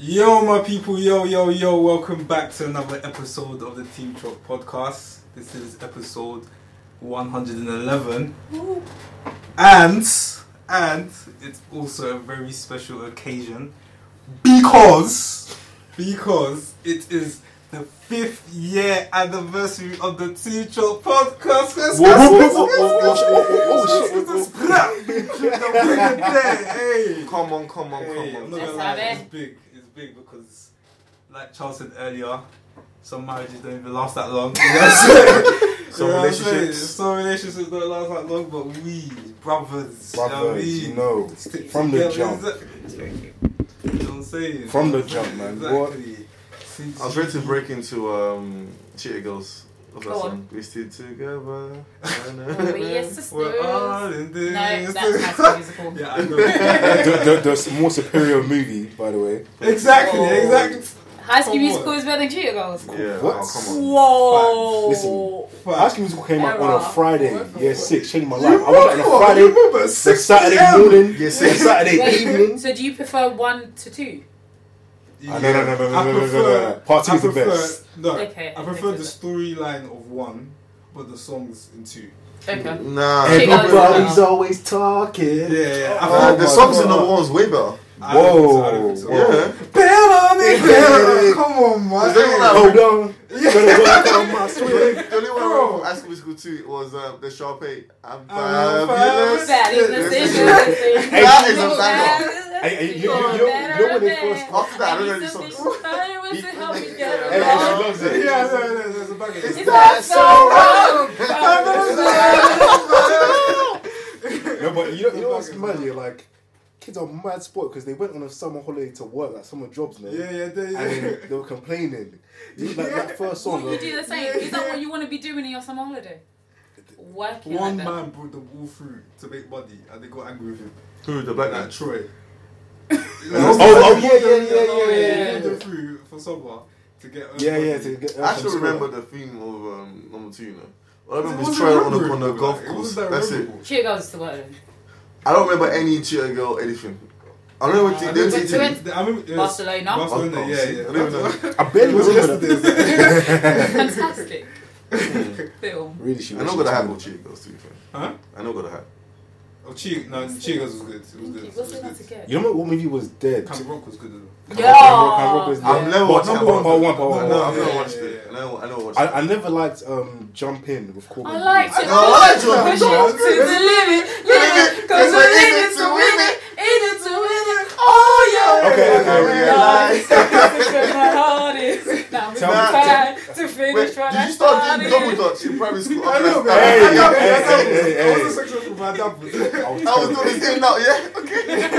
Yo, my people, yo, yo, yo, welcome back to another episode of the Team Chalk podcast. This is episode 111. And, and it's also a very special occasion because, because it is the fifth year anniversary of the Team Chalk podcast. Come on, come on, come on. Let's have it. It's big because, like Charles said earlier, some marriages don't even last that long. You know what I'm? Some You know what I'm saying? relationships. some relationships don't last that long, but we brothers, you know what I Brothers, you know, Stick from the jump. exactly. You know what I'm saying? From the jump, man. What? Exactly. Since I was ready to break into um, Cheetah Girls. What's that Go on. song? We still together. Oh, yes, sisters. We're all in No, this. that's High School Musical. yeah, I know. the, the, the more superior movie, by the way. exactly, Oh. exactly. High School Musical is better than Cheetah Girls. Yeah, oh, What? oh, come on. Whoa. Listen. High School Musical came out on a Friday, year six, changed my You life. I watched it on a Friday, you remember 6 Saturday morning, Yes, the yes. Saturday Wait, evening. So do you prefer one to two? Ah, no, no, no, no, I no, no, no, prefer- no, no. Part two I is the best. No, Okay, I prefer the storyline of one, but the songs in two. Okay. Nah, Cheetah Girls is Everybody's better. always talking. Yeah, yeah. I uh, the songs in the God. one's way better. I don't think so, I don't Whoa. Yeah. Better, better. Come on, man. Is there like- Hold on. Better work on my swing. The only one I Bro. remember from High School Musical 2 was uh, the Sharpay. I'm I'm fabulous. That is the Yes, thing. yes. Hey, That is a banger. Hey, hey, you- you- you know- you know when they first- After that, I don't know any songs. Hey, she Hey, loves it. Yeah, no, no, there's a banger. Is that so wrong? No, but you know, you know what's mad? Yeah, like kids are mad sport because they went on a summer holiday to work, like summer jobs, man. Yeah, yeah, they, And yeah. they were complaining. You- Like that first song. Will you do the same? Is that what you want to be doing in your summer holiday? Working One like man brought them all through to make money, and they got angry with him. Who, the black Like guy? Troy. Oh, oh, yeah, yeah, yeah, yeah, yeah, He brought them through for summer to get. yeah, yeah. To get, I actually remember the theme of um, number two, you know. I remember It is wasn't Troy on the, on the golf course. That's it. memorable. Cheetah Girls is the word. I don't remember any cheetah girl anything. I don't know what I they remember- did. went- to I remember Barcelona. Barcelona, yeah, yeah. I don't know. I barely remember that. Fantastic film. Really, she I know she got to was have good. more cheetah girls to be fair. Huh? I know got to have. Oh, Cheetah, no, Cheetah was good. It was good. It was it good. You know what movie was dead? Camp Rock was good though. Yeah. Camp Rock was Yeah. I've dead. never watched number one, one. part one, part one. No, no, I've never watched it. I know, I know watched it. I never liked um, Jump In with Corbin. I like to No, I like to push push it it. to the limit, limit, cause we're in it to win it, in it to win it. Oh yeah. Okay, okay, I okay. realize that's my heart is. Now I'm Tell me- to finish Wait, what did I you start doing double started. dutch in primary school? I know, man. Hey, I doubled, hey, I doubled. hey, hey, I was a sexual for my double. I was I was doing you. this thing now, yeah? Okay. that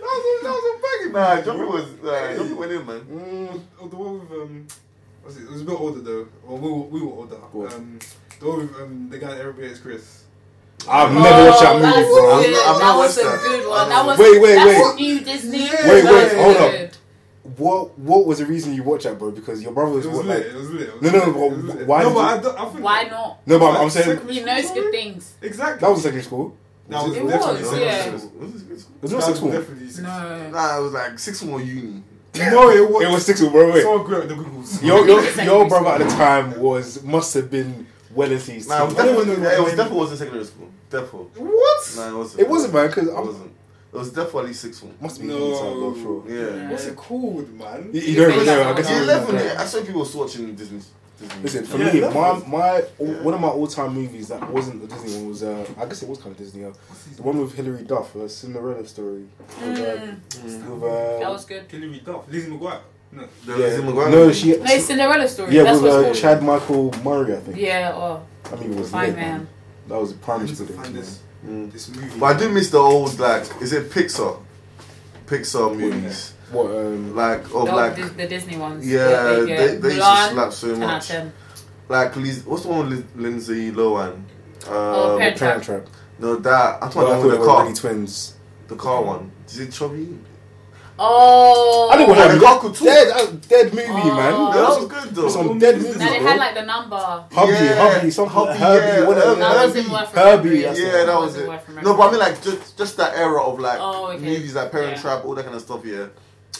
was that was a banging. Nah, Jumpy was, uh, Jumpy went in, man. Mm, oh, the one with um, what's it? It was a bit older though. Well, we were, we were older. What? Um, the one with um, the guy that everybody hates Chris. I've never watched that Oh, movie, that's bro. good. I've That never was a good one. That was Wait, wait, that's wait. new Disney. Wait, wait, hold up. Good. What What was the reason you watched that, bro? Because your brother It was was what, lit. like. It was lit. It was No, no, lit, but it was lit. why No, but you- I, I think Why not? No, but I'm, I'm saying secondary He knows school, good things. Exactly. that was secondary school. That was It definitely was, yeah. school. Was this good school? It was That not six was form. definitely six. No. Nah, it was like six more uni. No, it was. It was six form, bro. Wait. Someone grew up the Googles. Your your, your brother at the time was must have been well into his Nah, it was definitely, know yeah, it was what definitely wasn't secondary school. Defo. What? Nah, it wasn't. It wasn't, man, because It wasn't. It was definitely six form. must be No. no. time, bro, sure. Yeah. What's it called, man? You, you don't even know. I Yeah, guess Yeah, it was eleven. like yeah. I saw people watching Disney. Disney. Listen, for Yeah, me, my was- my Yeah. one of my all time movies that wasn't the Disney one was uh, I guess it was kind of Disney. Uh, the one with Hilary Duff, a Cinderella story. With, uh, Mm, with, uh, that was good. Hilary Duff. Lizzie McGuire. No. The yeah. Lizzie McGuire No, movie. she. No, it's Cinderella story. yeah, That's with uh. Chad Michael Murray, I think. Yeah, oh, I mean, it was fine lit, man. That was I primary need to school find days. this Mm. this movie. But I do miss the old like, is it Pixar? Pixar movies, What? Um, like of The, like, the, the Disney ones. yeah, the big, they, they used to slap so 10 out of much. Like, Liz, what's the one with Liz- Lindsay Lohan? Oh, Um, Parent Parent Trap. Trap. no, that I'm talking Well, I about the they car, twins. the car one. Is it Chubby? Oh. I didn't watch Oh, that. the car. Dead, uh, dead movie, Oh. man. No, that was good though. Some on dead movies, No, they bro. had like the number. Hubby, Yeah, Hubby, something Hubby, like Herbie, yeah, whatever. Herbie. That Herbie. wasn't worth Herbie, yeah, that was wasn't it. No, but I mean like just just that era of like Oh, okay. movies like Parent Yeah. Trap, all that kind of stuff. Yeah,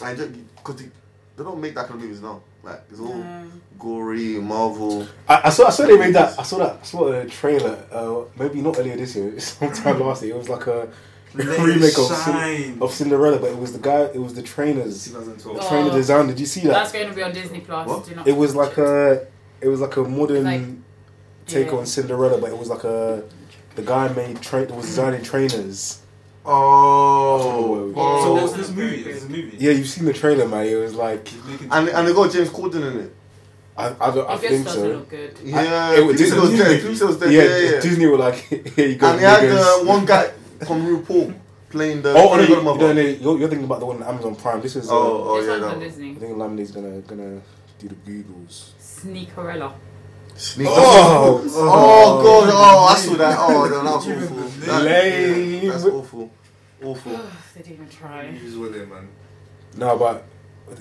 I enjoy because they, they don't make that kind of movies now. Like it's all Mm. gory, Marvel. I, I saw. I saw they made that. I saw that. I saw a trailer. Uh, maybe not earlier this year. Sometime last year. It was like a remake of, Cin- of Cinderella, but it was the guy. It was the trainers. 2012. Oh. Trainer design. Did you see that? That's going to be on Disney Plus. What? Do not It was like a. It was like a modern Like, take yeah. on Cinderella, but it was like a. The guy made train. Was designing trainers. Oh, Oh, So Yeah. what's this movie? It's a movie. Yeah, you've seen the trailer, man. It was like and and they got James Corden in it. I. I, I It just think so. look good. Yeah, it was Pixar was Disney. was there. Yeah, Yeah, yeah. Disney were like, here you go. And they had uh, one guy from RuPaul playing the. Oh, no, you, godmother. no, no, you're, you're thinking about the one on Amazon Prime. This is. Uh, Oh, oh this yeah, one's on. Disney. I think Lamine's gonna gonna do the Googles. Sneakerella. Sneakers. Oh, Oh god! Oh, I saw that. Oh, no, that was awful. That- Lame. That's awful. Awful. they didn't even try. He's with it, man. No, but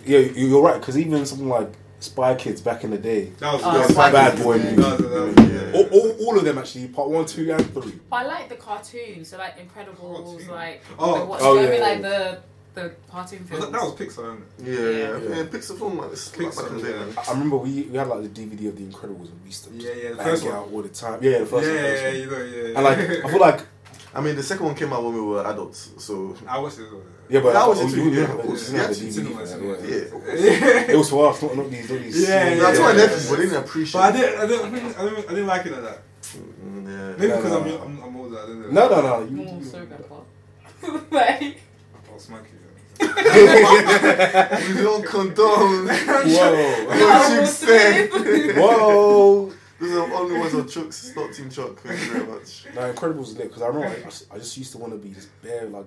yeah, you're right because even something like Spy Kids back in the day, That was Oh, that was Spy Bad Kids Boy is movie. That was, that was, yeah. all, all, all of them actually, part one, two, and three. But I like the cartoons, so like Incredibles, Cartoon. like Oh. the, what, Oh, you know, yeah, like the the cartoon Was films. that, that was Pixar, wasn't it? Yeah, yeah. Yeah. yeah. Pixar film, man. Like Pixar, back in the day, yeah. I remember we, we had like the DVD of The Incredibles and we used to Yeah, yeah, the bang first one. out all the time. Yeah, the first yeah, one. first yeah, one. you know, yeah. And like, I feel like, I mean, the second one came out when we were adults, so I watched it. Yeah, but That was oh, it you, too, you yeah, have of the- course. you have the Yeah, DVD cinema, for that, cinema. yeah. yeah. It was for us, not, not these, not these. Yeah, That's yeah, why yeah. Netflix, but they didn't appreciate. But I didn't, I didn't, I didn't, I didn't, like it like that. Mm, Yeah. Maybe No, because no. I'm, I'm, I'm older. I don't know. No, no, no. You, you- so good, but like I'll smack you. We don't condone Whoa. what you said. Whoa. These are the only ones on Chuck's, it's not Team Chuck. Thank you very much. No, Incredibles is lit because I remember I, I just used to want to be just bare like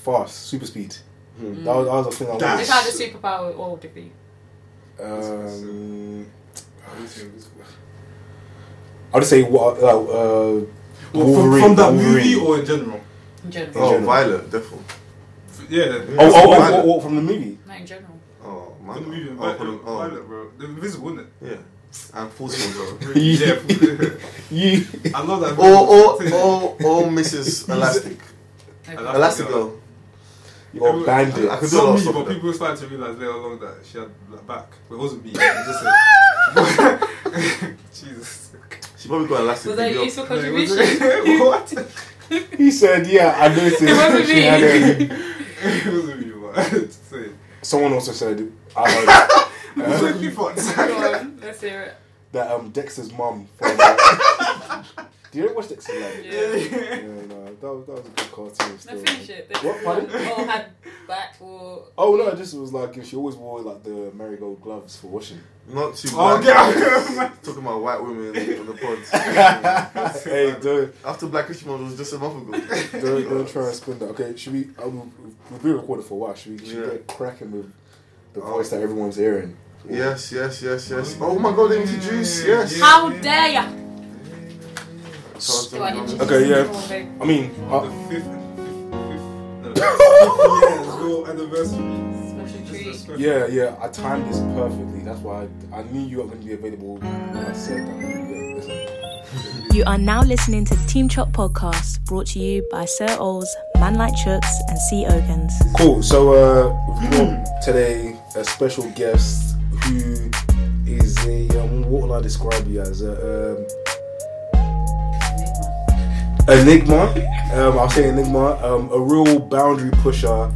fast, super speed. Hmm. That was that was the thing I which Dash. had a superpower or defeat. Um, I'll just say what uh, uh, Well, from, from that Wolverine. movie or in general? In general. Oh, general. Violet, definitely. Yeah. Oh, oh, oh, Violet. oh, oh, from the movie. Not in general. Oh, man. From the movie. Oh, Violet, for the- oh, Violet, bro. The invisible, isn't it? Yeah. And Full Sword, bro. yeah. You. I love that. Or, or, movie. or, or Mrs. Elastic. Elastic Girl. Or Bandit. I could It's do a lot not of me, stuff but with people started to realize later along that she had like, back. But it wasn't me. It was just a, Jesus. She probably got Elastic. Was that a useful contribution? wasn't- what? He said, "Yeah, I noticed." It wasn't she me. had a- it wasn't me, but just say it. Someone also said, "I heard It's like you thought. Go on, let's hear it. that um, Dexter's mum." From, uh, Do you ever watch Dexter? Like? Yeah. Yeah, no, that was, that was a good cartoon. No, finish it. They What, pardon? all had back or. Oh no, this was like she always wore like the marigold gloves for washing. Not too Oh, black. get out. Talking about white women on the pods. hey, don't, After Black Christmas was just a month ago. don't don't try and spin that. Okay, should we? Um, we've been recording for a while. Should we? Should we Yeah. get cracking with the Oh. voice that everyone's hearing? Yes, yes, yes, yes. Oh my god, they introduced, yes. How dare ya? So, I need to Okay, yeah. Come on, babe. I mean, The uh, fifth, fifth, fifth, no, fifth years ago anniversary. Special Just a treat. special- yeah, yeah, I timed this perfectly. That's why I, I knew you were going to be available when I said that. You are now listening to the Team Chop podcast brought to you by Sir Ols, Man Like Chooks, and C. Ogans. Cool. So uh, we've got today a special guest who is a um, what will I describe you as a um, enigma. Um, I'll say enigma. Um, a real boundary pusher.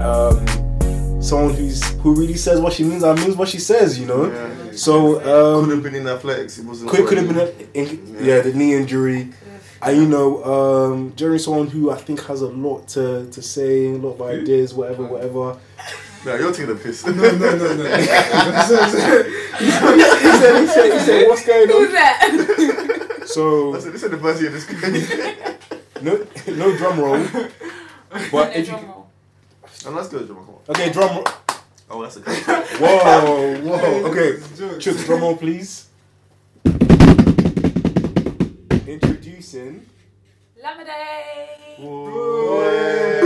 Um, someone who's who really says what she means. I means what she says. You know. Yeah. So Could um, have been in athletics. It wasn't. could could have been a, in, yeah the knee injury. And you know, um, Jerry, someone who I think has a lot to, to say, a lot of ideas, whatever, whatever. No, you're taking a piss. No, no, no, no. he said, he said, he said, what's going on? Who's that? So, Listen, this is the first year this guy. no, no drum roll. But Yeah, if drum roll. And let's go, Jama. Come on. okay, drum roll. Oh, that's a good. Whoa, whoa. Okay, It's jokes. Chooks, drum roll, please. Introducing. Lamade. Hey.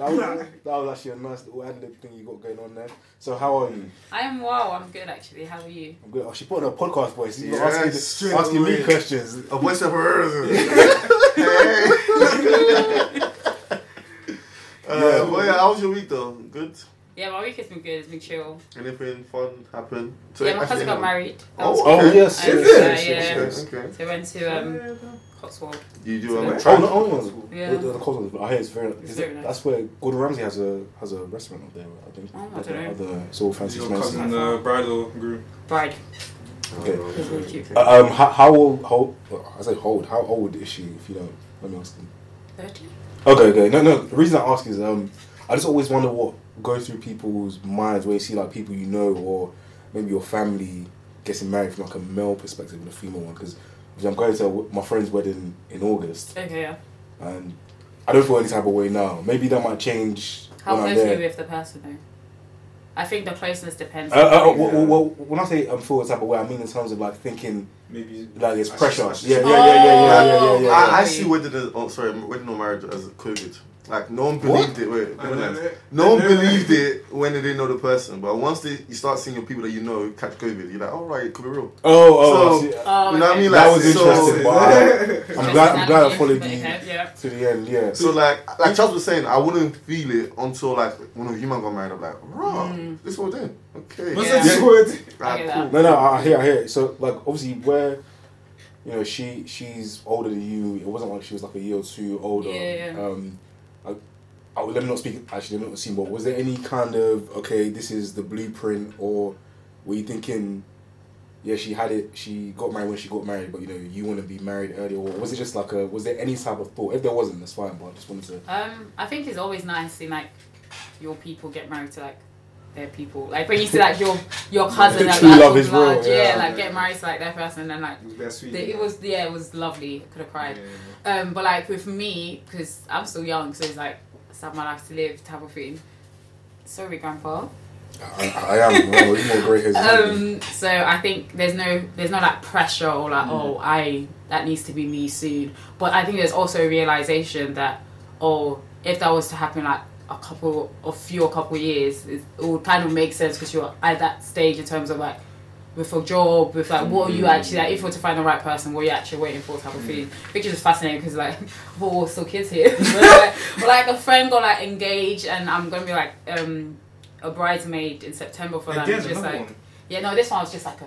That was, that was actually a nice little ad lib thing you got going on there. So, how are you? I am well. I'm good actually. How are you? I'm good. Oh, she put on a podcast voice. She's Yes, asking, straight asking me questions. A voice of hers. hey. Yeah. Uh, but yeah, how was your week though? Good. Yeah, my week has been good. It's been chill. Anything fun happen? yeah, my actually, cousin got no. married. That Oh, was okay. Oh yes, And, yes, uh, yes, yeah. yes, yes. Okay, okay. So we went to um, Cotswold. You do So- um, Oh, Oh track. no, oh no, Yeah. the, the Cotswolds, I hear it's very. It's very it, nice. That's where Gordon Ramsay has a has a restaurant up there. I think. Oh, I Like don't the know. Other sort of fancy Your schmancy. cousin, uh, bridal groom. Bride. Okay. It was really. Uh, um, how, how old? How I say old? How old is she? If you don't, let me ask. you. 30? Okay, okay. No, no. The reason I ask is um, I just always wonder what goes through people's minds when you see like people you know or maybe your family getting married from like a male perspective and a female one. Because I'm going to my friend's wedding in August, Okay, yeah. and I don't feel any type of way now. Maybe that might change How when I'm close are you with the person though? I think the closeness depends. Uh, uh, on well, well, well, when I say I'm um, feel a type of way, I mean in terms of like thinking Maybe. like it's I pressure. should- Yeah, I yeah, yeah, yeah, yeah, yeah, yeah, yeah. I, I see wedding as oh sorry wedding or marriage as COVID. Like no one What? believed it. Wait, I wait, know wait. that. no one I believed that. it when they didn't know the person. But once they you start seeing your people that you know catch COVID, you're like, all right, it could be real. Oh, oh, So- see. Oh, you know what I okay. mean? That Like, was so, interesting, but I, I'm glad I'm glad I followed you yeah. to the end. Yeah. So like like Charles was saying, I wouldn't feel it until like when a human got married. I'm like, raw, Mm. this is what we're. Okay. What's Yeah. that word? Ah, cool. No, no, I hear, I hear. So, like, obviously, where you know she she's older than you, it wasn't like she was like a year or two older. Yeah, yeah. Um, I, I let me not speak. Actually, let me not assume. But was there any kind of okay? This is the blueprint, or were you thinking? Yeah, she had it. She got married when she got married, but you know, you want to be married earlier, or was it just like a? Was there any type of thought? If there wasn't, that's fine. But I just wanted to. Um, I think it's always nice seeing like your people get married to like their people. Like when you see like your your cousin The like true love is blood, real, yeah, yeah. like get married to like their person and then like It was sweet. the, it was yeah it was lovely. Could have cried. Yeah, yeah, Um, but like with me, because I'm still young, so it's like have my life to live type of thing. Sorry, grandpa. I, I am. More hairs. Um, so I think there's no there's no like pressure or like oh I that needs to be me soon. But I think there's also a realization that oh if that was to happen like a couple a few a couple years it, it would kind of make sense because you're at that stage in terms of like with a job with like what are you actually like if you were to find the right person what are you actually waiting for to type of thing which is just fascinating because like oh we're still kids here but like, but, like a friend got like engaged and I'm gonna be like um a bridesmaid in September for them Again, it's just like one. yeah, no, this one was just like a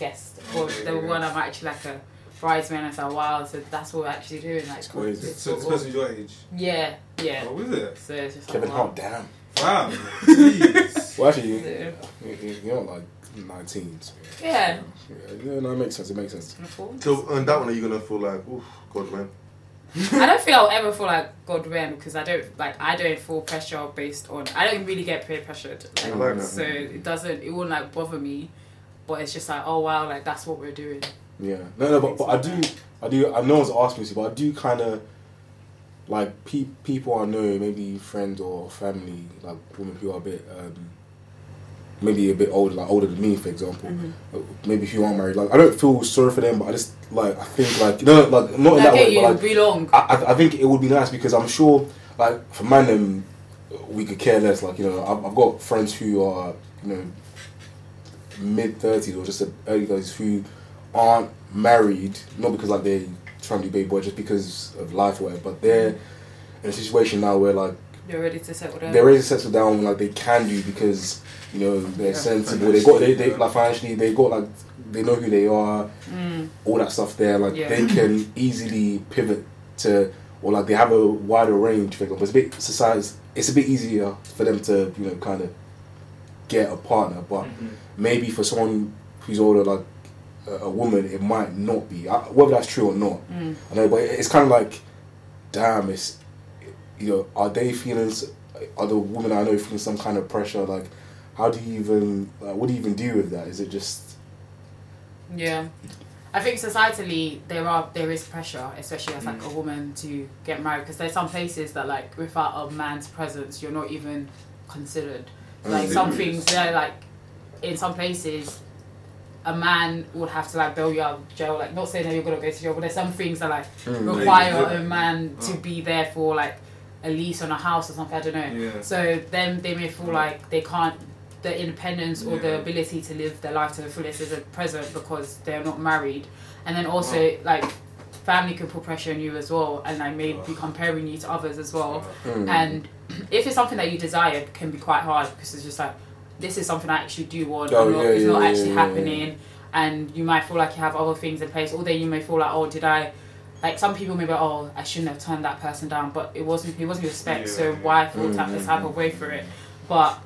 guest. Or Okay, the yeah, one. I'm actually like a bridesmaid. And I said, wow, so that's what we're actually doing. Like, it's crazy. it's So this sort of- person's your age. yeah, yeah. Oh, is it? So it's just Kevin like, wow. Hart, damn. Wow. Jeez. Well, actually, you, So, you- you're not like 19. So Yeah. yeah, yeah, no, it makes sense. It makes sense. Can. So on that one, are you gonna feel like, oof, God, man? I don't think I'll ever feel like God when because I don't like I don't feel pressure based on I don't really get peer pressured like, I like that. so it doesn't it won't like bother me but it's just like oh wow like that's what we're doing Yeah, no, no, but, but I do, I do. I know one's asked me to, but I do kind of like pe- people I know, maybe friends or family, like women who are a bit, um, maybe a bit older, like older than me, for example. Mm-hmm. Uh, Maybe who aren't married. Like I don't feel sorry for them, but I just like I think like you know, like not in that way, you but like belong I, I- think it would be nice because I'm sure, like, for man, um, we could care less. Like, you know, I've, I've got friends who are, you know, mid 30s or just early 30s who aren't married, not because, like, they're trying to be baby boy, just because of life or whatever, but they're in a situation now where, like, they're ready to settle down they're ready to settle down like they can do because you know they're Yeah, sensible. They got they, they like financially they got like they know who they are, Mm. all that stuff there. Like Yeah. they can easily pivot to or like they have a wider range. For example, it's a bit society. It's a bit easier for them to you know kind of get a partner, but Mm-hmm. maybe for someone who's older like a, a woman, it might not be. I, whether that's true or not, Mm. I know, but it's kind of like, damn, it's you know, are they feeling? Are the women I know feeling some kind of pressure? Like, how do you even? Like, what do you even do with that? Is it just? Yeah. I think societally there are there is pressure, especially as like Mm. a woman to get married because there's some places that like without a man's presence you're not even considered. Like Mm. some things they're like in some places a man would have to like bail you out of jail. Like not saying that you're gonna go to jail, but there's some things that like Mm. require Yeah. a man to be there for like a lease on a house or something. I don't know. Yeah. So then they may feel like they can't the independence or the ability to live their life to the fullest is at present because they're not married. And then also Wow. like family can put pressure on you as well, and I like maybe comparing you to others as well. Mm. And if it's something that you desire, it can be quite hard because it's just like this is something I actually do want. Oh, not, yeah, it's yeah, not yeah, actually yeah, yeah. happening, and you might feel like you have other things in place. Or then you may feel like, oh, did I? Like some people may be, oh, I shouldn't have turned that person down, but it wasn't. It wasn't respect, Yeah, so yeah. why feel Mm, type this mm, type of way for it? But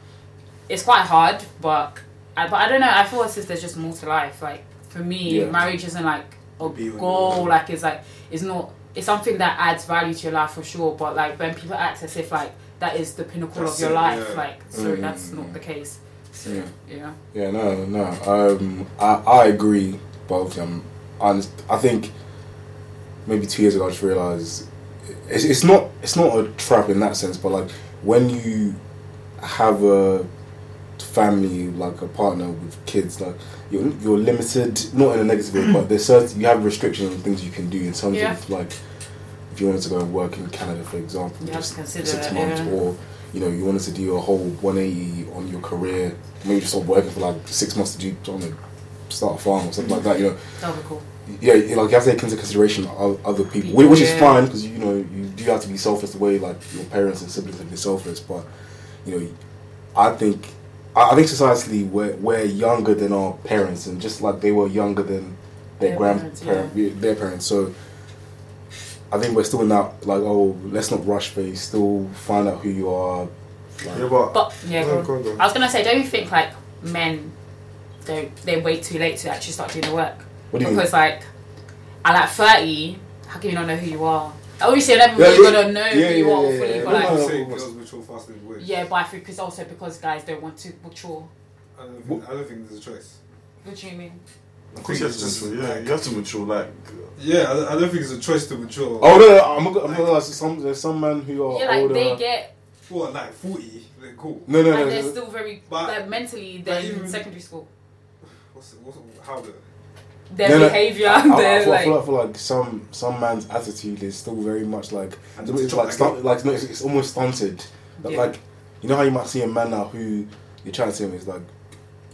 it's quite hard. But I, but I don't know. I feel as if there's just more to life. Like for me, Yeah. marriage isn't like a Be goal. your- Like it's like it's not. It's something that adds value to your life for sure. But like when people act as if like that is the pinnacle That's of your it, life, yeah. like sorry, Mm. that's not the case. So Yeah. yeah. Yeah, no, no. Um, I, I agree, Both obviously I'm, I, I think maybe two years ago I just realised it's, it's not it's not a trap in that sense, but like when you have a family, like a partner with kids, like you're you're limited, not in a negative way, but there's certain you have restrictions on things you can do in terms Yeah. of like if you wanted to go and work in Canada, for example, You have just to consider six that, months, yeah. or you know you wanted to do a whole 180 on your career, maybe just stop working for like six months to do don't start a farm or something like that. You know, that would be cool. yeah, like you have to take into consideration other people, People, which, which is fine because you know you do have to be selfless the way like your parents and siblings have been selfless. But you know, I think I I think societally we're we're younger than our parents, and just like they were younger than their, Their grandparents, parents, yeah, their parents. So I think we're still in that like oh let's not rush phase. Still find out who you are. Like, Yeah, but But yeah, Go go on, on. go on, go on. I was gonna say, don't you think like men don't they wait too late to actually start doing the work? what do you mean? Because like at like thirty, how can you not know who you are? Obviously, you're never Yeah, really yeah, gonna know yeah, who you yeah, are yeah, fully, yeah. but like no, I no. say girls mature faster than boys. yeah, but I think it's also because guys don't want to mature. I don't think, I don't think there's a choice. What do you mean? of course you have to mature. Yeah, you have to mature. Like, Yeah, I, I don't think it's a choice to mature. Oh no, no I'm not. I'm not. Some there's some men who are Yeah, like older. they get What, like 40? They're cool. no, no, like no. they're no. still very But- like mentally they're but in even- secondary school. What's, what's, how the. Their No, no, behavior, I, I, I, their feel, like I feel like some some man's attitude is still very much like it's it's like like- stunt, like no, it's, it's almost stunted. But Yeah. Like you know how you might see a man now who you're trying to see him is like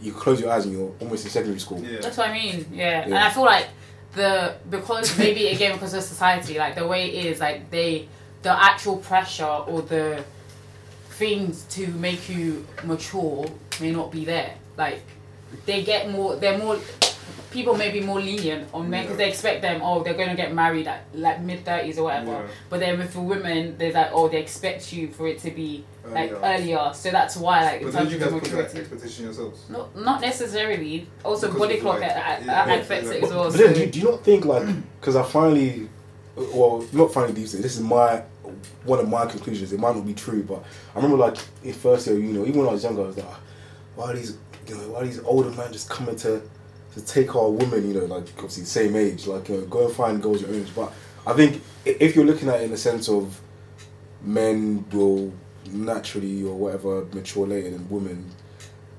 you close your eyes and you're almost in secondary school. Yeah. That's what I mean. Yeah. and Yeah. I feel like the because maybe again because of society, like the way it is, like they the actual pressure or the things to make you mature may not be there. Like they get more, they're more. People may be more lenient on men because Yeah. they expect them. Oh, they're gonna get married at like mid thirties or whatever. Yeah. But then with the women, there's like, oh, they expect you for it to be like Earlier. earlier. So that's why, like, in But don't terms you guys the put that expectation yourselves? No, not necessarily. Also, Because body clock like, a- a- yeah, a- affects yeah, it but- as well. But So. then, do, you- do you not think like because I finally, well, not finally these days. This is my one of my conclusions. It might not be true, but I remember like in first year, you know, even when I was younger, I was like, why are these, you know, why are these older men just coming to to take our women? You know, like obviously the same age, like you know, go and find girls your own age. But I think if you're looking at it in the sense of men will naturally or whatever mature later than women,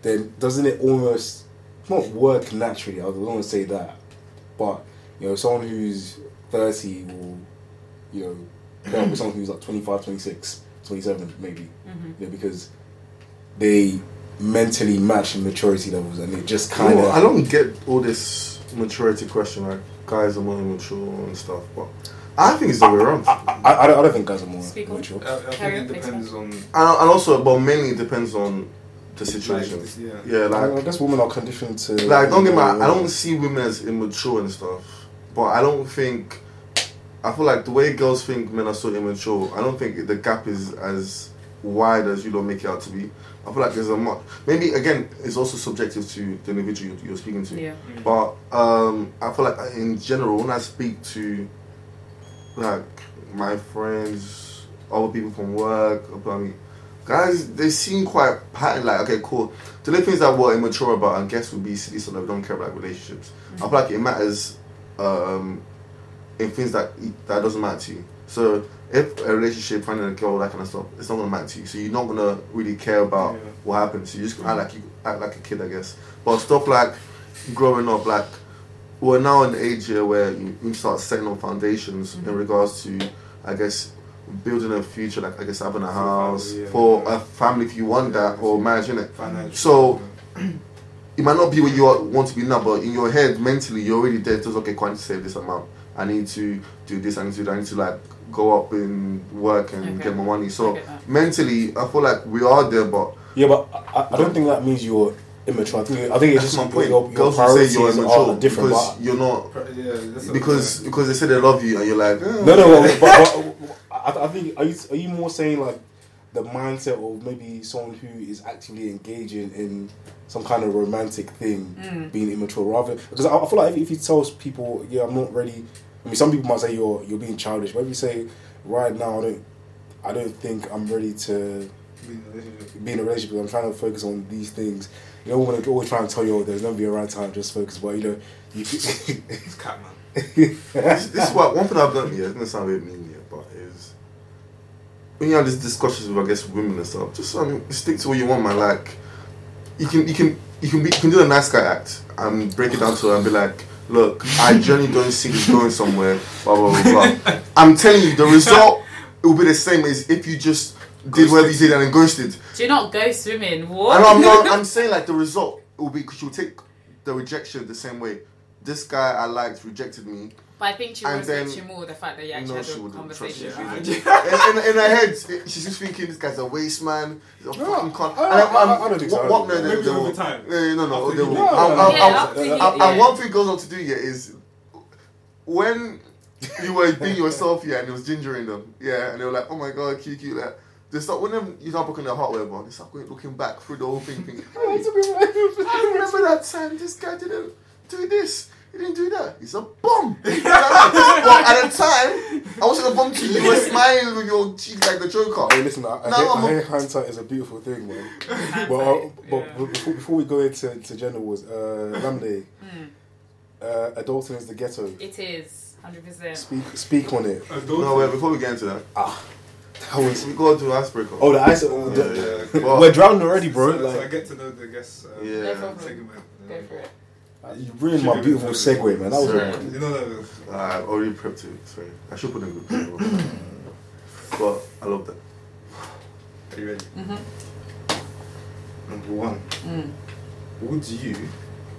then doesn't it almost not work naturally? I don't want to say that, but you know, someone who's 30 will, you know, pair up with someone who's like 25, 26, 27 maybe, Mhm. you know, because they mentally matching maturity levels and it just you kind know, of. I don't get all this maturity question. Like, guys are more immature and stuff. But I think it's the way around. I, I, I don't, I don't think guys are more Speak on. mature. I, I think it depends on. And, and also, but mainly it depends on the situation. Like, yeah. yeah, like I guess women are conditioned to. Like, don't get me wrong, I don't see women as immature and stuff, but I don't think. I feel like the way girls think men are so immature, I don't think the gap is as wide as you don't make it out to be. I feel like there's a much. Maybe again, it's also subjective to the individual you're, you're speaking to. Yeah. But um, I feel like in general, when I speak to like my friends, other people from work, I mean, guys, they seem quite pattern. Like, okay, cool. The only things that we're immature about, I guess, would be silly stuff that don't care about relationships. I feel like it matters um, in things that that doesn't matter to you. So if a relationship, finding a girl, that kind of stuff, it's not gonna matter to you. So you're not gonna really care about Yeah. what happens. You just act like you act like a kid, I guess. But stuff like growing up, like we're now in the age here where you, you start setting up foundations in mm-hmm. regards to, I guess, building a future. Like I guess having a For house family, yeah. for a family if you want Yeah, that, or marriage, innit? Financial. So- It might not be where you want to be now, but in your head, mentally, you're already there. Just okay, quite to save this amount. I need to do this. I need to. do that, I need to like go up in work and Okay. get my money. So get that. mentally, I feel like we are there, but Yeah, but I, I don't think that means you're immature. I think I think it's just my point. Your, your Girls priorities say you're are immature different. because But, you're not Yeah, that's because because they say they love you and you're like eh. no, no, but, but, but I, I think are you are you more saying like the mindset of maybe someone who is actively engaging in some kind of romantic thing Mm. being immature rather because I, I feel like if, if you tell people yeah I'm not ready I mean some people might say you're you're being childish but if you say right now I don't I don't think I'm ready to be in a relationship I'm trying to focus on these things you know when I always try and tell you oh, there's never be a right time just focus but you know you It's cat man. this, this is what one thing I've done here. It's gonna sound a bit mean here, but is when you have these discussions with I guess women and stuff, just um, stick to what you want, man. Like you can you can you can be you can do the nice guy act and break it down to her and be like, look, I genuinely don't see this going somewhere. Blah blah blah blah. I'm telling you, the result it will be the same as if you just did whatever you did and then ghosted. Do you not go swimming? What? And I'm not. I'm saying like the result it will be because you'll take the rejection the same way. This guy I liked rejected me. But I think she And was then- you more the fact that you actually No, had she a wouldn't. conversation. Trust me, with she you. in, in, in her head, she's just thinking this guy's a waste man. He's a No, fucking cunt. I- And I- I'm- I don't think so. What, what, no, Maybe they, they will- time. No, no, no. They will. No, I'm- no, I'm- Yeah, I'm- after he- and, one thing girls have to do here is when you were being yourself, yeah, and it was gingering them, yeah, and they were like, oh my god, cute, cute, like. They start when them you start broken their heart, whatever. They start going, looking back through the whole thing, thinking, I remember that time this guy didn't do this. He didn't do that. He's a bum. but at the time, I wasn't a bum to you. You were smiling with your cheek like the Joker. Hey, listen, I, I, No, hear, I'm I a- hear hindsight is a beautiful thing, man. but uh, but yeah. but before, before we go into to gender wars, uh, Lamde, Mm. uh, Adulting is the ghetto. It is hundred percent. Speak speak on it. No, wait, before we get into that, That was we go to icebreaker. oh the ice. yeah, the, yeah. Well, we're drowning already, bro. So, so I get to know the guests. Um, Yeah. No problem. segment. Go for it. You ruined my beautiful segue, man. That was Sorry. You know that. Uh, I've already prepped it. Sorry, I should put in good. plan. but I love that. Are you ready? Mm-hmm. Number one. Mm. Would you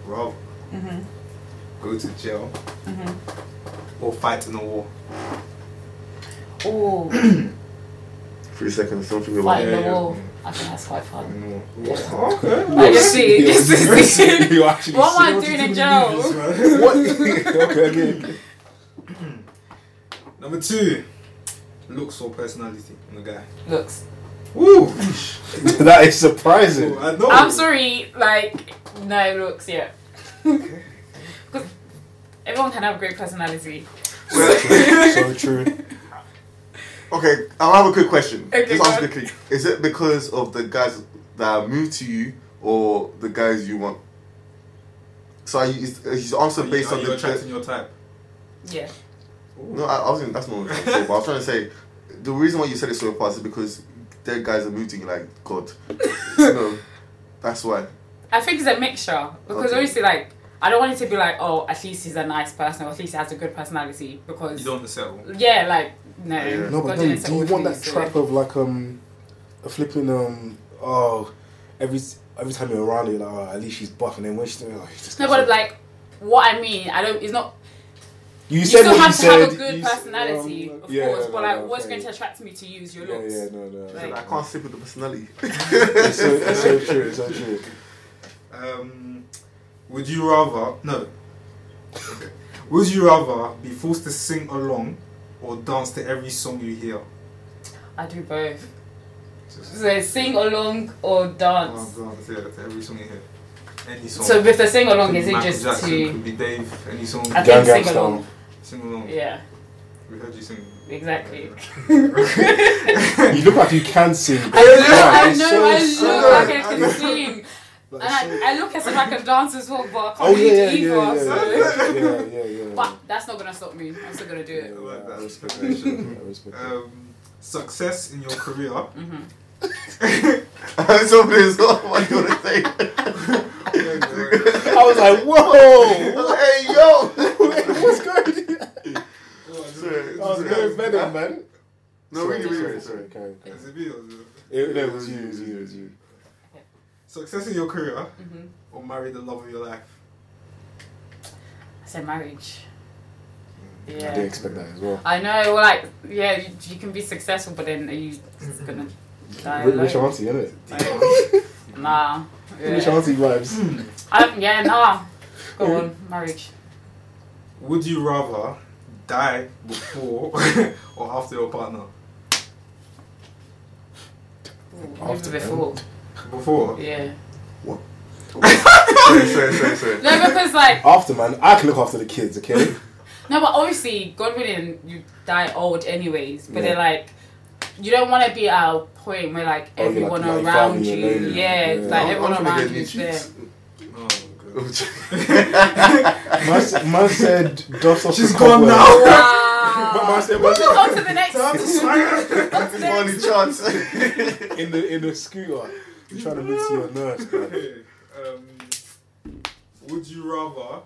rather Mm-hmm. go to jail Mm-hmm. or fight in a war? Oh, Three seconds. Don't think fight about in it. the yeah, wall. yeah. I think that's quite fun. In a war. Okay. I just see. Just see. you actually. What am I doing you in do jail? with this, man? What? okay, okay. Number two. Looks or personality on the guy. Looks. Woo! that is surprising. Oh, I know. I'm sorry. Like no looks yet. Because everyone can have a great personality. so true. Okay, I'll have a quick question. Okay, Just go ask quickly. Is it because of the guys that moved to you or the guys you want? So are you, is, is your answer Are you, based are on you the attracting your type? Yeah. No, I, I wasn't. That's not what I was trying to say. But I was trying to say the reason why you said it so fast is because their guys are moving like God. you know, that's why. I think it's a mixture because Okay. obviously, like, I don't want it to be like, oh, at least he's a nice person, or at least he has a good personality. Because You don't want to settle. yeah, like no, Yeah. No, but God then do you want that trap of like um, a flipping um, oh, every every time you're around it, like oh, at least she's buff, and then when she's doing, like, just No, but like, what I mean, I don't. It's not. you You said still have you to said. have a good you s- personality, um, of yeah, course. no, but like, no, what's okay. going to attract me to you is your Yeah, looks. yeah, yeah, no, no. Like- I can't sleep with the personality. it's, so, it's so true. It's so true. Um, would you rather no? Okay. Would you rather be forced to sing along or dance to every song you hear? I do both. So sing along or dance. Oh, dance, yeah, to every song you hear. Any song. So with the sing along, is it Michael just Jackson, to? Could be Dave. Any song. I Gang think sing along. Sing along. Yeah, We heard you sing. exactly. You look like you can sing. I know, I It's know, so I sad. look like I can sing. Like, And so- I, I look as if I can dance as well, but I can't Oh yeah, yeah, read yeah, yeah, so. yeah, yeah, yeah, yeah. But that's not gonna stop me. I'm still gonna do it. I like that. I respect that. I respect that. Um, success in your career. hmm I'm so pissed off. What are you gonna say? I was like, whoa, hey yo. what's going on? Sorry, I was sorry. going better, man. No, really, really, sorry, really, sorry. sorry. Carry, carry. Is it me or is it- It, no, it was you, it was you, it was you. Success in your career hmm or marry the love of your life. I said marriage. I Yeah. didn't expect that as well. I know, well, like, yeah, you, you can be successful, but then are you just gonna die Rich, rich alone? auntie, innit? Like, nah. Rich Yeah. auntie vibes. I, yeah, nah. Go on, marriage. Would you rather die before or after your partner? Ooh, After maybe before. Before. Yeah. Sorry, sorry, sorry, sorry. No, because like, After, man, I can look after the kids, okay? no, but obviously, God willing, you die old anyways. But Yeah. then like, you don't want to be at a point where like Oh, everyone like- like around family you, alone, yeah, yeah. like I'm- everyone I'm around you is new there. Oh, God. Man, said- man said, dust off She's the gone cobweb. now. Wow. Man said, man said, on to the next. Time to smile. on the Only chance. in the in the scooter, you're trying to move to your nurse, man. Um, would you rather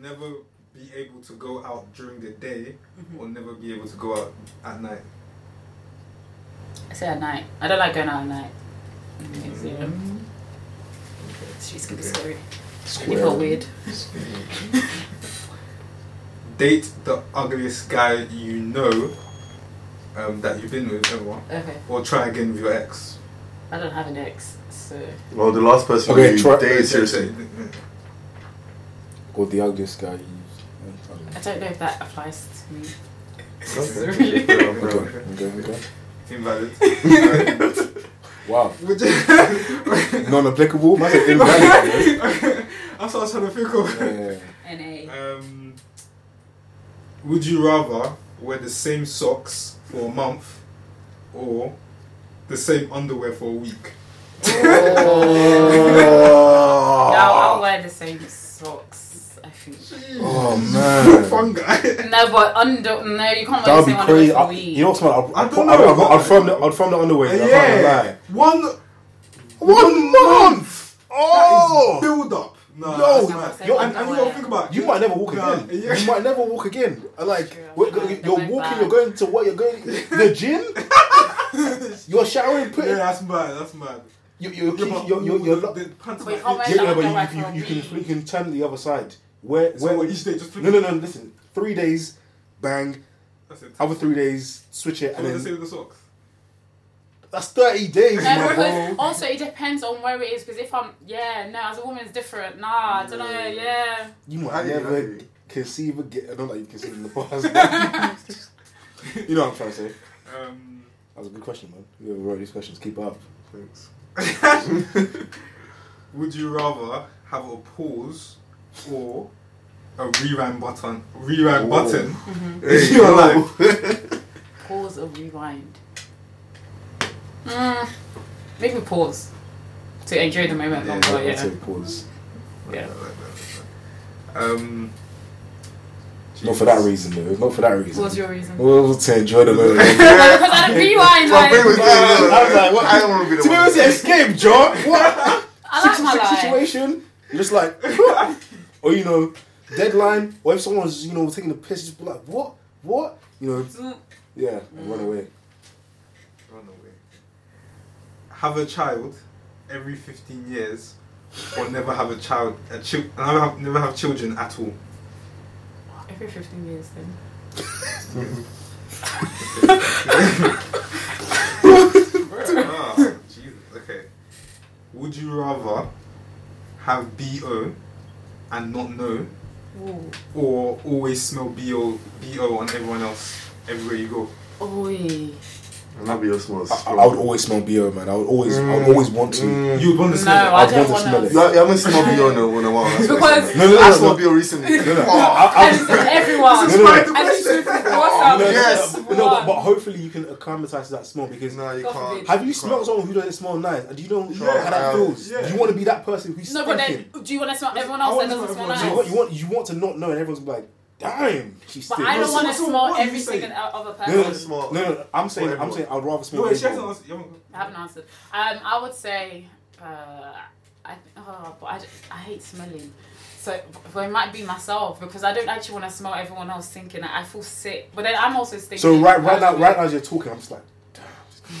never be able to go out during the day Mm-hmm. or never be able to go out at night? I say at night. I don't like going out at night. It's, yeah. Streets can be scary. People are weird. Date the ugliest guy you know um, that you've been with ever, Okay. or try again with your ex. I don't have an ex, so Well, the last person Okay, you try- dated seriously. Or the ugliest guy you. I don't know if that applies to me. Okay. Okay, okay, okay. Invalid. Wow. Non-applicable. Man said invalid. That's what I was trying to think of. Yeah. NA. Um, would you rather wear the same socks for a month or the same underwear for a week? Oh. No, I'll wear the same socks. I think. Oh man. Fun guy. No, but under no, you can't That wear would the be same crazy. underwear for I, a week. you know what's man? I'd, I I'd, don't I'd, know, I'd, but- I'd from the I'd from the underwear. I can't lie. One One month. Oh. build up. No, No, that's Yo, and, and you underwear. gotta think about it. You might never walk Nah, again. yeah. You might never walk again. Like True. we're- Yeah, you're they walking, back. you're going to what? You're going the gym. you're showering, Yeah, that's mad. That's mad. You, you're, Yeah, you're, you're, you're, you're, the pants But you can't wear itch. yeah, yeah, but underwear you, you, you can you can turn the other side. Where So where what, each day just flip no no no listen. Three days, bang. That's it. Other three days, switch it, So and what does it say then with the socks? That's thirty days, No, my because bro. also it depends on where it is. Because if I'm, yeah, no, as a woman it's different. Nah, I don't know. Yeah, You might I didn't never know. conceive again. I don't like you conceive in the past. you know what I'm trying to say. Um, That was a good question, man. You wrote these questions. Keep up. Thanks. would you rather have a pause or a rewind button? Rewind Oh. button. Hey, You're alive. pause or rewind. Mm, maybe pause to enjoy the moment Yeah, longer. I'd Yeah, say pause. yeah. Um, Not for that reason, though. Not for that reason. What's your reason? Well, to enjoy the moment. Because I rewind. Well, bring Like, with you, yo. I was like, what? I don't want to be the To be one. honest, escape, John. What? I like my Sick life. situation. You're just like, or you know, deadline. Or if someone's you know taking the piss, just be like, what, what? You know, Mm, yeah, and run away. run away. Have a child every 15 years or never have a child, a chi- never, have, never have children at all. Every 15 years then. Jesus. Okay. Would you rather have BO and not know Ooh. or always smell BO, BO on everyone else everywhere you go? Oi. And that'd be your small. I, I would always smell bo, man. I would always, I would always want to. Mm. You would want to No, smell it. I I'd don't want to smell it. to. You, you haven't smelled BO in a, in a while. That's what Because- No, no, no, I no, smelled no. BO recently. No, no, Oh, I, I, And it's for everyone. No, no, no. Despite the And it's question. no. Yes. no, no, but, but hopefully you can acclimatize to that smell because no, you can't. have you smelled someone who doesn't smell nice? And do you know Yeah, how that feels? yeah. Do you want to be that person who's No, but then do you want to smell everyone else that doesn't smell smell you nice? want, you want you want to not know, and everyone's like, "Damn, she But stinks." I don't So- want to so smell what every saying? single other No, no, person. Smell. no, no, I'm saying, I'm saying, I'd rather smell. No, wait, she hasn't answered. You haven't- I haven't answered. Um, I would say, uh, I, oh, but I, I hate smelling. So, but it might be myself because I don't actually want to smell everyone else thinking. I feel sick, but then I'm also stinking. So right, right now, right now, as you're talking, I'm just like, damn,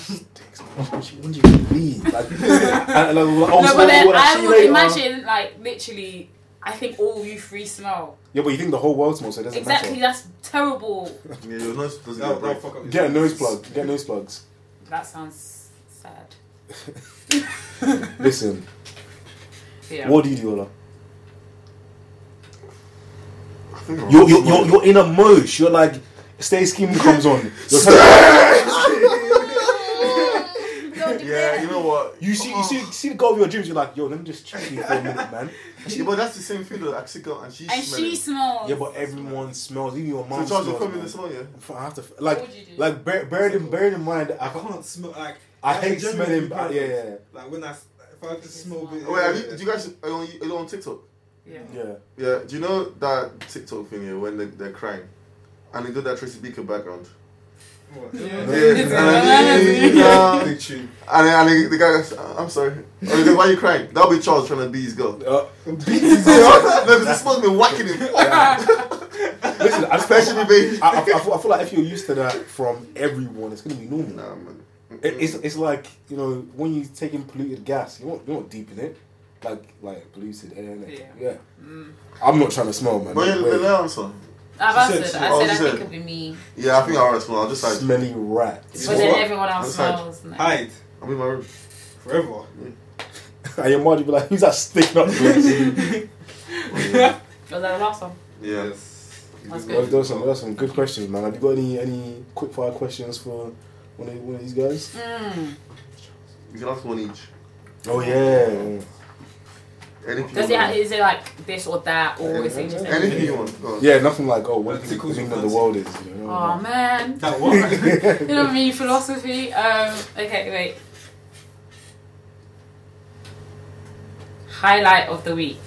this stinks. When do you- when do you leave? Like, and, and like, oh, no, so but then what, I see would imagine like literally. I think all you three smell. Yeah, but you think the whole world smells, so it doesn't Exactly, matter. that's terrible. Yeah, your nose doesn't That'll, get a that'll break. fuck up Get a nose plug. Get nose plugs. That sounds sad. Listen, Yeah. what do you do, Ola? I think I'm You're, you're, you're, you're in a mosh. You're like, stay scheme comes on. You're telling- Yeah, you know you see, you see, see the girl of your dreams. You're like, yo, let me just check you for a minute, man. Yeah, but that's the same thing though. Actually, girl, and she's and smelling. she smells. Yeah, but everyone smells. Even your So mom Charles, smells. you're filming man. the smell, yeah. I have to like, What would you do? like bear, bear in bear in mind. I I, can't smell like. I like, hate smelling. bad. yeah, yeah, Like when I s- if I can smell. a bit- Oh, wait, have you, do you guys are you on, are you on TikTok? Yeah. yeah. Yeah. Do you know that TikTok thing here when they, they're crying, and they do that Tracy Beaker background, and then, and then the guy goes, "I'm sorry." Oh, goes, Why are you crying? That'll be Charles trying to be his girl. Uh, no, because the smell's been whacking him. listen, Especially baby. I, I, I, feel, I feel like if you're used to that from everyone, it's gonna be normal. Nah, man. It, it's it's like you know when you taking polluted gas, you're not you're not deep in it, like like polluted air. Yeah. yeah. I'm not trying to smell, man. Wait. the answer. I've She said- answered. she- I said I said- think it'd be me. Yeah, I think I already smell. I'll just like smelly rat. But then everyone else smells. No. Hide I'm in my room. forever. and your mom would be like, "Who's that sticking up?" place?" Was that the last one? Yeah. Yes. That's Well, good. those some those some good questions, man. Have you got any any quick fire questions for one of one of these guys? Mm. You can ask one each. Oh yeah. Anything. Does you it? want. Is it like this or that, or is it just Anything you want. Go on. Yeah, nothing like oh, what do you think tickles the your meaning of the world is? You know? Oh man, That what? you know what I mean? Philosophy. Um. Okay, wait. Highlight of the week.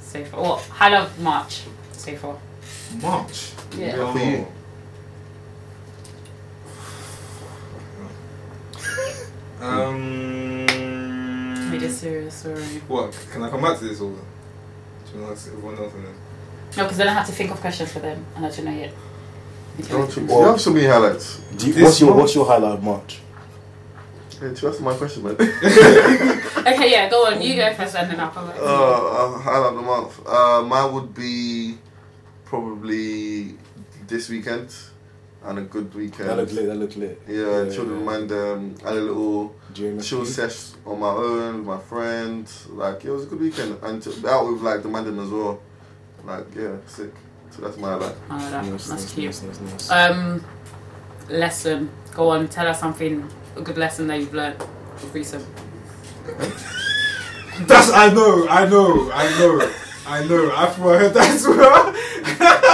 So far, what? Highlight of March. So far. March. Yeah. Yeah, for you. Um. Made it serious. Sorry. What? Can I come back to this or? Do you want to ask everyone else and then? No, because then I have to think of questions for them, and I don't know yet. Don't you, you have so many highlights. Do you, what's your what's your highlight of March? Hey, to answer my question, man. Okay, yeah, go on. You go first, and then I'll come back. Uh, uh, highlight of the month. Uh, mine would be probably this weekend and a good weekend. That looked lit. That looked lit. Yeah, children mind um, had a little During the chill ski? sesh on my own with my friends. Like it was a good weekend, and to be out with like the mandem as well. Like yeah, sick. So that's my highlight. Oh, that, Nice, that's nice, cute. nice, nice, nice. Um, lesson. Go on, tell us something, a good lesson that you've learned recent. That's I know, I know, I know, I know. I thought I heard that as well.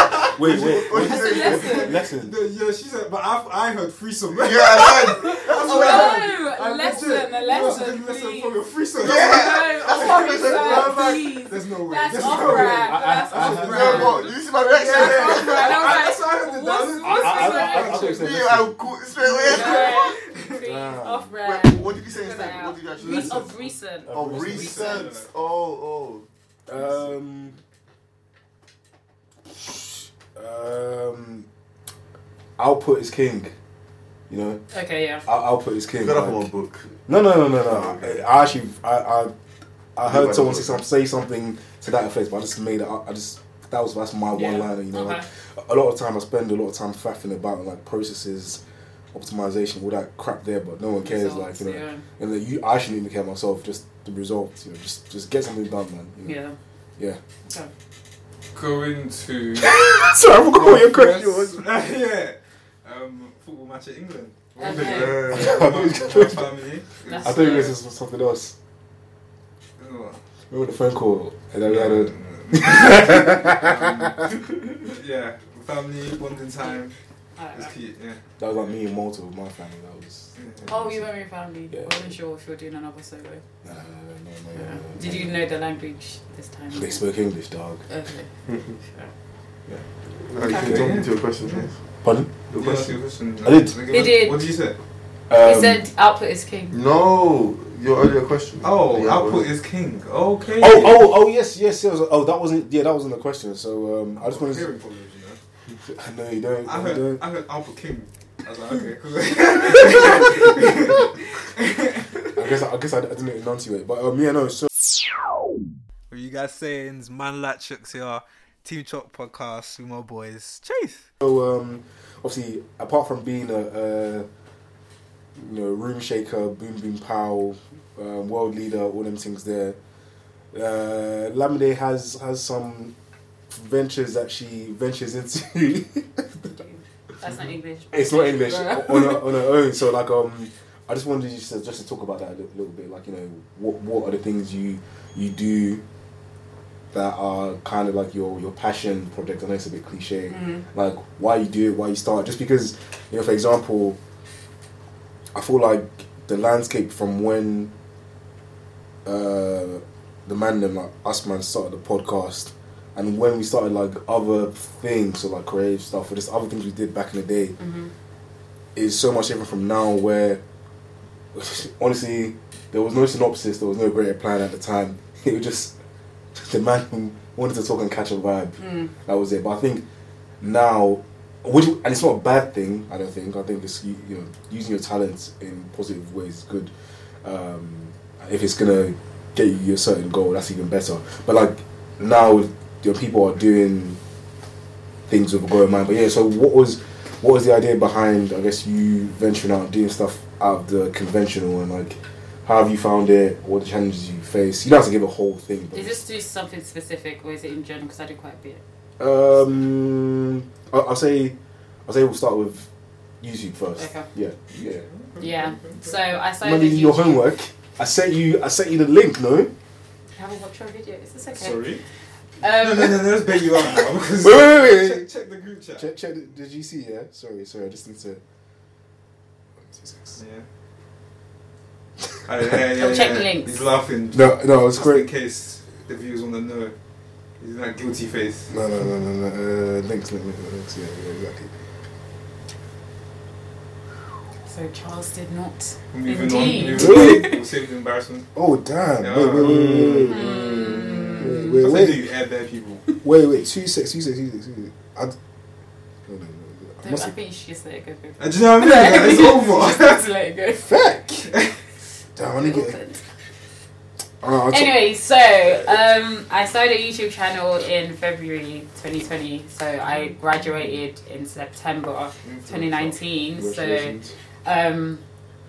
wait, wait. What wait. did you say? Lesson. yeah, she said, but I, I heard threesome. Yeah, I heard. That's Oh, what I heard. no, a I'm lesson, legit. a You must lesson, have lesson from your threesome. No, That's oh, what I said. sir, I'm please. There's no way. That's There's off no brand. I- I- That's I- off I- No, brand. but you see my reaction. Yeah, yeah, yeah. And I was I- like, that's why I heard it. what's- what's I- I- the I- I- I- reaction? Me, I cool straight away. No, please, off brand. Wait, what did you say instead? What did you actually say? Of recent. Oh, Recent. recent. Oh, Um. Um. Output is king. You know, Okay, yeah. Out- output is king. Got up like- on my book. No, no, no, no, no. I actually, I, I, I heard but- someone say, some, say something to that effect, but I just made it. up. I just that was that's my Yeah. one liner. You know, Okay. like, a lot of time I spend a lot of time faffing about like processes, optimization, all that crap there, but no one cares. Results, like you know, yeah. and then you, I shouldn't even care myself. Just the results. You know, just just get something done, man. You know? Yeah. Yeah. Okay. Going to. Sorry, I forgot what your question was. yeah. Um, football match at England. Okay. Yeah. My family. That's I thought you were going to something else. Oh. Remember the phone call? And then we had a, Um, yeah, family bonding time. Alright. It's cute. Yeah. that was like me and Malta with my family. That was. Oh, you were with your family. Yeah. I wasn't sure if you were doing another solo. Nah, no, no, no, no, no. Did you know the language this time? They spoke English, dog. Okay. No, you can jump into your question, please. Pardon? Your question. your question. I did. What- He did. What did you say? he Um, said output is king. No, your earlier question. Oh, Yeah, output is king. Okay. Oh, oh, oh, yes, yes, yes. Oh, that wasn't. Yeah, that wasn't the question. So um, I just wanted. to... Hearing problems, you know. I know you don't. I heard, don't. I heard output king. I was like, okay, cool. I guess. I guess I, I didn't announce you enunciate. But um, yeah, no. So what you you guys saying? It's Man Latchooks here, Team Chalk podcast with my boys. Chase. So um, obviously, apart from being a, a you know room shaker, boom boom pow, um, world leader, all them things there, uh, Lamide has has some ventures that she ventures into. That's not English. it's not English on her, on her own. So like um, I just wanted you to just to talk about that a little, little bit. Like you know, what what are the things you you do that are kind of like your your passion project? I know it's a bit cliche. Mm. Like why you do it, why you start. Just because you know, for example, I feel like the landscape from when uh, the man them like us man started the podcast. And when we started like other things, so like creative stuff, or just other things we did back in the day, Mhm. is so much different from now where honestly there was no synopsis there was no greater plan at the time. It was just the man who wanted to talk and catch a vibe. Mm. that was it. But i think now which and it's not a bad thing i don't think. I think it's you, you know using your talents in positive ways is good. Um, if it's gonna get you a certain goal that's even better. But like now you know, people are doing things with a goal in mind but yeah so what was what was the idea behind I guess you venturing out doing stuff out of the conventional and like how have you found it? What the challenges you face? You don't have to give a whole thing. But Is this do something specific or is it in general? Because I did quite a bit. um, I'll, I'll say I'll say we'll start with YouTube first. Okay. Yeah, yeah. Yeah. So I started. Money, a your homework. I sent you. I sent you the link. No. Wait, I haven't watched your video. Is this okay? Sorry. Um, no, no, no, no, let's bait you out now. Because wait, wait, wait. Check, check the group chat. Check, check. the- Did you see? Yeah. Sorry, sorry. I just need to. Yeah. Uh, yeah, yeah, I'll check yeah. the links. He's laughing. No, no, it's Just great. in case the viewers want to know. He's in that guilty face. No, no, no, no, no. Uh, links, link, link, links. Yeah, yeah, exactly. so Charles did not. Moving Indeed. on. Moving on. We'll save the embarrassment. Oh damn! Yeah. Wait, wait, wait, wait, wait, Hmm. Wait, That's wait, you wait, air bare people. wait, wait. Two six, two six, two six, two six. I. d- No, no, no. I I think you should just let it go. babe. Do you know what I mean? Like, it's over. Just let it go. Fuck. Damn, I need to get. Uh, Anyway, so um, I started a YouTube channel in February 2020. So I graduated in September 2019. So um,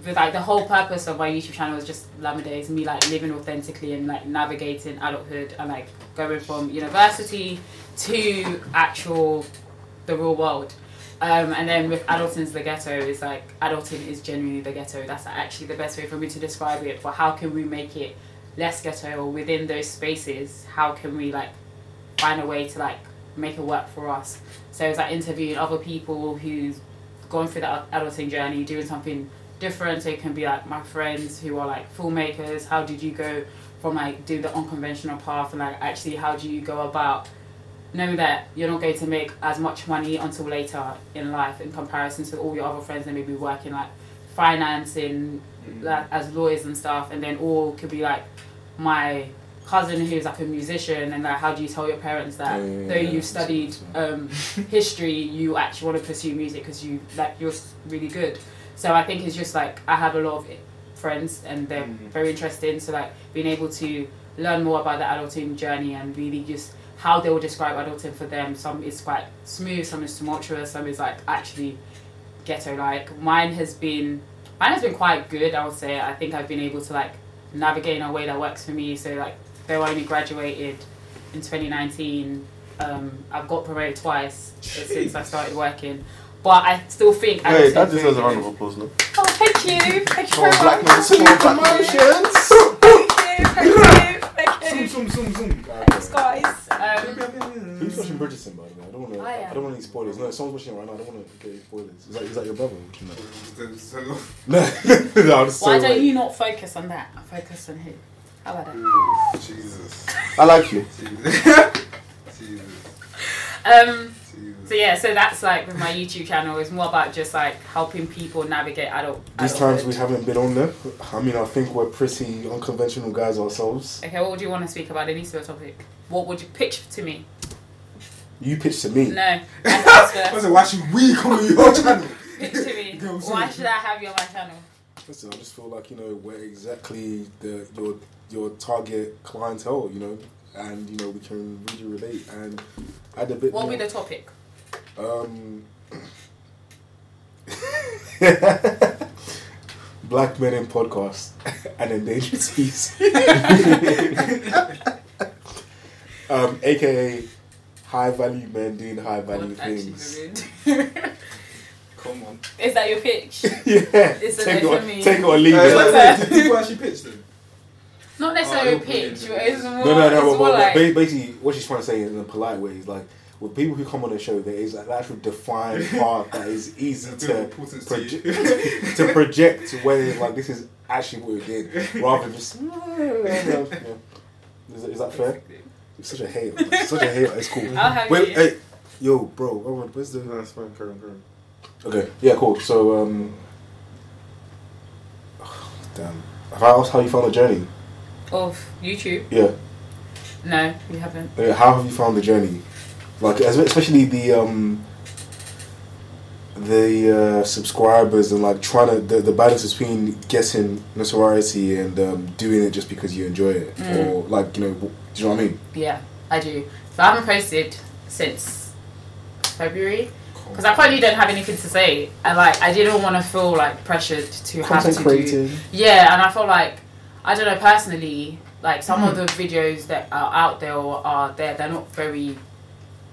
with like the whole purpose of my YouTube channel was just Lamades, me like living authentically and like navigating adulthood and like going from university to actual the real world. Um, and then with adulting's the ghetto, it's like adulting is genuinely the ghetto. That's actually the best way for me to describe it. But how can we make it less ghetto or within those spaces? How can we like find a way to like make it work for us? So it's like interviewing other people who've gone through that adulting journey, doing something different. So it can be like my friends who are like filmmakers. How did you go from like doing the unconventional path and like actually how do you go about knowing that you're not going to make as much money until later in life in comparison to all your other friends that maybe work in like finance in like as lawyers and stuff and then all could be like my cousin who's like a musician and like how do you tell your parents that Yeah, yeah, though yeah. you've studied um, history you actually want to pursue music because you like you're really good so i think it's just like i have a lot of friends and they're Mhm. very interesting. So like being able to learn more about the adulting journey and really just how they will describe adulting for them. Some is quite smooth some is tumultuous some is like actually ghetto. Like mine has been mine has been quite good i would say. I think i've been able to like navigate in a way that works for me. So like though i only graduated in 2019 um, i've got promoted twice since i started working but i still think Wait, adulting that is deserves a round good. of applause, no? oh thank you thank you Small very black much man, small black man. thank you thank you thank you Zoom, zoom, zoom, zoom. thanks guys um, Who's watching Bridgerton, by the way? I don't want to. I I, am. don't want any spoilers. No, someone's watching it right now. I don't want to get any spoilers. Is that, is that your brother? watching that? No, no, I'm just why so don't like- you not focus on that focus on him how about that Jesus. I like you. Jesus. Jesus. um Jesus. So yeah, so that's like with my YouTube channel. It's more about just like helping people navigate adult. These times we haven't been on there. I mean, I think we're pretty unconventional guys ourselves. Okay, what would you want to speak about? Any sort of topic? What would you pitch to me? You pitch to me. No, and ask I first. said, why should we come on your channel? Pitch to me. Why should I have you on my channel? Listen, I just feel like you know we're exactly the your your target clientele, you know, and you know we can really relate and add a bit. What more. be the topic? Um, Black men in podcast and endangered species. um, AKA high value men doing high value What things. Come on. Is that your pitch? yeah, It's take, it or, take it or leave it. What's wait, that? did people actually pitch them? Not necessarily Oh, pitch. yeah. It's more, No, no, no. it's But, more but like, ba- basically, what she's trying to say in a polite way is like, with people who come on the show, there is an actual defined part that is easy It's a bit of to importance to to project where it's like this is actually what we did, rather than just. Yeah. Is, that- is that fair? It's such a hate. It's such a hate. It's cool. I'll have Wait, you. hey, yo, bro. Owen, Where's the? No, that's fine. Carry on, carry on. Okay. Yeah. Cool. So, um. Damn. Have I asked how you found the journey? Of YouTube? Yeah. No, we haven't. How have you found the journey? Like, especially the um, the uh, subscribers and like trying to the, the balance between getting notoriety and um, doing it just because you enjoy it, Mm. or like you know, do you know what I mean? Yeah, I do. So I haven't posted since February because I probably didn't have anything to say, and like I didn't want to feel like pressured to have to do. Yeah, and I feel like I don't know personally, like some of the videos that are out there or are there, they're not very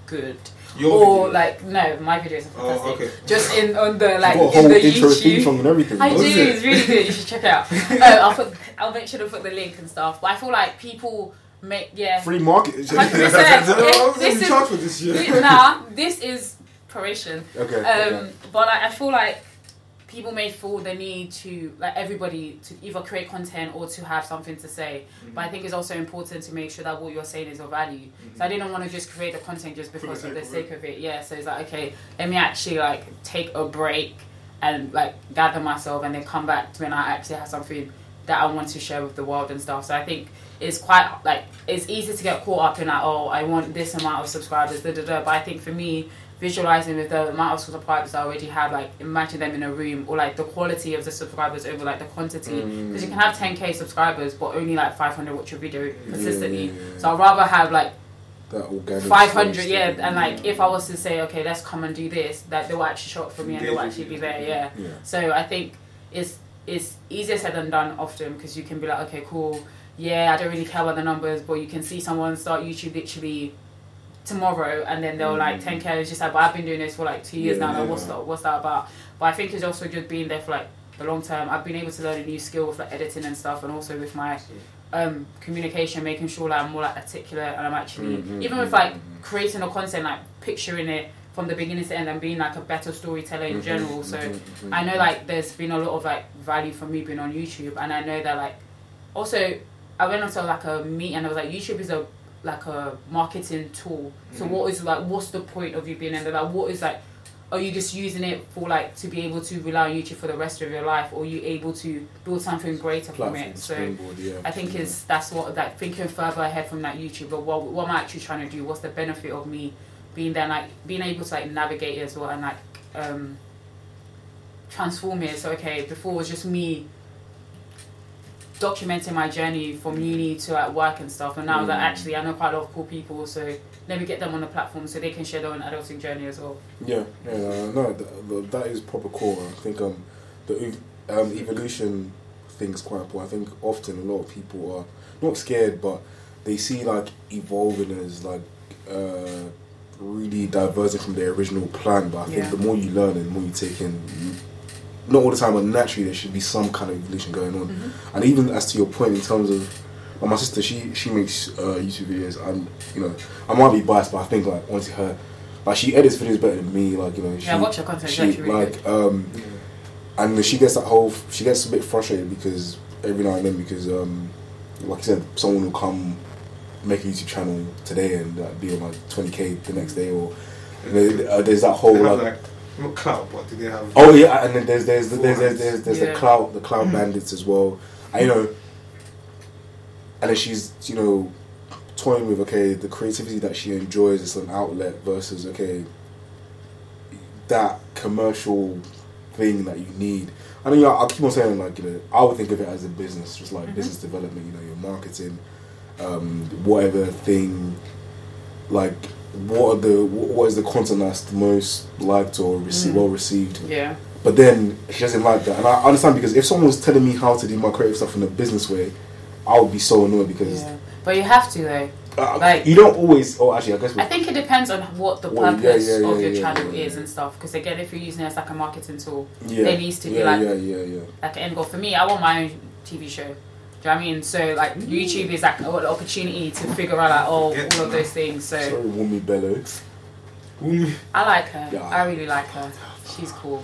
good. Your or video. like no, my videos are Oh, fantastic. okay. Just in on the like You've got a in the intro theme YouTube. song and everything. I do. it? It's really good. You should check it out. uh, I'll put. I'll make sure to put the link and stuff. But I feel like people make yeah. Free market. 100%. I This is- charge for this year. Nah, this is proration. okay. Um, okay. but like, I feel like people may feel the need to like everybody to either create content or to have something to say. But I think it's also important to make sure that what you're saying is of value. So I didn't want to just create the content just because the of the sake of it. Yeah. So it's like okay, let me actually like take a break and like gather myself and then come back to when I actually have something that I want to share with the world and stuff. So I think it's quite like it's easy to get caught up in like oh I want this amount of subscribers da da da. But I think for me visualizing with the amount of subscribers I already have like imagine them in a room or like the quality of the subscribers over like the quantity mm. because you can have 10k subscribers but only like 500 watch your video consistently. Yeah, yeah, yeah. So I'd rather have like that organic. 500 stuff. yeah and like if I was to say okay let's come and do this that they will actually show up for me and they will actually be there yeah Yeah. so I think it's it's easier said than done often because you can be like okay cool yeah I don't really care about the numbers but you can see someone start YouTube literally tomorrow and then they'll like 10k is just like but I've been doing this for like two years Mm. Yeah, now like, what's that what's that about but I think it's also just being there for like the long term I've been able to learn a new skill with like editing and stuff and also with my um, communication, making sure that I'm more like articulate and I'm actually Mhm, even with like mhm. creating a content, like picturing it from the beginning to end and being like a better storyteller in Mhm, general. So mhm, mhm. I know like there's been a lot of like value for me being on YouTube, and I know that like also I went onto like a meet and I was like YouTube is a like a marketing tool. So Mhm. what is like what's the point of you being in there? Like what is like are you just using it for like to be able to rely on YouTube for the rest of your life, or are you able to build something greater from it? So yeah. I think is that's what like thinking further ahead from that YouTube. But what what am I actually trying to do? What's the benefit of me being there? Like being able to like navigate it as well and like um transform it. So okay, before it was just me documenting my journey from uni to like work and stuff, and now that Mm. actually I know quite a lot of cool people, so let me get them on the platform so they can share their own adulting journey as well. Yeah, yeah, no, th- th- that is proper core. I think um, the um, evolution thing is quite important. I think often a lot of people are not scared, but they see like evolving as like uh, really diverging from their original plan. But I think Yeah. the more you learn and the more you take in, you, not all the time, but naturally there should be some kind of evolution going on. And even as to your point in terms of like my sister, she she makes uh, YouTube videos, and you know I might be biased, but I think like honestly her, like she edits videos better than me. Like you know, she, Yeah, I watch her content, She really like um, and then she gets that whole she gets a bit frustrated because every now and then because um, like I said, someone will come make a YouTube channel today and uh, be on like twenty k the next day, or there- uh, there's that whole They have like like not clout, but do they have? Oh yeah, and then there's there's there's there's there's, there's the Yeah. cloud the cloud bandits as well. I, you know, and then she's you know toying with okay the creativity that she enjoys is an outlet versus okay that commercial thing that you need. I mean, I, I keep on saying like you know I would think of it as a business, just like Mhm. business development. You know, your marketing, um, whatever thing, like what are the what is the content that's the most liked or rece- Mm. well received. Yeah. But then she doesn't like that, and I understand because if someone was telling me how to do my creative stuff in a business way, I would be so annoyed because Yeah. But you have to though. uh, Like- you don't always. Oh, actually, I guess. I think it depends on what the purpose yeah, yeah, of your channel is and stuff. Because again, if you're using it as like a marketing tool, yeah, there needs to be like yeah, yeah, yeah. like an end goal. For me, I want my own TV show. Do you know I mean? So like YouTube is like an opportunity to figure out like oh all of those things. So Sorry, Wumi Bello. Ooh. I like her. Yeah. I really like her. She's cool.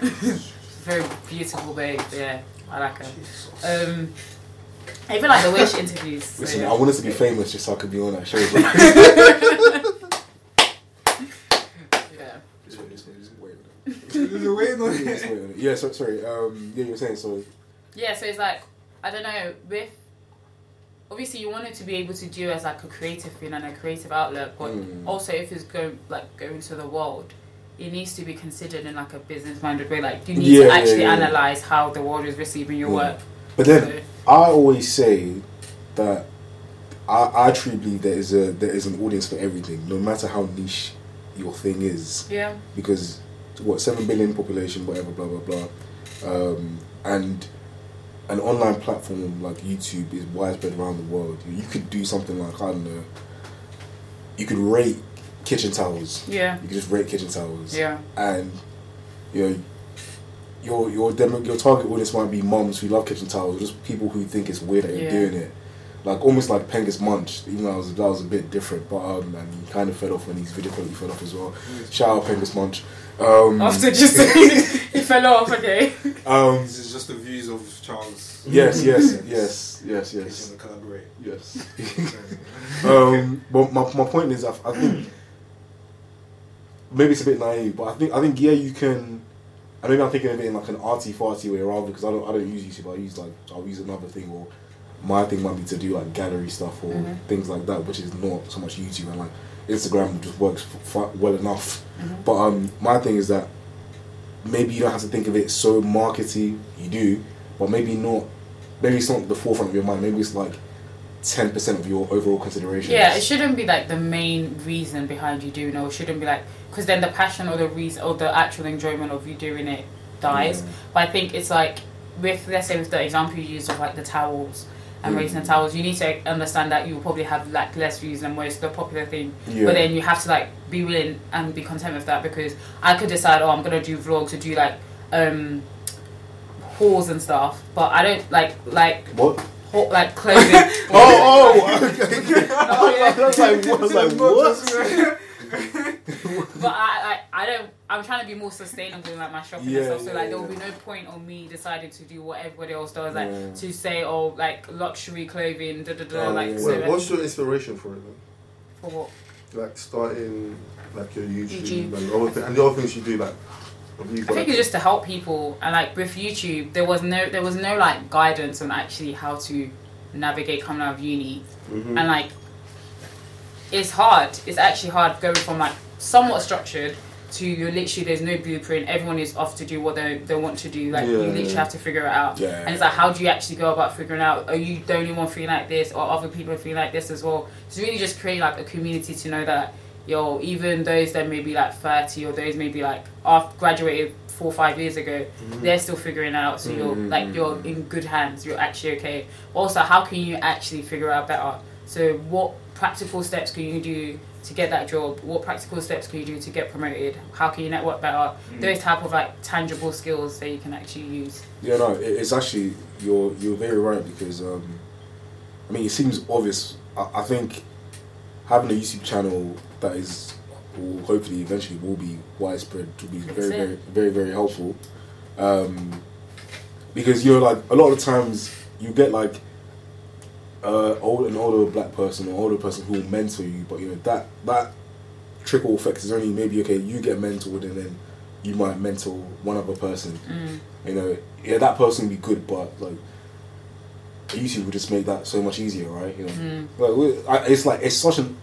Very beautiful babe. Yeah, I like her. Um, I even like the way she interviews. So, Listen, yeah. I wanted to be famous just so I could be on that show. Yeah. Just wait, just wait, just wait. Just it. wait on it. Yeah, so, sorry. Um, yeah, you were saying so. Yeah, so it's like I don't know with obviously you wanted to be able to do as like a creative thing and a creative outlet, but Mm. also if it's going like going to the world, it needs to be considered in like a business minded way. Like you need Yeah, to yeah, actually yeah. analyze how the world is receiving your Yeah. work. But then So, I always say that I, I truly believe there is a there is an audience for everything, no matter how niche your thing is. yeah, Because what seven billion population, whatever, blah blah blah, um, and an online platform like YouTube is widespread around the world. You could do something like I don't know. You could rate kitchen towels. yeah, You could just rate kitchen towels. yeah, and you know your your demo, your target audience might be mums who love kitchen towels, just people who think it's weird that you're Yeah. doing it. Like almost like Pengest Munch, even though that was, that was a bit different, but um, and he kind of fed off when his video quality fell off as well. Shout out Pengest Munch. Um, After just saying it fell off, okay. um, This is just the views of Charles. yes, yes, yes, yes, Yes. yes, collaborate. yes. um, but my, my point is, I, I think maybe it's a bit naive, but I think I think yeah, you can. And maybe I'm thinking of it in like an arty farty way rather because I don't I don't use YouTube. I use like I'll use another thing or my thing might be to do like gallery stuff or Mhm. things like that, which is not so much YouTube and like Instagram just works f- well enough. Mhm. But um, my thing is that maybe you don't have to think of it so markety. You do, but maybe not. Maybe it's not the forefront of your mind. Maybe it's like ten percent of your overall consideration. Yeah, it shouldn't be like the main reason behind you doing it. Or it shouldn't be like because then the passion or the reason or the actual enjoyment of you doing it dies. Yeah. But I think it's like with let's say with the example you used of like the towels and Mm. raising the towels, you need to understand that you will probably have like less views than most the popular thing. Yeah. But then you have to like be willing and be content with that because I could decide, oh, I'm gonna do vlogs or do like um hauls and stuff, but I don't like like What? like clothing. Oh, oh, okay. Oh, yeah. I was like, what? I was like, what? But I, I, I don't. I'm trying to be more sustainable in like my shopping Yeah, and stuff. So yeah, like, there will yeah. be no point on me deciding to do what everybody else does, like Yeah. to say, oh, like luxury clothing, da da da. Oh, like, yeah. so what's your inspiration for it then? for what? Like starting like your YouTube, YouTube. and other thi- and the other things you do like. I think it's just to help people, and like with YouTube, there was no, there was no like guidance on actually how to navigate coming out of uni, Mhm. and like it's hard. It's actually hard going from like somewhat structured to you're literally there's no blueprint. Everyone is off to do what they, they want to do. Like you literally have to figure it out. Yeah. And it's like how do you actually go about figuring out? Are you the only one feeling like this, or other people feeling like this as well? It's really just create like a community to know that yo, even those that may be like thirty or those maybe like after graduated four or five years ago, they're still figuring out. So you're Mhm. like you're in good hands. You're actually okay. Also, how can you actually figure out better? So what practical steps can you do to get that job? What practical steps can you do to get promoted? How can you network better? Those type of like tangible skills that you can actually use. Yeah, no, it's actually you're you're very right because um, I mean it seems obvious. I, I think having a YouTube channel that is will hopefully eventually will be widespread will be very very very very helpful. Um, because you're like a lot of times you get like uh, old an older black person or older person who will mentor you, but you know that that trickle effect is only maybe okay. You get mentored and then you might mentor one other person Mm. you know, yeah, that person would be good, but like YouTube would just make that so much easier, right? You know, Mm. like I- it's like it's such an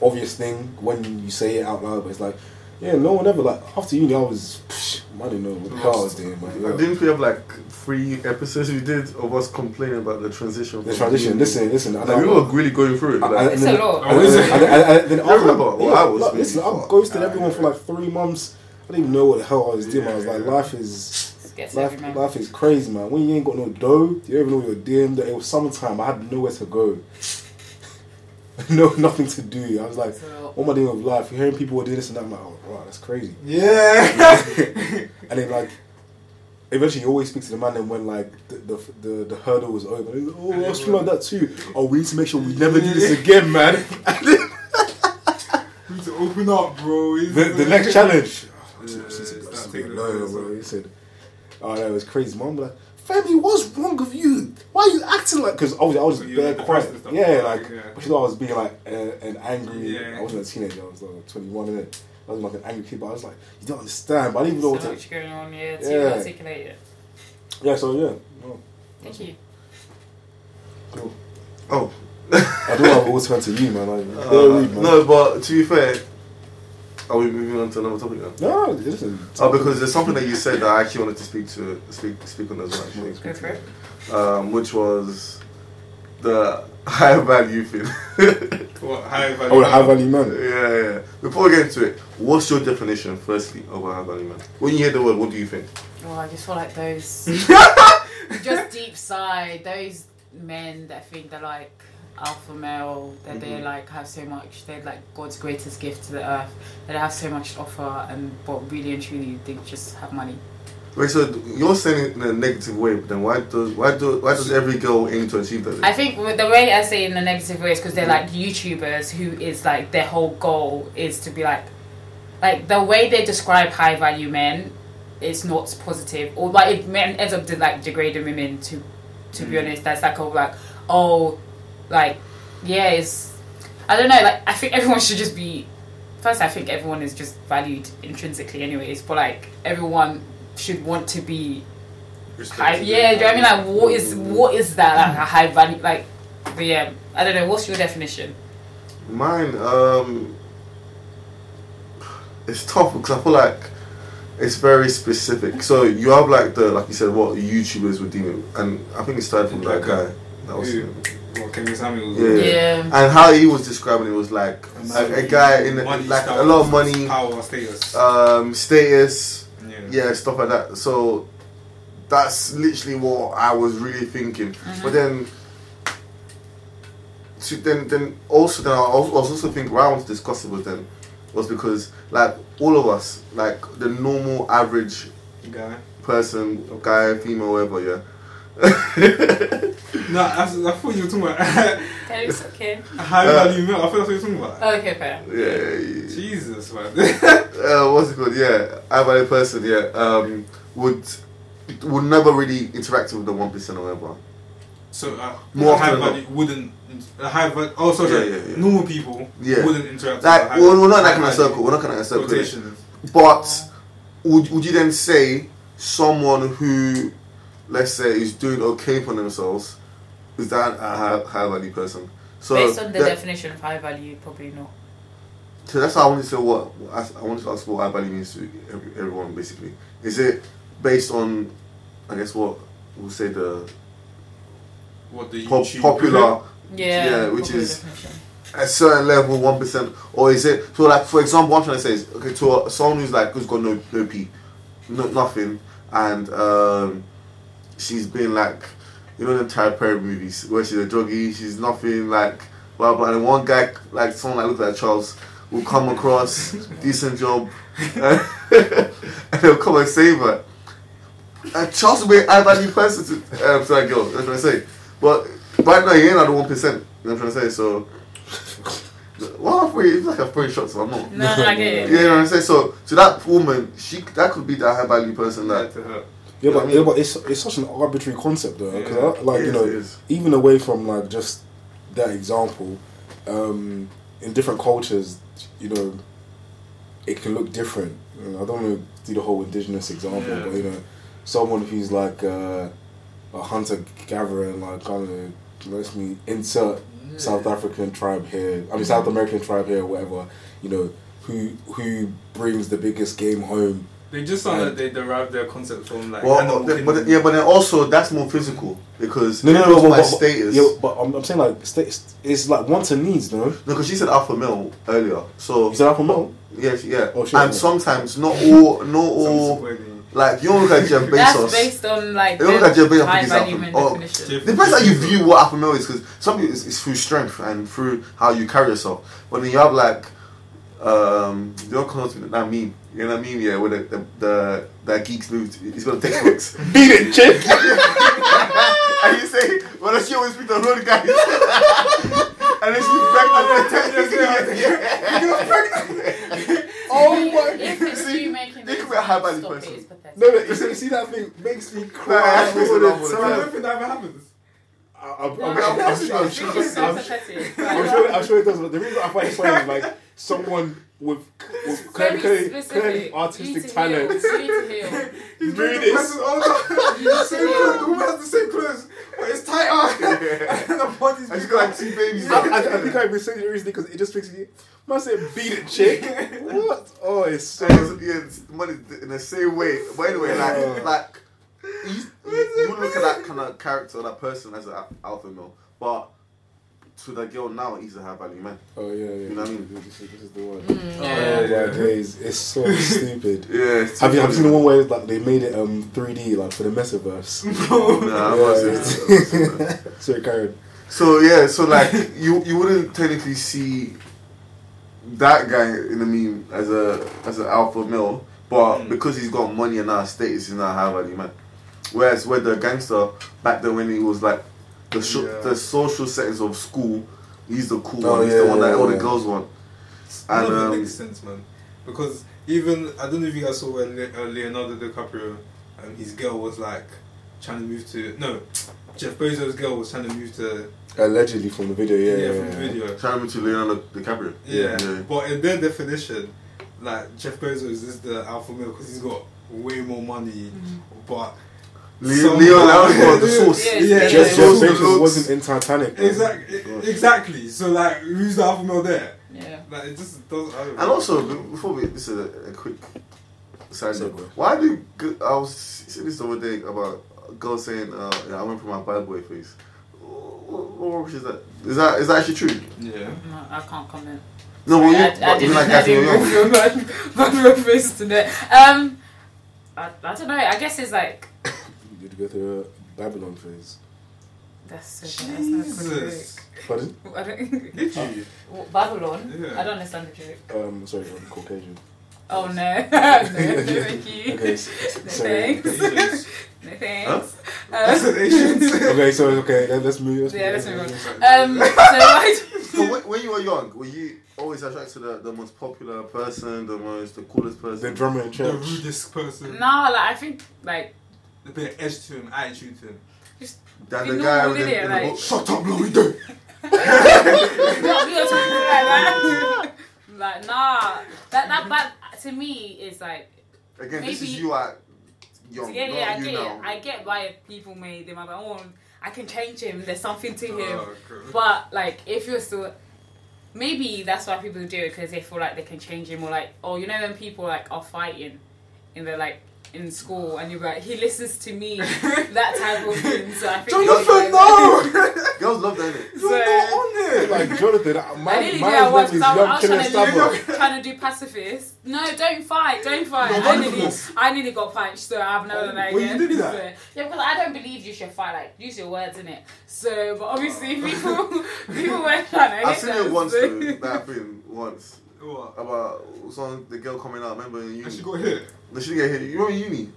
obvious thing when you say it out loud, but it's like yeah, no one ever like after uni. I was, psh, I didn't know what the hell I was doing, but yeah. Didn't we have like three episodes we did of us complaining about the transition? the from transition. uni? Listen, listen. I, Like, we were really going through it. I- I- Like, It's and a then- lot. and then- and then- and then- and I remember, like, well, I was like, really listen, I ghosted everyone for like three months. I didn't even know what the hell I was doing. I was like, Yeah. life is It life, life is crazy, man. When you ain't got no dough, you don't even know what you're doing. It was summertime. I had nowhere to go. No, nothing to do. I was like, So, what am I doing with life? You're hearing people were doing this and that. I'm like, oh, wow, that's crazy. Yeah. And then like, eventually you always speak to the man. And when like the the, the, the hurdle was over, like, oh, I was feeling like that too. Oh, we need to make sure we never do this again, man. We need to open up, bro. the, the next challenge. Yeah, Start taking no, bro. He said, "Oh, that was crazy." Mom, like, family, what's wrong with you? Why are you acting like? Because obviously I was So you bare were quiet. depressed and stuff, Yeah, like, like, yeah. but you know, I was being like uh, an angry. Yeah. I wasn't a teenager. I was like 21, innit? I was like an angry kid, but I was like, you don't understand. But I didn't even know so what to. much going on, yeah, to Yeah. articulate it. Yeah, so yeah, no, Thank you. cool. oh, I don't have all turn to you, man. Like, uh, man. no, but to be fair, are we moving on to another topic now? no, listen. Oh, because there's something that you said that I actually wanted to speak to speak speak on as well. Actually, Go for it. um, which was the high value thing. What high value? Oh, the high value man. yeah, yeah. Before we get into it, what's your definition, firstly, of a high value man? When you hear the word, what do you think? Oh, I just feel like those just deep side, those men that think they're like alpha male, that they Mhm. like have so much, they're like God's greatest gift to the earth, that they have so much to offer, and but really and truly they just have money. Wait, so you're saying it in a negative way, but then why does why do why does every girl aim to achieve that? I think the way I say it in a negative way is because they're like YouTubers who is like their whole goal is to be like, like the way they describe high value men, is not positive, or like it men ends up de- like degrading women to, to be Mm. honest. That's like oh like oh, like yeah, it's I don't know. Like I think everyone should just be. First, I think everyone is just valued intrinsically, anyways. But like everyone should want to be high, yeah, do you know what I mean? Like, what is what is that? Like a high value, like, but yeah, I don't know. What's your definition? Mine, um, it's tough because I feel like it's very specific. So you have like the like you said, what YouTubers would deem it, and I think it started from that guy. That was Who? What Yeah. Yeah, and how he was describing it was like a, a guy in Money, like a lot of money, power, status. um, status, yeah. yeah, stuff like that. So that's literally what I was really thinking. Mm-hmm. But then, to then then also then I was, I was also thinking why I want to discuss it with them was because like all of us, like the normal average Guy. person, guy, female, whatever, yeah. No, I, I thought you were talking about okay, it's okay. high Uh, value male. I thought that's what you were talking about. Okay, fair. yeah, Jesus, man. uh, what's it called? Yeah, average person, yeah, um, would would never really interact with the one percent or whatever. so, uh, More high often than value wouldn't. A high value. Oh, sorry, sorry. Yeah, yeah, yeah. Normal people Yeah. wouldn't interact. Like, with well, we're not in that kind of circle. We're not kind of circle. innit? But would would you then say someone who, let's say, is doing okay for themselves, is that a high, high value person? So Based on the that- definition of high value, probably not. So that's why I wanted to say what I, I wanted to ask what high value means to everyone. Basically, is it based on, I guess what we'll say the What the pop, popular Yeah, Yeah, which popular is- definition. a certain level, one percent, or is it so? Like for example, what I'm trying to say is okay to a, someone who's like who's got no no p, no nothing, and um, she's been like, you know, the Tyler Perry movies where she's a druggie, she's nothing like blah blah. And one guy like someone like look like Charles will come across decent job, and they'll come and save her. And Charles will be an high value person to, um, to that girl. That's what I say. But right now he ain't at the one percent. You know what I'm trying to say? So. Well, I'm free. It's like a free shot, so I'm not. No, no, I get it. you know what I'm saying. So, to that woman, she that could be that high value person that. Yeah, that. to her. Yeah, I but, mean- yeah, but it's it's such an arbitrary concept though, because Yeah. like you is, know, even away from like just that example, um, in different cultures, you know, it can look different. You know, I don't want to do the whole indigenous example, Yeah. but you know, someone who's like uh, a hunter gatherer, like kind of let's me insert South African tribe here, I mean South American tribe here, or whatever, you know, who who brings the biggest game home. They just sound Yeah. like they derive their concept from like. Well, Animal but yeah, but then also that's more physical because No, no, it no, goes but, by but, status. Yeah, but I'm, I'm saying like sta- it's like wants and needs, no? No, because she said alpha male earlier. So You said alpha male? yeah, she- yeah. Oh, shit, and yeah. sometimes not all, not all. Like you don't look at Jeff Bezos. That's based on like They look at Jeff Bezos high and value think men he's alpha- oh, definition. Depends how you view what alpha male is, because some people it's, it's through strength and through how you carry yourself. But then you have like, um, you don't call it that meme. You know what I mean? Yeah, where the, the, the that geeks moved. He's got textbooks. Beat it, chick! and you say, well, she always speak to road guys. and then she's pregnant. oh my If it's See, you making they those could be a high claims, value stop person. It. No, no, you see, see that thing makes me cry it all the laugh all the So I time. don't think that ever happens. I- I'm, No, I'm, no, I'm, I'm, it's sure- not. I'm It's sure, so I'm, pathetic. I'm sure, I'm sure it does. But the reason I find it funny is like someone with, with Very clearly, specific. clearly You need artistic to talent. heal. You need to heal. He's Doing doing this. this. You no! need to Same clothes. The woman has the same clothes, but it's tighter. and the body's And she's bigger. got like two babies. I, I, I think I've been saying it recently because it just makes me. Man said beat it, chick. what? Oh, it's so. And it's, yeah, it's money in the same way. But anyway, like, like you, you, you would look at that kind of character, that person as an alpha male, but to the girl now, he's a high value man. Oh yeah, yeah. You know what I mean? This is, this is the one. Mm, Oh yeah. my days, it's so stupid. Yeah. it's Have you, have you seen the one where like they made it um 3D like for the metaverse? Nah, I'm not saying that. Sorry, Karen. So yeah, so like you you wouldn't technically see that guy in the meme as a as an alpha male, but Mm. because he's got money and now status, he's not a high value man. Whereas with the gangster back then when he was like the sho- Yeah. the social settings of school, he's the cool Oh, one. He's yeah, the one that yeah, all the girls want. None And of it um, makes sense, man. Because even I don't know if you guys saw when Le- uh, Leonardo DiCaprio, um, his girl was like trying to move to no, Jeff Bezos' girl was trying to move to Allegedly from the video, yeah, yeah, yeah. from the video. trying to move to Leonardo DiCaprio. Yeah. Yeah. but in their definition, like Jeff Bezos is the alpha male because he's got way more money, but Le- Somehow- Leon Leonardo the source. Yeah, Yeah, Jeff, yeah, Jeff those Bezos looks- wasn't in Titanic. man. exactly, exactly. So like, who's the alpha male there? Yeah. Like, it just doesn't. I. And also, before we, this is a, a quick side note. Why do I was saying this the other day about a girl saying, uh, yeah, "I went for my bad boy face." What, what rubbish is that? Is that is that actually true? yeah. No, I can't comment. No, but you, I, I, but I didn't, like I Catherine didn't Young. bad, bad reference to that. Um, I, I don't know. I guess it's like You'd go through a Babylon phase. that's so bad. That's not a good Pardon? joke. I don't. Did you? What, Babylon. Yeah. I don't understand the joke. Um, sorry, I'm Caucasian. Oh no, no, thank you. Okay, s- No sorry. thanks. No thanks. I Um, okay, so okay, then let's move. Let's Yeah, move, let's move on. Um, so why? So when, when you were young, were you always attracted to the, the most popular person, the most the coolest person? The drummer in the rudest person. No, like I think like A bit of edge to him, attitude to him. Than You the guy with did the, it, in the like- Shut up, Louis. Do. not me or something like nah, that that that to me is like Again, this is you at young, yeah yeah I you get now. it. I get why people made them. I'm like oh I can change him. There's something to him. Oh, But like, if you're still, maybe that's why people do it because they feel like they can change him, or like, oh, you know, when people like are fighting, and they're like in school, and you're like, he listens to me, that type of thing. So I think Jonathan, no! Girls love that. innit? You're So- not on it! Like Jonathan, uh, my, I nearly my did at once is I, Young I was trying to, do, trying to do pacifist. No, don't fight, don't fight. No, I, don't nearly. I nearly got punched, so I've never done that Well, you did that. So- yeah, because I don't believe you should fight. Like, use your words in it. So, but obviously, people people were trying to. I've hit seen that, it once, so- though, that thing once. What? Uh? About some the girl coming out, remember in uni? And she got hit. No, she didn't get hit. You remember uni?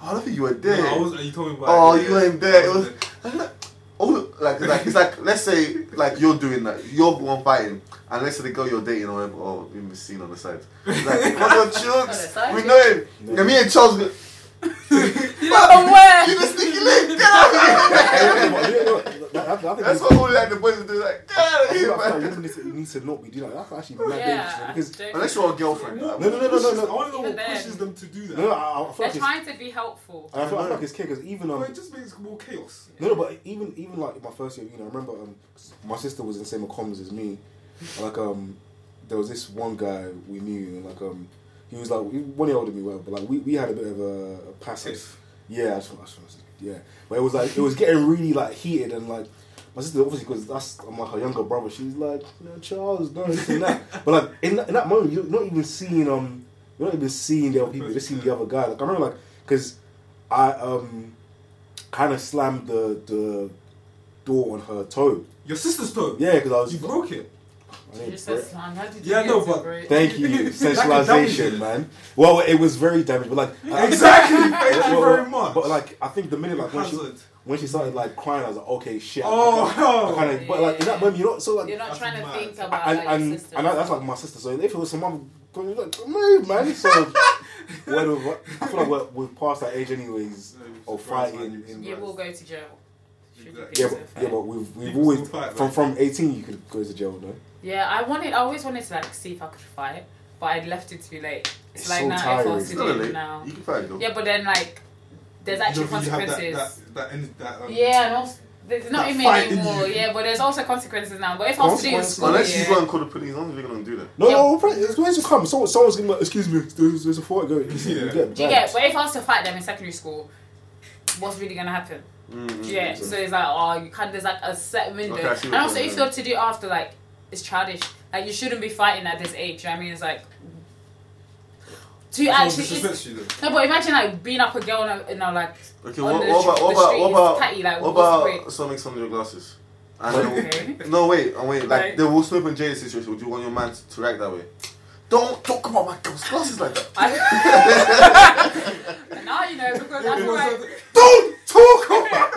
Oh, I don't think you were there. No, I was, uh, you told me about Oh, it, you yeah. weren't there. I It was oh, like like it's like let's say like you're doing that, you're the one fighting, and let's say the girl you're dating or whatever, oh, or even seen on the side. It's like, come on, On the Chugs, we know him. And me and Charles, go, You know from where? you the sneaky link, get out of here. That's what all like the boys do, like get out of here, feel like man. you need to, you need to not be doing that. That's actually mad Yeah, dangerous because Unless you're a girlfriend. No, no, no, no, no, no. I want to know what then. pushes them to do that. no, no, I, I feel They're like trying to be helpful. and I feel like it's kid because even um, Well, it just makes more chaos. No, no, but even even like my first year, you know, I remember um, my sister was in the same comms as me. Like um, there was this one guy we knew, and like um, he was like he- one year older than me, whatever, but like we, we had a bit of a, a passive. Tiff. Yeah, that's what, that's what I was, yeah. But it was like it was getting really like heated and like my sister obviously because that's I'm like her younger brother. She's like, you Charles, no, this and that. but like in that, in that moment, you're not even seeing um, you're not even seeing the other people. You're just seeing the other guy. Like I remember like because I um, kind of slammed the the door on her toe. Your sister's toe. Yeah, because I was. You broke it. I You didn't just break- said slang. How did you Yeah, no, but- break? Thank you, That could damage sensualization, man. Well, it was very damaged, but like Exactly. Thank you well, very well, much. But like, I think the minute like when she when she started like crying, I was like, okay, shit. Oh, I, kind of, but like in that moment, you're not so like, You're not trying to mad. think about and like, and, your and, sister. that's like my sister. So if it was some other, you're like, move, man. So whatever. I feel like we're, we're past that age anyways of fighting. In, you will go to jail. Exactly. yeah, but, yeah, but we've we've People always fight, from from 18 you could go to jail, no? Yeah, I wanted. I always wanted to like see if I could fight, but I'd left it too late. It's, It's like so now if I tiring. was It's to do it late. now. You can fight though. Yeah, but then like, there's actually You know, you have that- consequences. That, that, that, that, um, Yeah, and also, there's not That even anymore. Yeah, but there's also consequences now. But if I was to do it in Consequences? school, Unless yeah. you go and call the police, I'm not gonna do that. No, Yeah. no, no, it's going to come. Someone, someone's going to excuse me. There's, there's a fight going. You Yeah. get Do you get? bagged. But if I was to fight them in secondary school, what's really gonna happen? Mm-hmm. Do you? So it's like, oh, you can't. There's like a set window, Okay, and also if you're to do it after, like, it's childish. Like you shouldn't be fighting at this age. you know what I mean, it's like to Someone actually. disrespects It's, you though. no, but imagine like being up a girl in a, in a like Okay, what, the, what about what about street what is about tatty, like what about point? something some of your glasses? And then Okay. no wait, and wait, like Right. the Will Smith and Jada situation. Would you want your man to, to react that way? Don't talk about my girl's glasses like that. I, now you know because I feel like Don't talk about.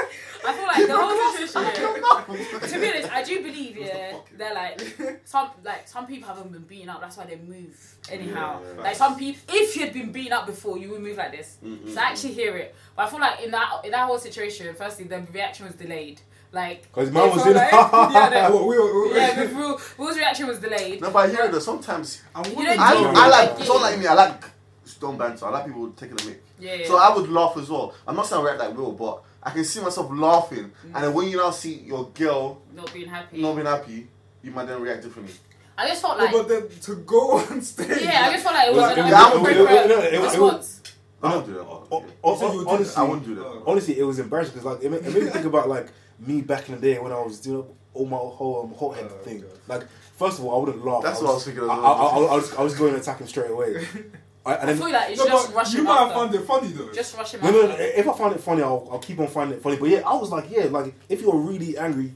I feel like the whole situation. to be honest, I do believe yeah that like some like some people haven't been beaten up. That's why they move anyhow. Yeah, yeah. Like some people, if you'd been beaten up before, you would move like this. Mm-mm. So I actually mm. hear it, but I feel like in that in that whole situation, firstly the reaction was delayed. Like 'Cause man they was in- like, yeah, they- we, we, we, yeah, with Will, Will's reaction was delayed. No, but I hear it. Sometimes I'm You willing don't I, do. I like Yeah. don't like me. I like stone banter. I like people taking a mic. Yeah, yeah. So I would laugh as well. I'm not saying I react like Will, but I can see myself laughing. And then when you now see your girl not being happy. not being happy, you might then react differently. I just felt No, like but then to go on stage. yeah, I just felt like it It was was- an it appropriate no, response. I don't do that. Oh, but, oh, You said you would do honestly, I wouldn't do that. Oh. honestly, it was embarrassing because like it made, it made me think about like me back in the day when I was doing all my whole um, hot head Oh, thing. God. Like, first of all, I wouldn't laugh. That's I what I was thinking as I. I, I, I was, I was going to attack him straight away. I, and I then, feel like you No, just but you him might have found it funny though. Just rush him no, no, no, if I find it funny, I'll, I'll keep on finding it funny. But yeah, I was like, yeah, like if you're really angry,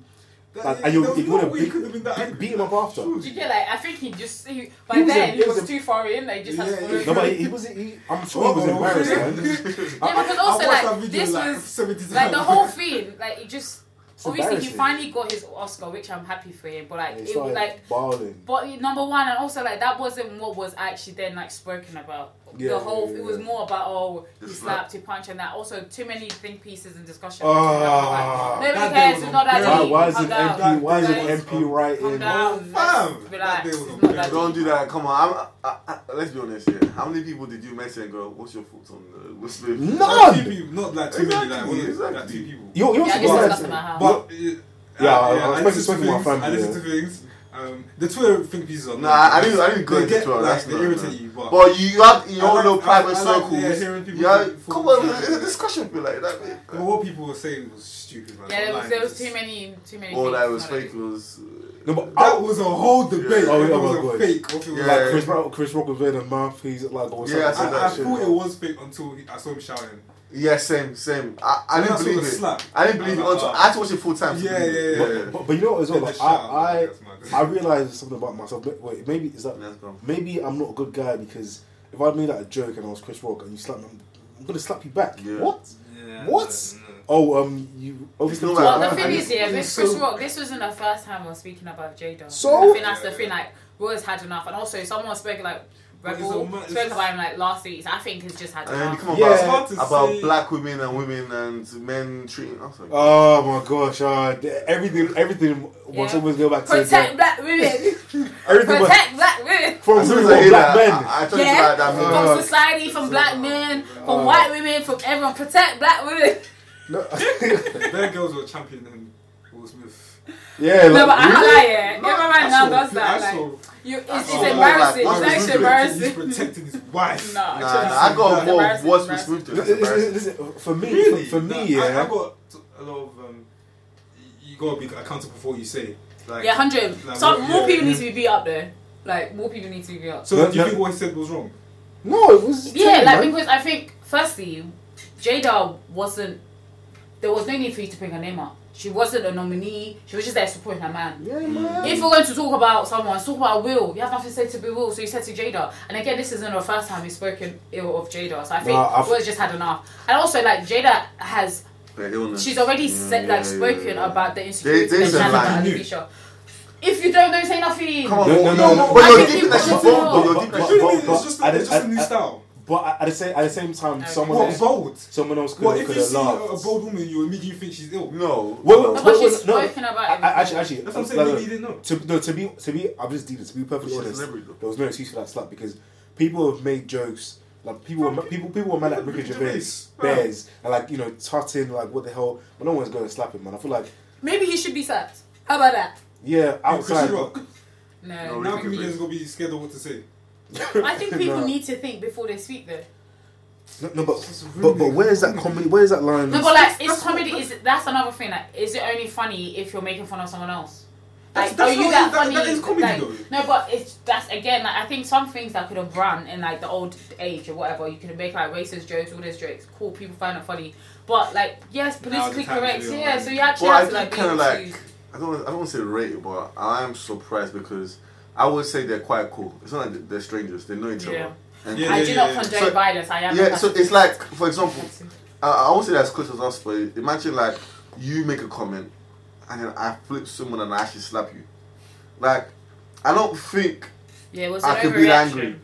That- like, and you're, you're no gonna way beat, could that beat, him up after. Surely. Did you get like? I think he just he, by He was then a- he he was, was a- too far in. Like just had to Yeah, follow yeah. No, but through. he, he was. He, I'm sure he was Oh, embarrassed, yeah. because I- also I like this like was like the whole thing. Like it just It's obviously he finally got his Oscar, which I'm happy for him. But like He it was like. balling. But number one, and also like that wasn't what was actually then like spoken about. Yeah, the whole yeah, it was more about oh he slapped, he punched, and that. Also too many think pieces and discussion. Ah. Nobody That cares. was It's not that on Why, deep. why is Calm an down. MP? Why is an MP writing? Calm down. fam, Let's Relax. day was It's on Don't do that. Come on. I'm, I, I, let's be honest here. How many people did you message and go, "What's your thoughts on the Will Smith?" None. Like two people, not like too many, like, Exactly, like two people. You, you're Yeah, I guess surprised. it's customer. But uh, Yeah, I- I I was listen speaking to to my family, I listen yeah. to things. Um, the Twitter think pieces are Nah, I didn't. I didn't go into get, Twitter. like, That's they not. irritate no. you, but, But you have in I your like- little private I like, circles. yeah, hearing people yeah, think- come on. It's a discussion feel like that. man. but what people were saying was stupid, man. Yeah, there was, there was too many too many. All that was fake was. No, but That I, was a whole debate. Yeah. Oh, yeah, it was oh, a fake. Or if it was Yeah. like like, Chris Rock, Chris Rock was wearing a mouthpiece, like or Yeah, I something. said I, I shit, thought bro. it was fake until he, I saw him shouting. Yeah, same, same. I, I When didn't believe it. slap, I didn't believe it I until like, I had to watch it full time. Yeah, yeah, yeah. But, but, but you know what as well? Then Like, I. I I realized something about myself. But Wait, maybe is that maybe I'm not a good guy because if I made that a joke and I was Chris Rock and you slap me, I'm, I'm gonna slap you back. Yeah. What? Yeah, What? no, no. Oh, um, you obviously. Well, the thing is, yeah, I- with Chris so- Rock, this wasn't the first time we're speaking about Jada. So? I think that's the thing. Like, Roy's had enough, and also someone spoke like But it's Rebel all ma- spoke just- about him like last week. So I think he's just had And enough. come on, Yeah. about, to about black women and women and men treating. us. was like, Oh my gosh! Uh, everything, everything. Once Yeah. always go back to Protect the, black women. everything. was- Protect black women. From as from black that, men. I, I Yeah. to that. movie. Uh, From society, from black men, from uh, white women, from everyone. Protect black women. No. Their girls were championing Will Smith. yeah, no, like, but I can't really? lie, yeah. Everyone I now saw- does I that. saw- Like, You, it's, I it's embarrassing. like it's actually embarrassing. He's protecting his wife. Nah, Nah, nah, I got it's more embarrassing, worse embarrassing. with Smooth to Listen, that's listen, embarrassing. listen, for me, Really? for, for me, Nah, yeah. I, I got a lot of. Um, you gotta be accountable for what you say. Like, Yeah, hundred. Like, Some what- more yeah. people need to be beat up there. Like more people need to be beat up. So No, do you no. think what he said was wrong? no, it was. Yeah, ten, like man. because I think firstly, Jada wasn't. There was no need for you to bring her name up. She wasn't a nominee. She was just there supporting her man. Yeah, man. If we're going to talk about someone, talk about Will. You have nothing to say to Bill Will, so you said to Jada. And again, this isn't the first time he's spoken ill of Jada. So I think Nah, I've- Will's just had enough. And also, like Jada has, she's already said, Yeah, like yeah, spoken yeah, yeah. about the insecurity they that she said, like, about you. Alicia. If you don't know, say nothing. Come on, No, no, no, no, no, But no. I you're think deep people that she's should bold, know. but you're deep but- that What she's you bold. mean? but- It's just, it's just a new I- I- style. But at the same at the same time, Okay. someone What else, bold? someone else could What have if you have see a bold woman, you immediately think she's ill? No. Well, no. No, Well, she's no, spoken about I, it. Actually, actually, That's what I'm uh, saying. no, Maybe you didn't know. To, no, to be to be, I'm just deep. To be perfectly She's honest, there was no excuse for that slap because people have made jokes. Like people, were, people, people were mad at Ricky Ricky Gervais, Gervais. bears, and like you know, tutting like what the hell. But no one's going to slap him, man. I feel like Maybe he should be sacked. How about that? yeah, Chris outside. Rock. No. No, Now Ricky comedians Gervais. gonna be scared of what to say. I think people No. need to think before they speak, though. No, no, but It's but but where's that comedy? Where's that line? No, but like, That's it's comedy. Is that's another thing? Like, is it only funny if you're making fun of someone else? That's- Like, that's are you not- that that- funny? that is comedy, like, though. No, but it's that's again. Like, I think some things that could have run in like the old age or whatever. You could make like racist jokes, all these jokes. Cool, people find it funny. But like, yes, politically times correct. we are Yeah, on. so you actually Well, I have to do like be kind of able like. I don't. I don't want to say rate but I am surprised because I would say they're quite cool. It's not like they're strangers. They know each Yeah. other. And Yeah, I yeah, do yeah, not yeah. condone So- violence. I am. yeah. So it's like, for example, I, I won't say that's close as us, but imagine like you make a comment and then I flip someone and I actually slap you. Like, I don't think yeah, it was I could be overreaction. angry.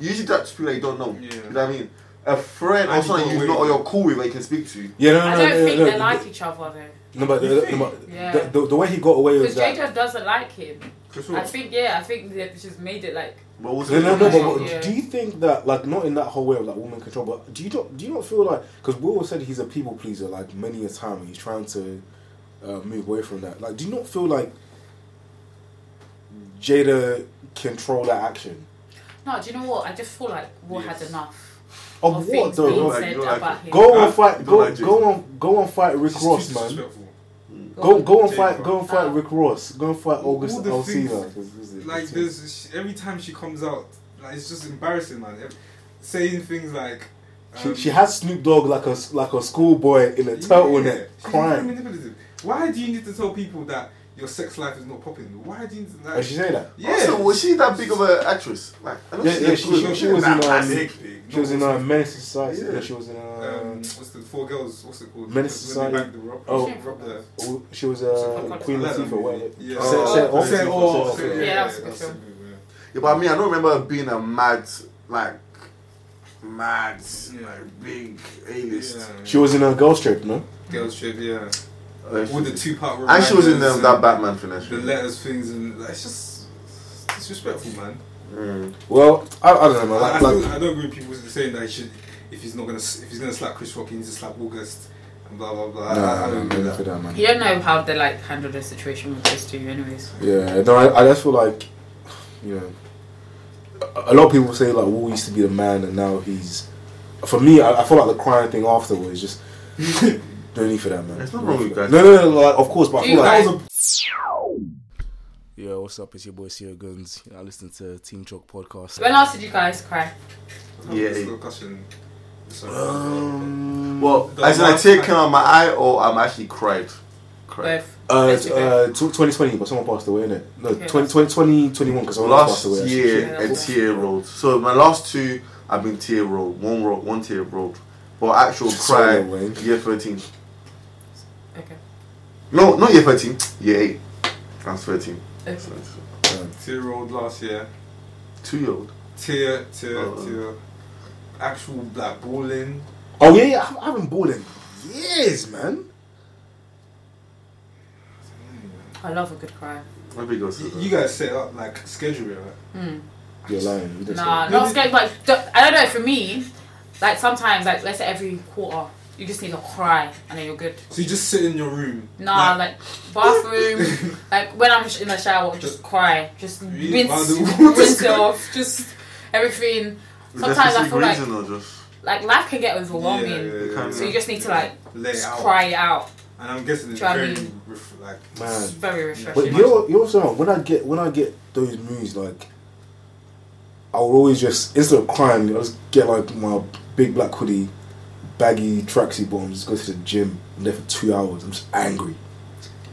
Usually that's people that you don't know. Yeah. You know what I mean? A friend or And you someone got you away know or you're cool with that you can speak to. You. Yeah, no, no, I no, don't no, think no, they no, like each other though. No, but, You the, think? Yeah. but the, the way he got away with that. Because that. Jada doesn't like him. Chris I think yeah, I think that she's made it like But also, No, no, no, but, but Yeah. do you think that, like, not in that whole way of like woman control, but do you not, do you not feel like, because Will said he's a people pleaser, like many a time, and he's trying to uh, move away from that. Like, do you not feel like Jada control that action? no. Do you know what? I just feel like Will Yes. had enough Of of what though? Like, said you don't like about it. him. Go Huh? and fight. Go, don't like go on. Go and fight Rick She's Ross, man. Disrespectful. Go, go and Jada. fight. Go and fight Oh. Rick Ross. Go and fight All August the Alsina. things- this Like there's every time she comes out, like it's just embarrassing, man. Ev- Saying things like. She, um, she has Snoop Dogg like a like a schoolboy in a turtleneck Yeah, crying. Why do you need to tell people that your sex life is not popping? Why do you need? Like, Did she say that? yeah. Also, was she that big of an actress? Like, I know Yeah, yeah, she- she- she was in, um, classic. She was in uh, Menace Society. Yeah. Yeah. She was in. Uh, Um, what's the four girls? What's it called? Menace When Society. the rock- Oh. rock the- oh, she was uh, Queen I like that Latifah. movie. Whatever. Yeah. Oh, Say- oh, say oh, off, Say say it off, all, say say off. it, Yeah, that was a good film. yeah. Yeah, but I mean, I don't remember being a mad, like, mad, Yeah. like, big A-list. Yeah. She was in a Girls Trip, no? Girls Trip, yeah. With the two part and she was in reminders that Batman finish. The letters, things, and like, it's just it's disrespectful, man. Mm. Well, I, I don't know, man. I, I, Like, still, like, I don't agree with people saying that he should, if he's not gonna, if he's gonna slap Chris Rock, he needs to slap August and blah blah blah. no, I, I don't no, agree with for that. that, man. You don't know how they like handle the situation with those two, anyways. Yeah, no, I, I just feel like, you know, a, a lot of people say like Will used to be the man and now he's. For me, I, I feel like the crying thing afterwards just No need for that, man. There's nothing wrong with guys. No, no, no, no of course, but I feel like that. Yo, what's up? It's your boy Sierra Guns. I listen to Team Chalk podcast. When else did you guys cry? Yeah. Um, well, as in I tear came out my eye, or I'm actually cried. Cried. Uh, uh, 2020, but someone passed away, innit? No, okay. 2021, because someone last passed away. Last year, a tear rolled. So my last two, I've been tear rolled. One rolled, one tear rolled. But actual cry, year 13. No, not year thirteen. Year eight. I was thirteen. Okay. Um, Tear rolled last year. Two year old. Tear, tear, Oh. tear. Actual like balling. Oh, yeah, yeah, I haven't bought in years, man. I love a good cry. My big girl You, you guys set up like schedule it, right? Hmm. You're lying. You just Nah, not this- scared. But d- I don't know. For me, like sometimes, like let's say every quarter, You just need to cry and then you're good. So you just sit in your room. Nah, like, bathroom, like when I'm in the shower, just cry, just Really? rinse, rinse it off, just everything. Sometimes there a I feel like just like life can get overwhelming, Yeah, yeah, yeah. so you just need to like Let it just out. cry it out. And I'm guessing it's Do you know what I very mean? ref- like Man. It's very But refreshing. you know, you know what? When I get when I get those moods, like I will always just instead of crying, I just get like my big black hoodie, baggy tracksuit bottoms, go to the gym. I'm there for two hours. I'm just angry.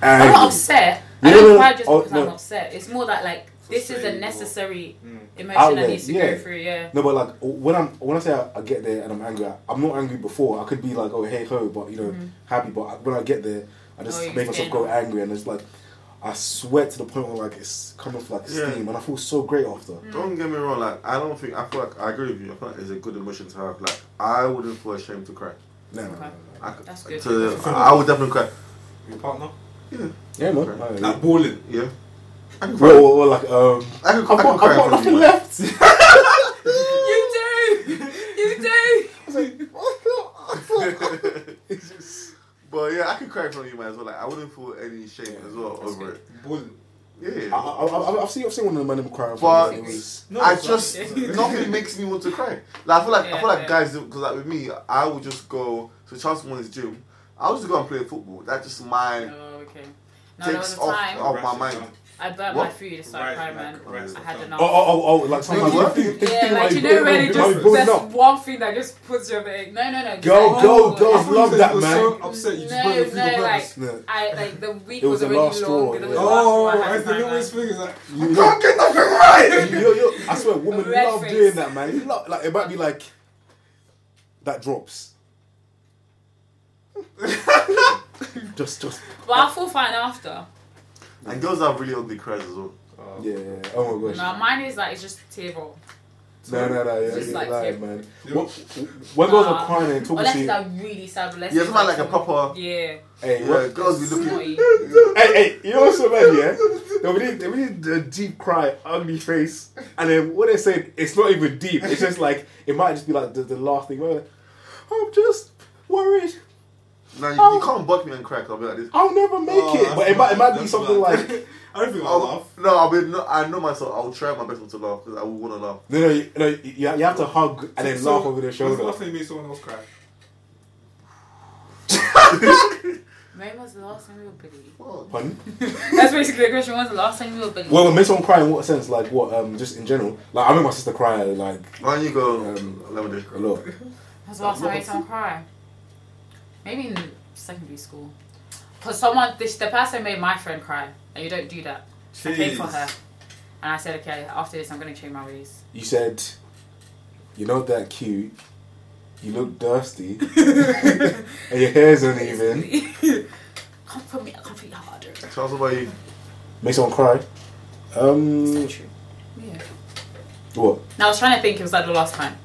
I'm not upset. I don't no, cry just oh, because no. I'm upset. It's more that like this is a necessary Mm. emotion Outlet, that needs to yeah. go through. Yeah. No, but like when I'm when I say I, I get there and I'm angry, I'm not angry before. I could be like, oh hey ho, but you know, happy. But I- when I get there, I just. Oh, make myself go angry. angry, and it's like I sweat to the point where like it's coming off like Yeah. steam, and I feel so great after. Mm. Don't get me wrong, like I don't think I feel like I agree with you. I feel like it's a good emotion to have. Like I wouldn't feel ashamed to cry. No, no, no, Okay. no. I, That's good. To, I would definitely cry. Your partner? Yeah, Yeah, man. Okay. I- Like balling. Yeah. I can cry. Well, well, well, like um, I can, I've I can got, cry I've got in front of nothing you, left. You do. You do. I thought. I thought. It's just- But yeah, I could cry in front of you, man, as well. Like I wouldn't feel any shame as well That's over good. it. Balling. Yeah. I, I, I, I've seen I've seen one of the men cry. But- it was No, I just nothing makes me want to cry. Like I feel like I feel like yeah. guys because like with me, I would just go to Charles Morning's gym. I would just go and play football. That's just my Oh, okay. No, takes off, off my Right, mind. Right. I burnt What? my food. It's like Right, crying, like, man. I had enough. oh oh oh oh like sometimes what? you think- think- Yeah, think like you know when building- just building that's up. one thing that just puts your egg. No, no, no. just Go, like, go, go. I love that, you were man. So upset, you just No, burnt your food no, on like purpose. No. I like the week It was was, the already last long. straw, It was yeah. the last Oh, straw I had the to littlest thing. It's like, You I can't get nothing right. you know, I swear, women love doing that, man. You love, like it might be like that drops. just, just. But I feel fine after. And girls have really ugly cries as well. Oh. yeah. yeah. Oh my gosh. No, mine is like it's just tear roll. No, no, no. Yeah, Just yeah, like lying, tip. man. What, when girls Nah. are crying and talking Unless it's you, like really sad. Unless Yeah, it's something like a proper. Yeah. hey, Yeah, what, girls be looking. Hey, hey, you know what's so bad, yeah? They really, they really the deep cry, ugly face, and then what they say, it's not even deep. It's just like it might just be like the, the last thing. Where like, I'm just worried. Now you, Oh. you can't buck me and crack. I'll be like this. I'll never make Oh, it. that's But it might, it might be that's something bad. like I don't think I'll I'll, laugh. no, I'll be. No, I know myself. I'll try my best not to laugh because I will want to laugh. no, no, you, no, you, you have to hug and then So, laugh over their When's the shoulder. last time you made someone else cry? When was the last time we were bullied? Fuck. Pardon? That's basically the question. When was the last time we were bullied? Well, well, make someone cry in what sense? Like what? Um, just in general. Like I made my sister cry like Why don't you go? Um, Eleven days. a lot. When was the last time I made someone cry? Maybe in secondary school. Because someone, this, the person made my friend cry, and you don't do that. I paid for her. And I said, okay, after this, I'm going to change my ways. You said, "You're not that cute. You look dusty, and your hair's uneven." Come for me, I come for you harder. Tell us about you. Make someone cry. Um, true. Yeah. what? Now, I was trying to think, it was like the last time?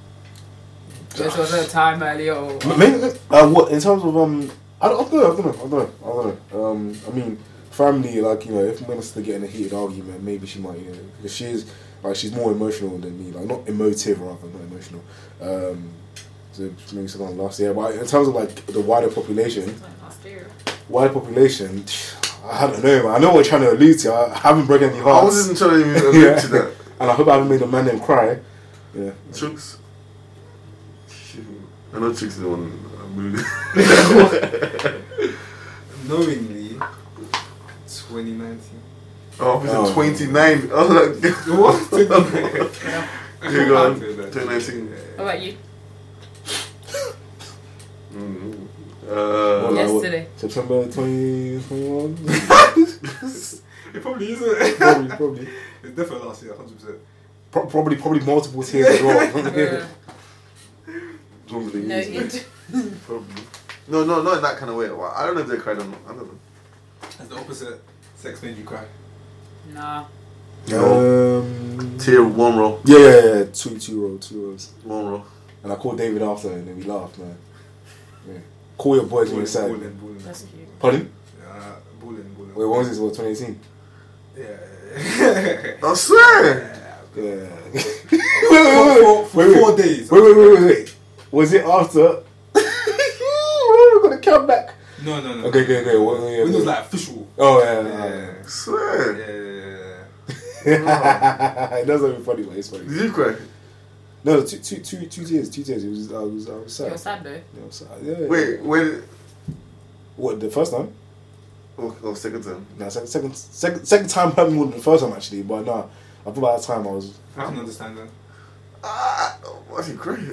This was a time earlier. Or... Maybe, uh, what in terms of um, I don't, I don't know, I don't know, I don't know, I don't know. Um, I mean, family, like you know, if my sister get in a heated argument, maybe she might, you know, because she's like she's more emotional than me, like not emotive rather, not emotional. Um, so maybe someone last year, but in terms of like the wider population, Last year. wider population, I don't know, man. I know what you're trying to allude to. I haven't broken any hearts. I hearts, wasn't trying to even allude to that. and I hope I haven't made a man them cry. Yeah. Chooks. Shoot. I know Chooks is the one. I'm moving. Knowingly, 2019. Oh, he's Oh. at 29. I was like, What? Here you go. Yeah. 2019. What about you? Mm. What, Uh, like, what, Yesterday. September 2021? It probably isn't. probably, probably. It's definitely last year, 100%. Pro- probably, probably multiple tears as well. Uh, probably. no, it, Probably. No, no, not in that kind of way. Well, I don't know if they cried or not. I don't know. Has the opposite sex made you cry? nah. Um, Tier one row. yeah, yeah, yeah, two, two row, two rows. One row. And I called David after, and then we laughed, man. Yeah. Call your boys when you're sad. Balling, balling. That's cute. Pardon? Uh, balling, balling. Wait, when was this? What, 2018? Yeah. I swear. Yeah. for, for, for Wait, wait. four days. Wait, wait, wait, wait, wait. Was it after? We're gonna come back. No, no, no. Okay, okay, okay. What, yeah, When it was like official. Oh yeah. Yeah. yeah. Swear. Yeah. it doesn't even funny, but it's funny. Did you cry? No, two, two, two, two tears, two tears. It was, I was, I was sad. You're sad though. Yeah, I was sad. Yeah. Wait, when? What the first time? Oh, oh second time. No, second, second, second, second time hurt me more than the first time actually. But no, I thought by that time I was. I can understand that. Ah, I didn't cry.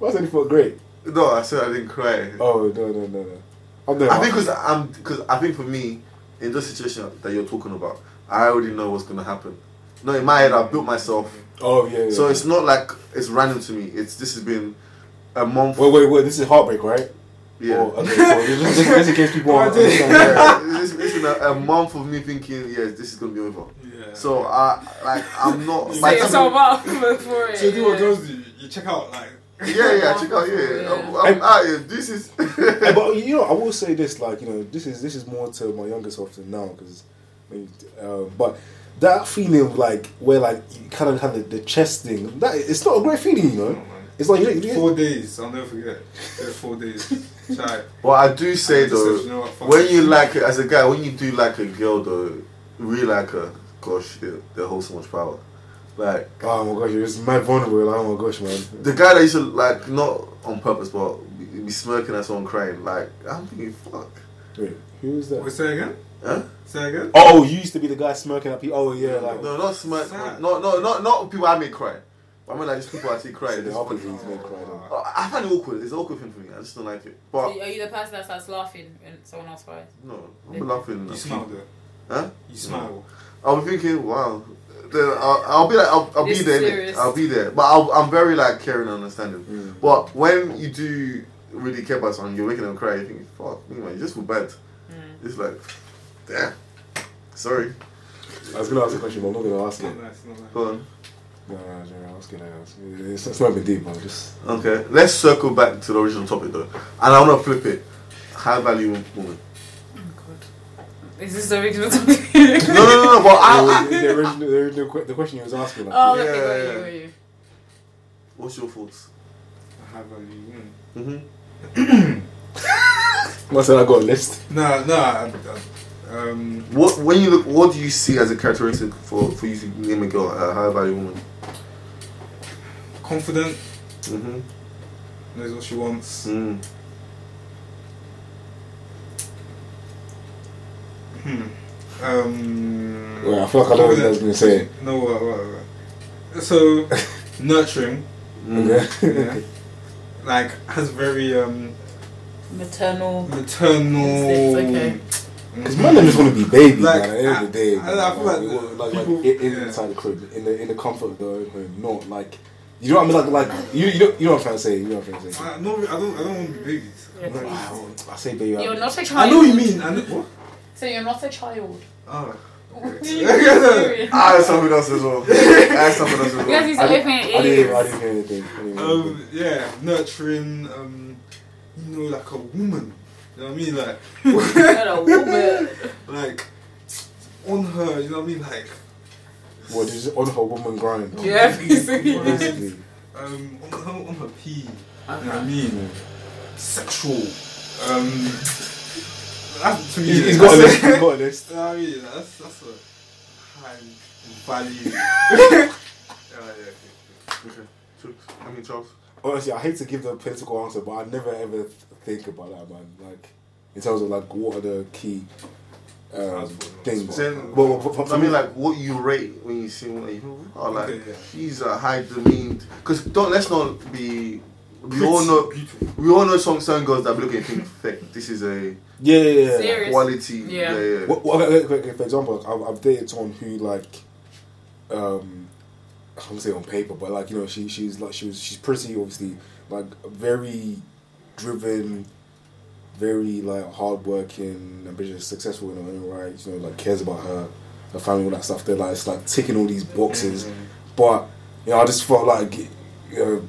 Well, I said it felt great. No, I said I didn't cry. Oh no, no, no, no. Oh, I'm there. I think because I'm because I think for me, in this situation that you're talking about, I already know what's gonna happen. No, in my head, I built myself, Oh yeah. yeah. so it's not like it's random to me. It's this has been a month. Wait, wait, wait. This is heartbreak, right? yeah. Oh, okay. Cool. just, just, just in case people Oh, I aren't did. understanding. yeah, it's, it's been a, a month of me thinking, yes, this is gonna be over. Yeah. So I like I'm not. You by Set the time- yourself up for it. So you do what yeah. girls do. You check out like. Yeah, yeah, check out. Yeah, Yeah. I'm, I'm out here. This is. But you know, I will say this, like you know, this is this is more to my younger self than now, because, um, but that feeling of like where like you kind of have the, the chest thing, that it's not a great feeling, you know. man. It's like you, you, Four days. I'll never forget. Yeah, four days. Try. But I do say I though, you know what, when you like her, as a guy, when you do like a girl though, really like her, gosh, they, they hold so much power. Like oh my gosh, you're just mad vulnerable. Like, oh my gosh, man. the guy that used to like not on purpose, but be, be smirking at someone crying. Like I'm thinking, fuck, Wait, who is that? Wait, say again. huh? Say again. Oh, you used to be the guy smirking at people. Oh yeah, like no, not smirk, Sad. no, no, not not people I make cry. I mean, like just people I see cry. the Just- other things make cry. though. Oh, I find it awkward. It's an awkward thing for me. I just don't like it. But So are you the person that starts laughing when someone else cries? no, I'm laughing. You smile though. Huh? You smile. I'll be thinking, wow. Then I'll, I'll be like, I'll, I'll be there. innit? I'll be there. But I'll, I'm very like caring and understanding. Mm. But when you do really care about someone, you're making them cry. You think, fuck me, man. You just feel bad. Mm. It's like, damn. Sorry. I was gonna ask a question, but I'm not gonna ask it. not nice. Nice. Go on. No, no, no, I was gonna ask. It's, it's not a big deal, but just Okay. Let's circle back to the original topic though, and I want to flip it. High value woman. God. Is this the original topic? No, no, no, no. But I, the, I, the original, the, original, que- the question you was asking. Like, oh, Yeah, okay, got yeah, you, yeah. got you. what's your thoughts? I have a woman. hmm I said I got a list. No, no. I, I, um, What when you look, what do you see as a characteristic for for you to name a girl a high value woman? confident. hmm Knows what she wants. Mm. Hmm. Um. Well, I feel like I know what I was gonna say. No, what, what, what. So, nurturing. Mm. Yeah. like has very um Maternal. maternal. Instincts, okay. Because man, they just want to be babies. Like, man, at the end of the day, I- I feel like we want- like, people- like in, in- yeah. inside the crib, in the in the comfort of their own home, not like you know what I mean. Like like you you know you know what I'm trying to say. You know what I'm trying to say. I, no, I don't. I don't want to be babies. Yeah, please. Wow, I say baby. You're not a I child. know what you mean. I know what. So you're not a child. Oh. Serious. I had something else as well. I had something else as You guys well. need I to didn't, I didn't, I didn't hear anything. I didn't hear anything. Um. Yeah. Nurturing. Um. You know, like a woman. You know what I mean? Like. You're a woman. like. On her. You know what I mean? Like. What is on her woman grind? Yeah, basically. Basically. Um. On her. On her pee. You know what I mean? Sexual. Um. That's, to me, He's, he's got a list. He's got a list. You know what I mean? That's, that's a high value. yeah, yeah, Okay. So, I mean, Charles. Honestly, I hate to give the political answer, but I never ever think about that, man. Like in terms of like what are the key um, things. Then, Well, well, for- for- I mean, like, what you rate when you see one, you oh, like, Okay, yeah. she's a high demeaned. Because don't let's not be. We all know. beautiful. We all know some certain girls that look and think, "Fake, this is a yeah, yeah, yeah. Serious. quality." Yeah. Yeah, yeah. Well, well, okay, okay, okay, for example, I've, I've dated someone who like, um, I won't say on paper, but like you know, she she's like she was she's pretty, obviously, like very driven, very like hardworking, ambitious, successful in her own right. You know, like cares about her, her family, all that stuff. They're like it's like ticking all these boxes, but you know, I just felt like, you know,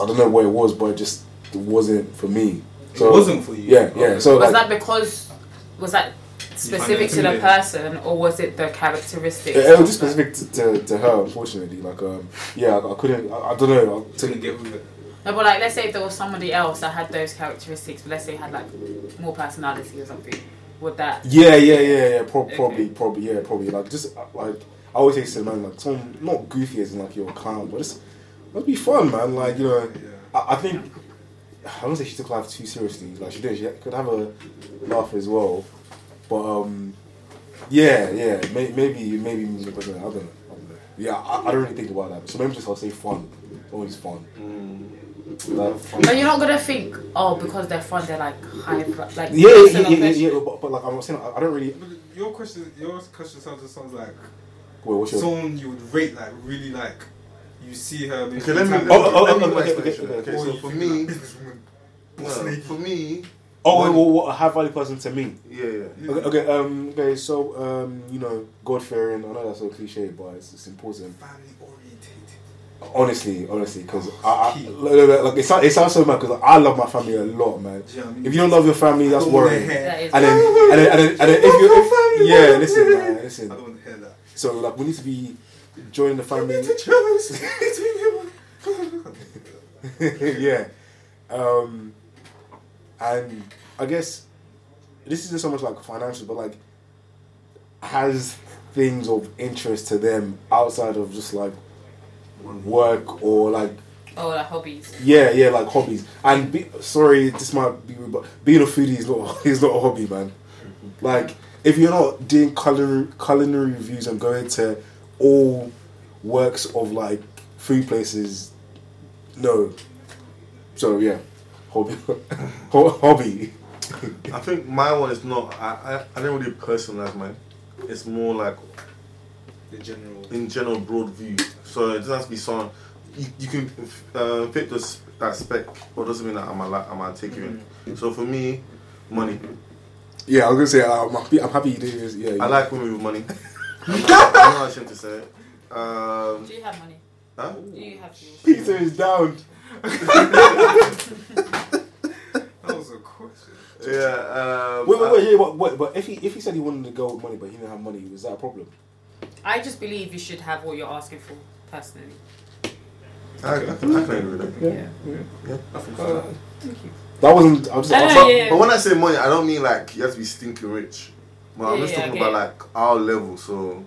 I don't know what it was, but it just it wasn't for me. So, it wasn't for you. Yeah, yeah. So Was like, that because was that specific to the person, or was it the characteristics? It, it was just specific to, to, to her, unfortunately. Like, um, yeah, I, I couldn't. I, I don't know. I, Couldn't get with it. No, but like, let's say if there was somebody else that had those characteristics, but let's say had like more personality or something, would that? Yeah, yeah, yeah, yeah. Pro- Okay. Probably, probably, yeah, probably. Like just like I always say to man, like someone not goofy as in like you're a clown, but it's must be fun, man. Like you know, Yeah. I, I think I don't say she took life too seriously. Like she did, she could have a laugh as well. But um, yeah, yeah, may, maybe maybe music, but I don't know. I don't know. Yeah, I, I don't really think about that. So maybe just I'll say fun. Always fun. Like, fun. But you're not gonna think, oh, because they're fun, they're like high, like Yeah, yeah, person yeah, yeah, yeah, but, but like I'm saying, I, I don't really. But your question, your question sounds sounds like Wait, what's your? someone you would rate like really like. You see her. Maybe Okay, let me, time- Oh, oh, let me oh, give my okay, okay, okay. Okay, so for me, like businesswoman, no, for me, oh, wait, one- what, what a high value person to me? yeah, yeah. Okay, okay, um, okay, so um, you know, God fearing. I know that's so cliche, but it's, it's important. family orientated. Honestly, honestly, because I, I like, like, like, it, sounds, it sounds so mad because I love my family a lot, man. Do you know I mean? If you don't love your family, that's I worrying. hear- That is- And then, and then, and then, and then if you, if, yeah, listen, man, listen. I don't want to hear that. So like, we need to be joining the family. yeah. Um, and I guess this isn't so much like financial, but like has things of interest to them outside of just like work or like Oh, like hobbies. yeah, yeah, like hobbies. And be, sorry, this might be, rude, but being a foodie is not is not a hobby, man. Like if you're not doing culinary culinary reviews and going to all works of like food places, no. So yeah, hobby, Ho- hobby. I think my one is not. I, I, I don't really personalize mine. It's more like The general. in general broad view. So it doesn't have to be someone you, you can uh, fit this that spec, but doesn't mean that I'm gonna I'm gonna take you in. So for me, money. Yeah, I was gonna say I'm happy. I'm happy you do this. Yeah, I like women with money. I'm not, I'm not ashamed to say it. Um, Do you have money? huh? Do you have yours? Peter is down. That was a question. Yeah. Um, Wait, wait, wait, yeah, but, but, but if he if he said he wanted to go with money, but he didn't have money, was that a problem? I just believe you should have what you're asking for, personally. I, I, can, I can agree with that. Yeah. I think Uh, so. That wasn't. I was just. I know, I was- But, yeah. but when I say money, I don't mean like you have to be stinking rich. Well, I'm Yeah, just talking okay. about like our level, so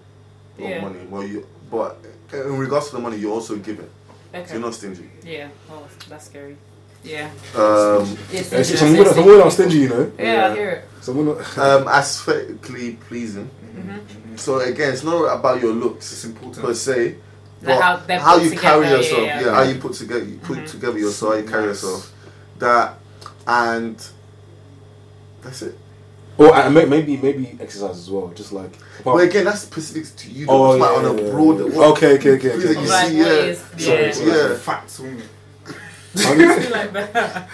not Yeah. money. Well, you but in regards to the money, you're also giving. So Okay. you're not stingy. Yeah. Oh, that's scary. Yeah. Um, Yes, Yeah, yes, Someone yes, someone yes. not stingy, you know. Yeah, I hear it. Someone not. um, aesthetically pleasing. Mm-hmm. So again, it's not about your looks. It's important. per se, Like how how you together, carry yourself. yeah, Yeah, yeah. how you put together, you put Mhm. together yourself, how you carry Nice. yourself. That and that's it. Or uh, maybe maybe exercise as well, just like. But again, that's specific to you. Oh, Though. it's like on a yeah, broad. yeah. what- Okay, okay, okay. Please, okay. you like see, what yeah. is, Sorry, yeah. sorry. Yeah. Facts woman. like that.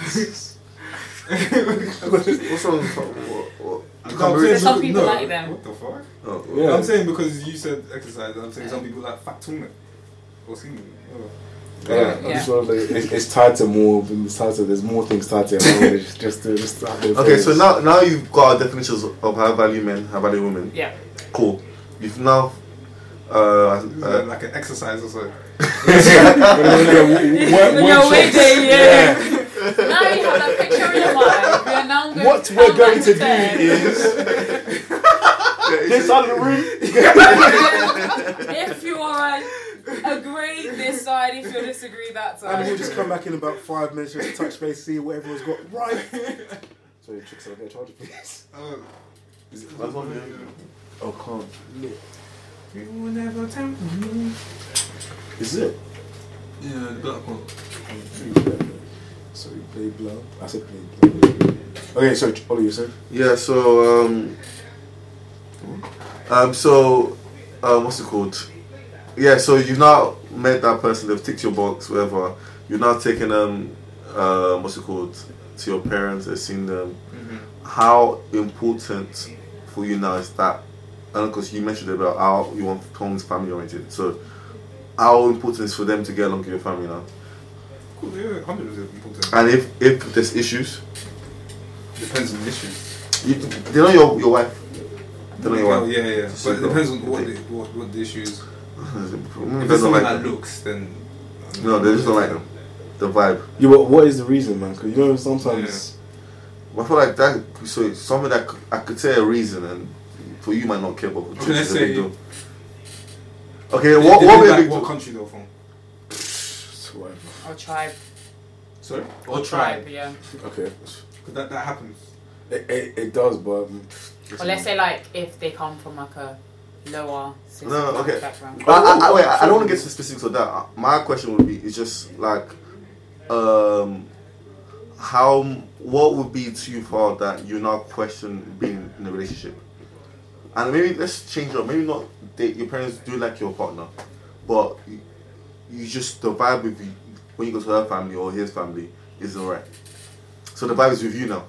What's wrong with what, what, You No, I'm believe- saying Some because- people no, like them. What the fuck? Oh, Yeah. I'm saying because you said exercise. I'm saying some people like fat woman. Or skinny. Oh. Yeah, Yeah. Just wanna it's, it's tied to more. It's tied to. There's more things tied to it. I don't wanna just just to, just to Okay, so now now you've got our definitions of high value men, high value women. Yeah. Cool. You've now. Uh, uh, like an exercise or something. Work- When you're workshops. waiting, yeah. now you have that picture in your mind. You're now going What we're going to do is this side the room. if you are agree this side, if you disagree that side. And we'll just come back in about five minutes just to touch base, see what everyone's got right. Sorry, tricks. I'll get a charger, please. Oh. Is it- That's one, Oh, can't. You will never tempt me. Is it? Yeah, the black one. Sorry, play blow. I said play blow. Okay, so Ollie, you said? yeah. So um, um, so um, what's it called? Yeah. So you've now met that person. They've ticked your box, whatever. You've now taken them. Um, what's it called? To your parents. They've seen them. How important for you now is that? And because you mentioned about how you want homes family oriented. So how important is for them to get along with your family now? Cool, yeah, 100 is important. And if if there's issues, Depends on the issues. you, they know your your wife. They know your wife. yeah, yeah. So But it depends on what the, what, what the issue is. If they it's don't something like that them. looks, then. No, they just don't like them. the vibe. Yeah, but what is the reason, man? Because you know sometimes. I feel like that. So something that I could say a reason, and for you might not care, but for Okay, Trish let's it's a big say- deal. Okay, They- what they what live would be a like big what country they're from? Whatever. Or tribe. Sorry, Or tribe, yeah. Okay. 'Cause that that happens. It, it, it does, but Or let's say like if they come from like a lower No, no, okay. background. But I, I, wait, I I don't want to get to the specifics of that. My question would be: is just like, um, how what would be too far that you now question being in a relationship? And maybe let's change it up. Maybe not date your parents do like your partner, but you, you just the vibe with you when you go to her family or his family is alright. So the vibe is with you now.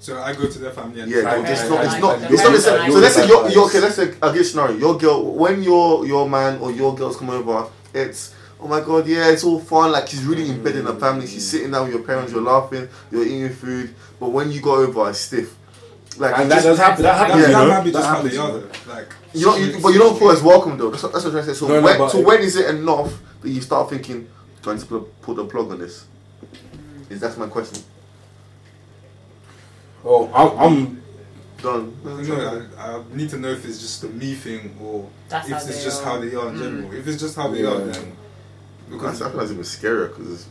So I go to their family and Yeah, I- it's I- not. I- It's I- not. I- It's not the same. So let's say I- your, your okay. Let's say a good scenario. Your girl, when your your man or your girls come over, it's oh my god, yeah, it's all fun. Like she's really embedded in her family. She's sitting down with your parents. You're laughing. You're eating food. But when you go over, it's stiff. Like and that just- does happen. That that, happens. Yeah. you that know? might be just how happens, they you know? Like you don't. You, but you don't feel as welcome though. That's what, that's what I'm trying to say. So No, no, when, but so when is it enough that you start thinking, do I need to put, put a plug on this? Is that's my question. Oh, I'm, I'm Done. No, I, I need to know if it's just a me thing or That's if it's just are. how they are in Mm. general. If it's just how they Yeah. are, then Because because I feel like it's even scarier because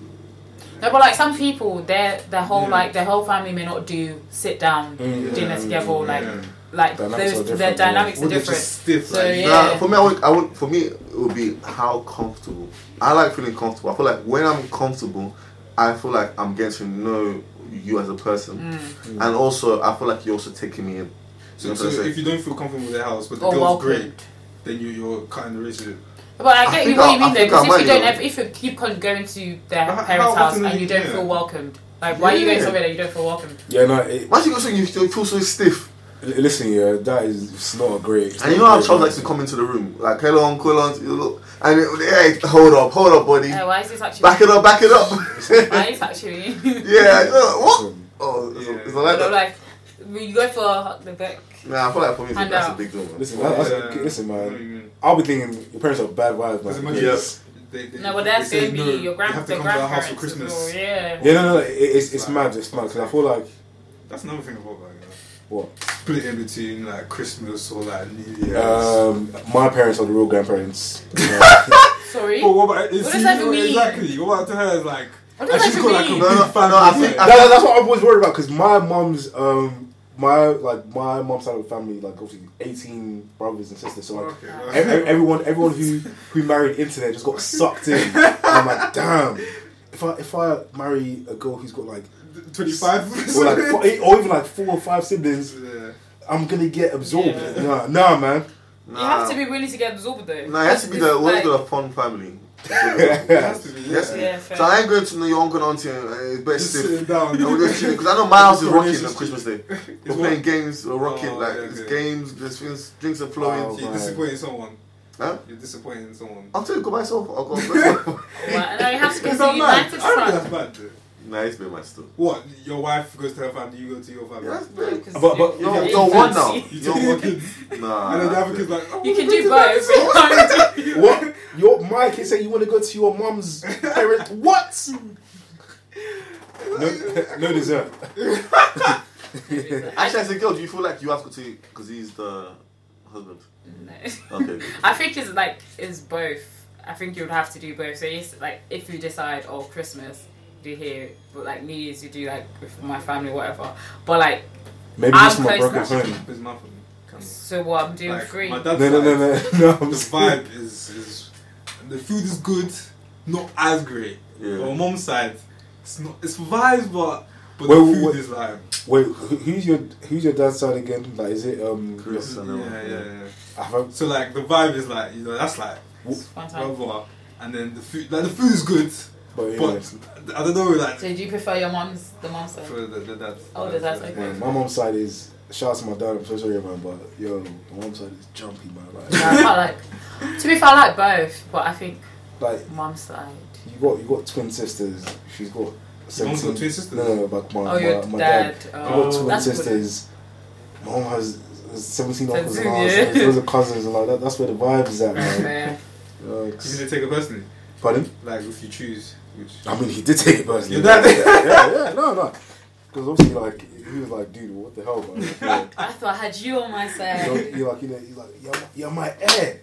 No, but like some people, their their whole Yeah. like their whole family may not do sit down Mm, dinner yeah, together. Or, like yeah. like Dynamics those their dynamics Or are they're different. just stiff. So, like, yeah. Nah, for me, I would, I would, for me, it would be how comfortable. I like feeling comfortable. I feel like when I'm comfortable, I feel like I'm getting to know you as a person, Mm. and also I feel like you're also taking me in. So, You know so what I'm saying? if you don't feel comfortable with their house, but the Or girl's welcomed. great, then you you're cutting the relationship. But I I get think you what I- you mean I though, because if you don't, you know. ever, if you keep on going to their How- parents' how house and you you don't do feel welcomed, like why are you going Yeah. somewhere that you don't feel welcomed? yeah, no. It, Imagine you somewhere you still feel so stiff, L- Listen, yeah, that is it's not a great. it's and you know how great Charles likes to come into the room, like hello uncle, auntie, you look, and it, hey, hold up, hold up, buddy, Uh, why is this actually? back it up, back it up. Why is this actually? yeah, uh, what? Oh, it's, Yeah. it's not like that. like, you go for the back. Nah, I feel like for me, Hand that's a big deal. Man. Listen, that, that's, Yeah. listen, I know what man. I'll be thinking your parents are bad vibes, man. imagine Yes. they, they, No, but that's say going to be no, your you grand have to the come to our house for Christmas. well, Yeah. Yeah, no, no, it, it's it's mad, it's mad. Because I feel like That's another thing about that. You know? what Split in between like Christmas or like New Year's. um, my parents are the real grandparents. Sorry. But what about What she- does that even mean? Exactly. What about to her? Is like, What and does she's that got like a mean? big No, no, no, I think- like- that, that's what I'm always worried about. Because my mom's um my like my mom's side of the family like obviously 18 brothers and sisters. So like Okay, ev- ev- everyone everyone who who married internet just got sucked in. And I'm like, damn. If I if I marry a girl who's got like 25 or like four, or even like four or five siblings, yeah. I'm gonna get absorbed. Yeah. Nah, nah, man. You have to be willing to get absorbed though. Nah, it has to be the what's like- got a fun family. It has to be, yeah. Yes. Yeah. So I ain't going to know your uncle and auntie and uh, it's best Just stiff. down. And we're because I know my house is rocking on Christmas Day. We're It's playing what? games, we're rocking Oh, like okay, there's okay. games, there's things, drinks are flowing. Oh, You're man. disappointing someone. Huh? You're disappointing someone. I'll tell you, go by yourself. I'll go by myself. Well, no, you have to go Is to that bad? United I don't think that's bad. Though. Nah, it's been my still. What? Your wife goes to her family, you go to your family. Yeah, that's No, But- but- you- No, you no fancy. one now. You No take your one. kids, Nah. and then the that's other kid's like, oh, You can do both. that. What? Your my kid say you want to go to your mom's parent? What? No, no dessert. Actually, as a girl, do you feel like you have to take because he's the husband? No. Okay. I think it's like it's both. I think you would have to do both. So it's like if you decide, oh, Christmas, do here, but like New Year's, you do like with my family, whatever. But like, Maybe I'm just my close broken now. home. It's my family. So what I'm doing Like, free. My dad's no, no, side, no, no. I'm The vibe is, is the food is good, not as great. Yeah. On mom's side, it's not. It's vibes, but but Wait, the food wait. is like Wait, who's your who's your dad's side again? Like, is it um? Chris yeah, and yeah, yeah. I So like the vibe is like you know that's like It's fun and then the food like the food is good, but yeah, but I don't know like So do you prefer your mom's the mom's side? for the, the dad's. Oh, the dad's, okay. man, my mom's side is. Shout out to my dad. I'm so sorry, man, but yo, my mom's side is jumpy, man. Like, No, I like. To be fair, I like both, but I think like mom's side. you got you got twin sisters. She's got. Your mom's got 17 twin sisters? No, no, but my, Oh, my, your my dad. dad. Oh, I got twin that's sisters. My mom has, has 17 uncles and aunts. yeah. Those are cousins and like that. That's where the vibe is at, man. Fair. Uh, You gonna take it personally, pardon? like if you choose. Which I mean, he did take it personally. Your dad? yeah, yeah, no, no. Because obviously, like, he was like, dude, what the hell, man? Like, I thought I had you on my you know, side. you're like, you know, he's like, you're, my- you're my heir.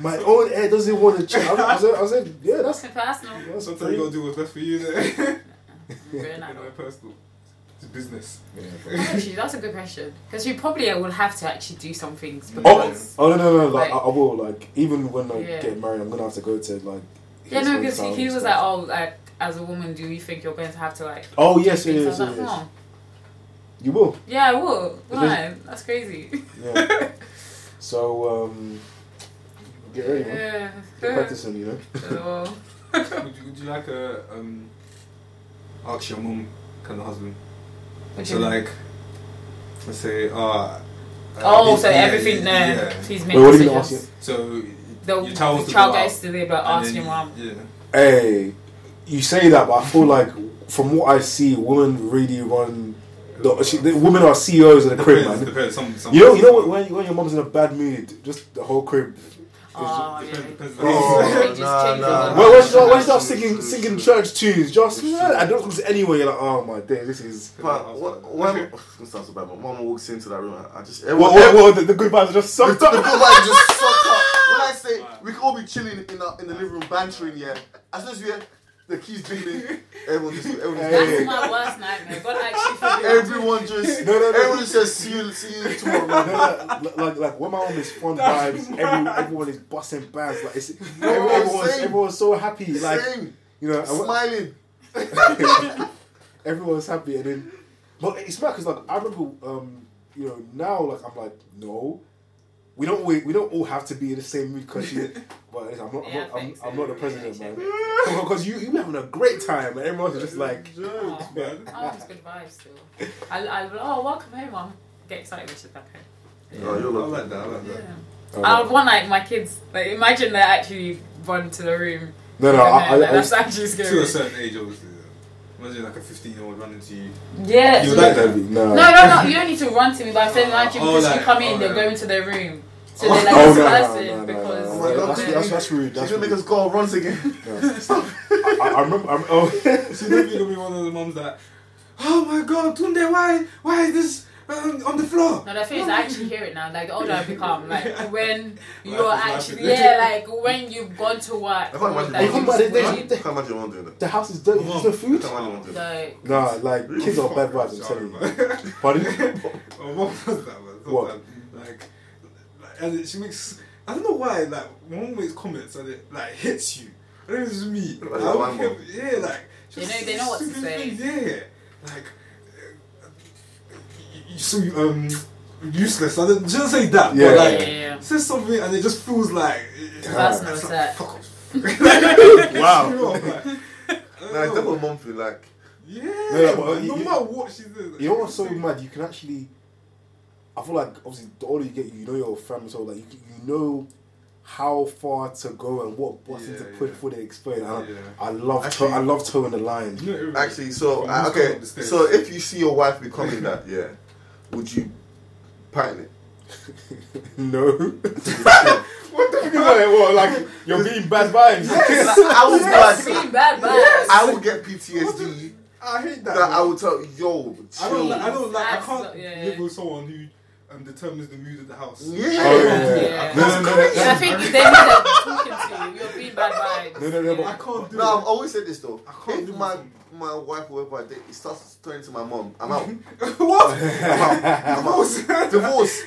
My own heir doesn't want to change. I, was- I, said, I said, yeah, that's. Nothing personal. that's sometimes you gotta do what's best for you. There. Very you nice. personal. It's business. Yeah. Actually, that's a good question because you probably will have to actually do some things Oh, because oh no no no! Like, Like- I, I will like even when I Yeah. get married, I'm gonna have to go to like. Yeah, his no, because hometown he was stuff. like, oh, like as a woman, do you think you're going to have to like? Oh yes, do yes, yes, I was like, yes. "Oh, You will. Yeah, I will. But Why? That's crazy. Yeah. so um, get ready, man. Yeah. Get practicing, you know. Would, you, would you like a um, ask your mum kind of husband? what do So you- like, let's say, uh, oh, uh, so yeah, everything yeah, there, yeah. he's Wait, making what do you mean decisions. asking? So The, your child wants the to child go out, goes to the but and ask then your mom. Yeah. Hey, you say that, but I feel like from what I see, women really run. The, she, the women are CEOs of the crib, man. depends. Some, some You know, you know what, when when your mom's in a bad mood, just the whole crib. Oh, Depends, yeah. depends. Oh, nah, nah. When, when, she, when she starts singing singing church tunes, just yeah, I don't go anywhere. You're like, oh my day, this is. But what, when it sounds so bad, but mama walks into that room, I just What, everyone, what, what, the, the good vibes are just sucked the up. good vibes just suck up. When I say we can all be chilling in the in the living room, bantering, yeah. As soon as we hear the keys jingling, everyone just everyone just, That's my worst nightmare. God actually everyone just No, no, no. everyone just says see you see you tomorrow. No, man." no, like, like, like when my mom is fun vibes, every, everyone is busting bands. Like, it's, No, everyone's, same. everyone's so happy. Like, Same, you know, smiling. everyone's happy, and then, but it's mad because like I remember, um, you know, now like I'm like, no, we don't always, we don't all have to be in the same mood because you. But listen, I'm not, I'm, not, I'm, thanks. I'm not the president, man. Because you, you be having a great time, and everyone's just like, Oh, man. oh, it's good vibes still. I, I, oh, welcome home, mom. Get excited when she's back home. Oh, you're I lucky. like that. I like Yeah. that. oh, I would want like my kids. Like, imagine they actually run to the room. no, no, and I, I, then, I, that's actually To a certain age, obviously. Yeah. Imagine like a 15 year old running to you. Yeah. You so- like that? no, No, no, no. You don't need to run to me, but I'm saying imagine Oh, because like- you come in, oh, they yeah. go into their room. So they're like Oh this no, no, person no, no, because. Oh my no, God, that's, okay. that's, that's rude. She's That's gonna make us go once again. No. I, I remember. I'm, oh, So maybe you're gonna be one of the moms that, oh my god, Tunde, why, why is this um, on the floor? No, the thing is, I actually hear it now. Like the older I become, like when you're actually, yeah, like when you've gone to work. I can't all imagine. that Hey, come on, they- they- I you- can't imagine mom doing that. the house is dirty. There's no I food. can't imagine your mom doing that. like, Nah, like kids are bad vibes. I'm telling you. Pardon? What was that, man? So What? bad. Like, like, and she makes. I don't know why. Like, when one makes comments and it like hits you. I think it's me. Like I don't care- yeah, like. They know- they know what to say. things, Yeah, like. Uh, you- you so um useless. I didn't just say that. Yeah. But like, yeah, yeah. say something and it just feels like. Personal it's like. Fuck off. Wow. You like, I don't Nah, it's know. definitely mom feel like. Yeah, no, but man, you- no you- matter what she does. You know what's so mad? You can actually. I feel like obviously the older you get, you know your family, so like you, you know how far to go and what buttons to Yeah, push yeah. before they explain. And I, Yeah. I love Actually- to, I love towing the line. You know everybody- Actually, so From uh, okay, up the stairs. so if you see your wife becoming that, yeah, would you pattern it? no. what the fuck? What, like you're being bad vibes? I would be That's like, being bad vibes. I would get PTSD. I hate that. That I man. would tell yo, I don't like. I don't like. I can't not- yeah, live with someone who um, determines the mood of the house. Yeah. Oh, yeah, yeah. Yeah. No, no, no, And I think they know that talking to you. You're being bad vibes. no, no, no, I but can't do No, I've always said this though. I can't do If my this. My wife or whoever I date, it starts turning to my mom, I'm out. what? I'm out. I'm out. Divorce.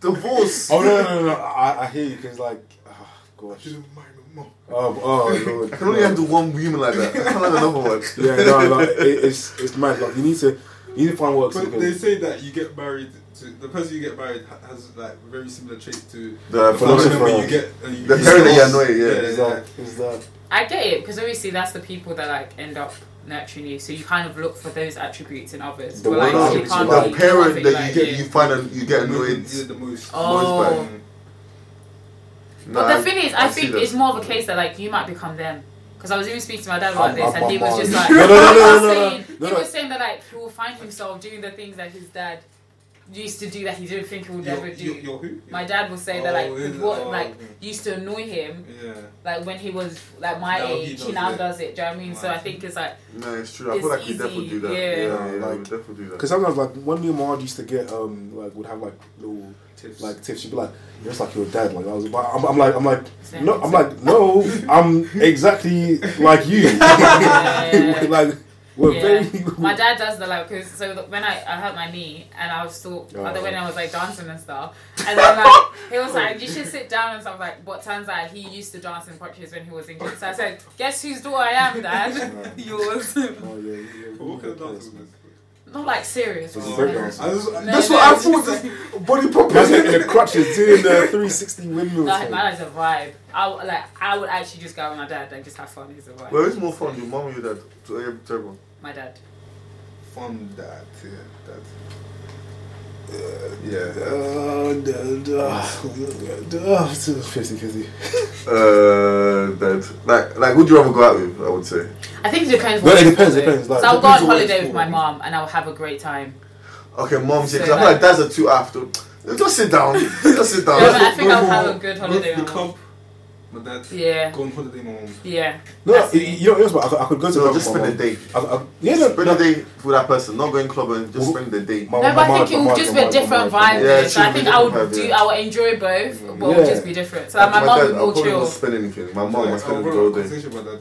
Divorce. Oh no, no, no, no! I, I hear you because like, oh, gosh, She didn't mind my mom. oh, oh lord. I can only handle one woman like that. I can't have another one. Yeah, no, like it, it's it's mad. Like you need to you need to find work. But because- they say that you get married to the person you get married has like very similar traits to The the philosopher. you get. Uh, you, The you parent that you lost. annoy, yeah. is that is that I get it because obviously that's the people that like end up nurturing you. So you kind of look for those attributes in others. The but like one you can't the parent perfect, that like, you get, yeah. you find and you get annoyed. You're the most. Oh. most by. Oh. But Nah, the thing is, I, see think it's more of a case that like you might become them. Because I was even speaking to my dad about I'm- this, I'm- and he was just like, No, no, no, he no, no, no, saying, no, he was saying that like he will find himself doing the things that his dad used to do that he didn't think he would Your- ever do. your- your who? My dad would say that like Oh, what Oh, like used to annoy him Yeah. like when he was like my Now age, he, does now it. does it. Do you know what I mean? So I think it's like No, it's true. I It's feel like we easy, definitely do that. yeah. Yeah, Yeah, yeah, we like- definitely do that. Because sometimes, like when me and my aunt used to get, um, like would have like little Tips. like tips. She'd be like, "You're just like your dad." Like I was, but I'm, I'm like, I'm like, no, I'm like, no, I'm exactly like you. Yeah. like we're Yeah. very. my dad does the like because so the- when I, I hurt my knee and I was still Oh. other when I was like dancing and stuff and then like he was like you should sit down and stuff like but turns out he used to dance in crutches when he was injured so I said guess whose daughter I am dad yours Oh, yeah, yeah, What kind of dance not like serious It's a but- break dance. I was- No, that's no, what I it's thought. just- this- Body proper. In the crutches doing the 360 windmill. No, thing. my dad's a vibe. I would, like I would actually just go with my dad and just have fun. He's a vibe. Well, it's more fun, your mom or your dad? To, to everyone. My dad. Fun dad. Yeah, dad. Yeah. Uh, d- d- uh, 50-50. Uh, dad. Like, like, would you rather go out with? I would say. I think it depends. No, it it's depends, for, it depends, like, so I'll go on depends on what holiday with for. my mom and I'll have a great time. Okay, mom's yeah. 'cause So, I feel like like- dads are too after. Just sit down. Just sit down. Yeah, but I think I'll have a good holiday with the my mom. club. My dad. Yeah, Go on holiday, my mom. yeah. No, That's you, know, you know what, I could, I could go to So my- just spend mom. the day. I, I, yeah, no, Spend no, the day with that person. Not going clubbing. Just Well, spend the day. my- No, but my I think mom- it would my just mom- be a my different mom- vibe. Yeah, so I think I would vibe, do. yeah. I would enjoy both, but it would just be different. So like, my dad, mom would I'll more probably chill. not spend anything. My I mom feel was like spending I'll the run whole out of day. conversation about that.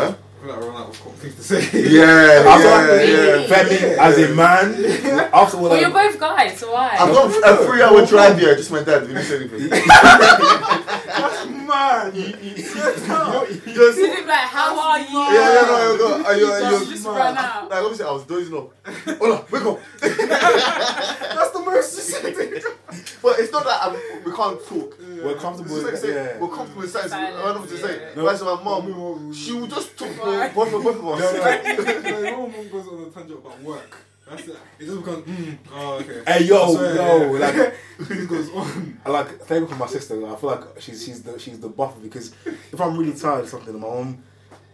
Huh? I feel like I run out of things to say. Yeah, After yeah, yeah. Femi, as a man, after what well, you're both guys, so why? I've got a three-hour drive here. Just my dad. Didn't say anything. Man, you, you, you know, you- Just He'd like, how are you? yeah, yeah, no, I got. Are you? Are You you? just ran out. Like obviously, I was dozing off. Hold on, wake up. that's the most thing. But it's not that I'm, we can't talk. we're comfortable like say. Yeah. We're comfortable in silence. I Silence, don't know what to say. yeah. Whereas my mom, she would just talk for both of both of us. No, no. no, your mom goes on a tangent about work. That's it. It just becomes, mm, oh, okay. Hey yo, I swear, yo, yeah. like it goes on. I like thank you for my sister. I feel like she's she's the she's the buffer because if I'm really tired of something, my mom,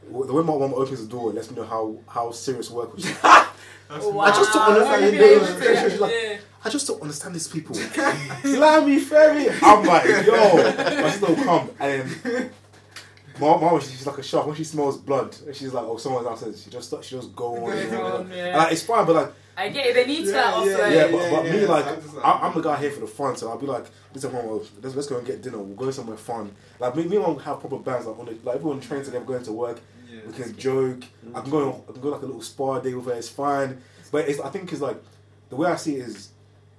the way my mom opens the door, lets me know how how serious work was. Wow. I just don't understand You'd be it. able to- She's like- yeah. I just don't understand these people. Let me ferry. I'm like, yo, my sister will come and then. My mom, she's like a shark. When she smells blood, she's like, "Oh, someone's outside." She just, she just go on. Goes and on. on, yeah. Like, it's fine, but like, I get it. They need Yeah, that also. yeah, yeah, but, but yeah, me, yeah. like, I'm I, I'm the guy here for the fun, so I'll be like, listen, mom, well, let's, let's go and get dinner. We'll go somewhere fun. Like, me, me and mom have proper bands, like, on the, like everyone trains together, going to work. Yeah. We can joke. I can go, on, I can go like a little spa day with her. It's fine. But it's, I think it's like the way I see it is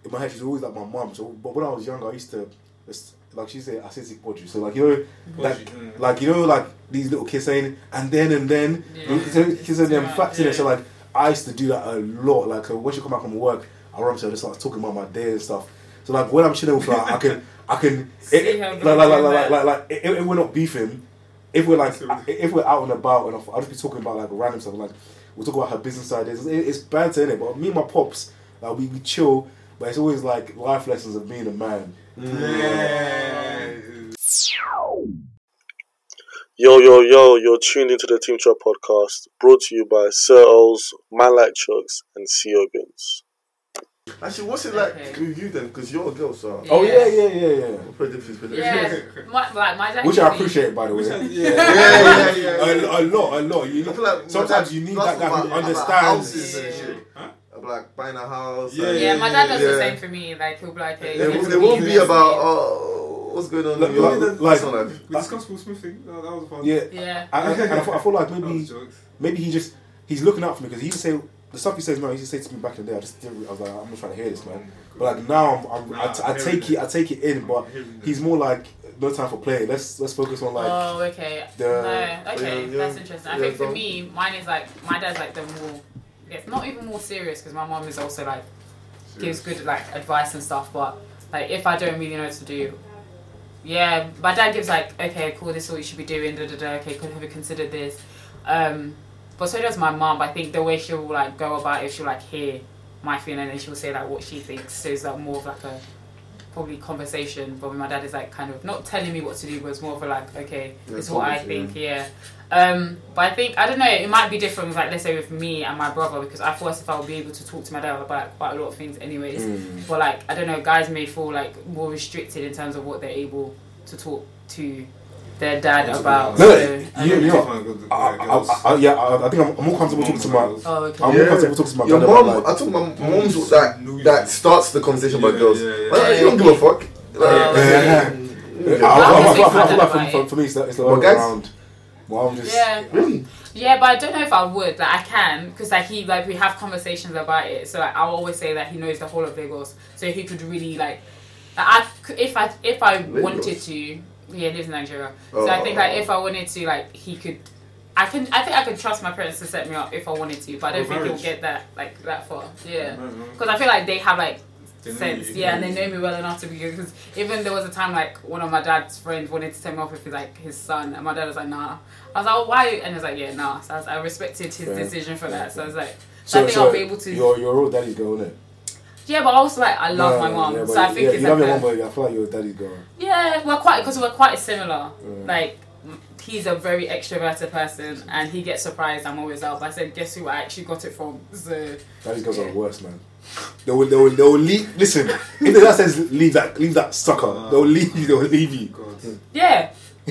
in my head. She's always like my mom. So, but when I was younger, I used to, it's, like she said, I said podgy. So like you know, like, mm. like you know, like these little kids saying, and then and then, Yeah. you know, kids saying them facts in it. So like I used to do that a lot. Like so when she come back from work, I run to her just like talking about my day and stuff. So like when I'm chilling with her, I can, I can, it, like, like, like, like, like, like, if, we're not beefing, if we're like, if we're out and about, and I'll just be talking about like random stuff, like we'll talk about her business ideas. It's, it's banter in it, but me and my pops, like we, we chill, but it's always like life lessons of being a man. Yeah. Yo, yo, yo, you're tuned into the Team Trap podcast, brought to you by Sir O's, Man Like Chugs, and CO Bins. Actually, what's it like Okay. with you then? Because you're a girl, so. Oh Yeah. yeah, yeah, yeah, yeah. Difference with. Yeah, my, like my dad. Which I appreciate, by the way. Which has- yeah. Yeah, yeah, yeah. A, a lot, a lot. You I feel like sometimes you need that guy who about- about understands. houses and shit. Huh? I'm like buying a house. Yeah, and- Yeah, my dad does the Yeah. same for me. Like he'll be like, hey, There, here's won't- a there won't be business about name. oh, what's going on. Like- in your like- like- personal life. We discussed Will Smith thing. That, that was fun. Yeah, Yeah. and, and, and I, feel, I feel like That maybe was jokes. maybe he just he's looking out for me because he used to say the stuff he says now. He used to say to me back in the day. I just didn't. I was like, I'm not trying to hear this, man. Oh but like now, I'm, I'm, I, t- I Nah, take hearing it. I take it in. But he's more like no time for play. Let's let's focus on like oh, okay. the- no, okay, Yeah, yeah. that's interesting. I Yeah, think for me, mine is like my dad's like the more, it's not even more serious because my mom is also like gives good like advice and stuff. But like if I don't really know what to do, yeah, my dad gives like, okay, cool, this is what you should be doing. Da da da. Okay, could have you considered this? Um, but so does my mom. I think the way she'll like go about it, she'll like hear my feeling and she'll say like what she thinks. So it's like more of like a probably conversation. But my dad is like kind of not telling me what to do, but it's more of a like, okay, Yeah, this is what I think. Yeah. Um, but I think I don't know. It might be different with like let's say with me and my brother because I thought if I would be able to talk to my dad about quite a lot of things, anyways. Mm. But like I don't know, guys may feel like more restricted in terms of what they're able to talk to their dad Talk about. No, so, you- and- you know, Different with the- I, I. I, yeah, I, I think I'm, I'm more comfortable talking to my. Girls. oh, okay. I'm Yeah. more comfortable talking to my Your dad mom, about I talk told my Moms mom's that that starts the conversation about girls. yeah, yeah. Well, you don't give a fuck. Oh, Like, Yeah. yeah. I, I, I, I, I, feel- I feel like for, for, for me, it's the, it's the Well, other way guys- around. Well, I'm just. Yeah. Really? Yeah, but I don't know if I would. Like I can, because like he like we have conversations about it. So like, I'll always say that he knows the whole of Lagos, so he could really like. like, I if I if I Lagos? wanted to, yeah, he lives in Nigeria. So I think Oh. like if I wanted to, like he could. I can. I think I could trust my parents to set me up if I wanted to, but I don't Oh, think he'll get that like that far. Yeah, oh, because I feel like they have like sense, yeah, and they know me well enough to be good. Because even there was a time like one of my dad's friends wanted to take me off with his, like his son, and my dad was like, "Nah." I was like, oh, "Why?" And he was like, "Yeah, nah." So I, was, I respected his Fair. decision for that. So I was like, so, So, I think so I'll be able to. You're, you're all daddy's girl, innit? yeah, but also like I love my mom, Yeah, so I think yeah, it's you like love your mom, but I feel like you're a daddy's girl. yeah, we're quite because we're quite similar. Yeah. Like he's a very extroverted person, and he gets surprised. I'm always out. I said, guess who I actually got it from? So Daddy's girls are the worst, man. They will, they will, they will leave. Listen, if the dad says leave that, leave that sucker, ah. they'll leave you. They'll leave you. God. Hmm. yeah.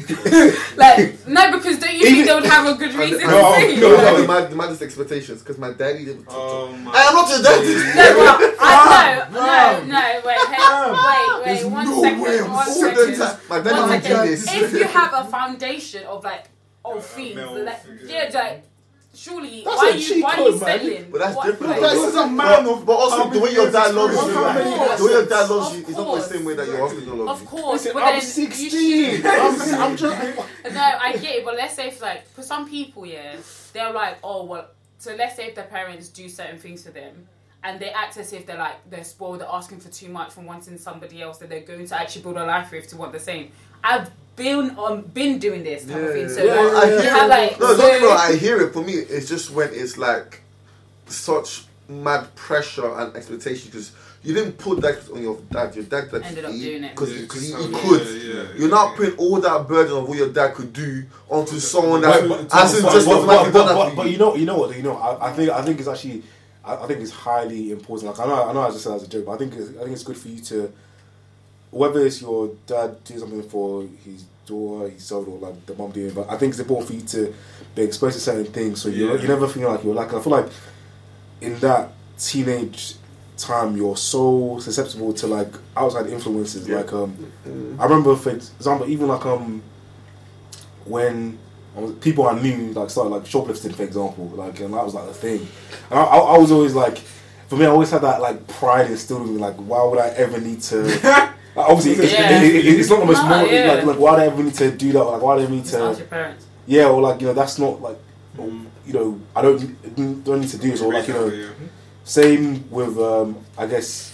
like no, because don't you think they would have a good reason and- to No. No, no, no, the, mad, maddest expectations because my daddy didn't. Oh my. I am not your daddy. No, but I, no, Mom, no, no, wait, hey, wait, There's wait, one no second, way I'm one All sitting the second. time. My One daddy second. did this. If you have a foundation of like of Yeah, things, male like, yeah, like surely That's why a are you cheat why are you code, man. settling? But that's What- different. what- though. This is a man of but also the way your dad loves you, you like, the way your dad loves you, is not the course. same way that your husband will love Of you. course, Listen, but I'm then 16. You I'm, should, I'm just. no, I get it, but let's say if like for some people, yeah, they're like, oh well. So let's say if the parents do certain things for them, and they act as if they're like they're spoiled, they're asking for too much from wanting somebody else that they're going to actually build a life with to want the same. I've been on been doing this type of thing. So Yeah, like, I hear yeah, it. like, No, so- don't get me wrong, I hear it. For me, it's just when it's like such mad pressure and expectation because you didn't put that on your dad. Your dad like, Ended up he, doing it. because Yeah, he, he could. yeah, yeah, You're yeah, not yeah. putting all that burden of what your dad could do onto someone that But- but- hasn't but- just but, automatically but, done but, that but, but you. you know, you know what? You know, I, I think I think it's actually, I, I think it's highly important. Like I know, I know, I just said as a joke, but I think it's, I think it's good for you to, whether it's your dad doing something for his daughter, his son, or like the mom doing. But I think it's important for you to be exposed to certain things, so you Yeah. you never feel like you're like. I feel like in that teenage time, you're so susceptible to like outside influences. Yeah. Like um, I remember, for example, even like um, when people I knew like started like shoplifting, for example, like and that was like a thing. And I, I, I was always like, for me, I always had that like pride instilled in me. Like, why would I ever need to? like, obviously, it's, Yeah. it- it- it's not the most No, moral. yeah. Like, like, why do I ever need to do that? Like, why do I need Just ask to? your parents. Yeah, or like you know, that's not like, you know, I don't don't need to do this. Or like you know, same with um, I guess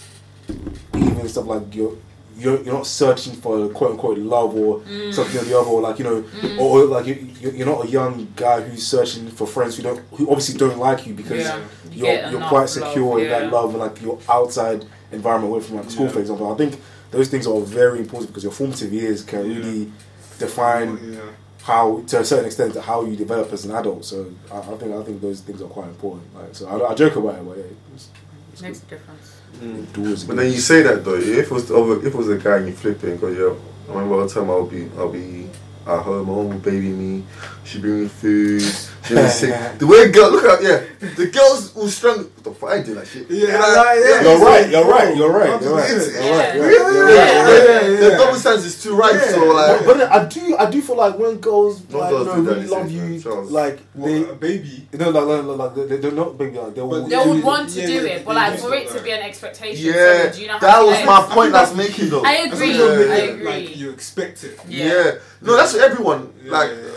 even stuff like you're you're, you're not searching for quote unquote love or Mm. something or the other, or like you know, or, or like you, you- you're not a young guy who's searching for friends who don't who obviously don't like you because Yeah. You you're you're enough quite love, secure in that love and like your outside environment away from like school, Yeah. for example. I think those things are very important because your formative years can Yeah. really define Yeah. how to a certain extent how you develop as an adult. So I, I think I think those things are quite important. Like so, I, I joke about it, but yeah, it's, it's Makes a difference. good. Doors But then you say that though, if it was the other, if it was a guy and you flip it and go, yo, I remember all the time I'll be, I'll be at home, my mom will baby me, she bring me food, she bring me sick. The way girl, look at yeah, the girls will strong. What the fuck I do that shit? Yeah, Like, like, yeah. You're right. You're right. Oh, you're right. You're right. It's- You're right. Yeah. Yeah, right. You're right. yeah, yeah, yeah, The double sense is too right. So like, But, but I do, I do feel like when girls What like, girls you do know, that really love days, you, man? Like What, they, a baby. you know, like, like, like, like they, they're not baby, like they will. But They would want to do it, but like for it to be an expectation. yeah, so do you know how that was my point I was making though. I That's agree. what I'm I saying, agree. Like you expect it. Yeah. No, that's everyone. Like, yeah, yeah. if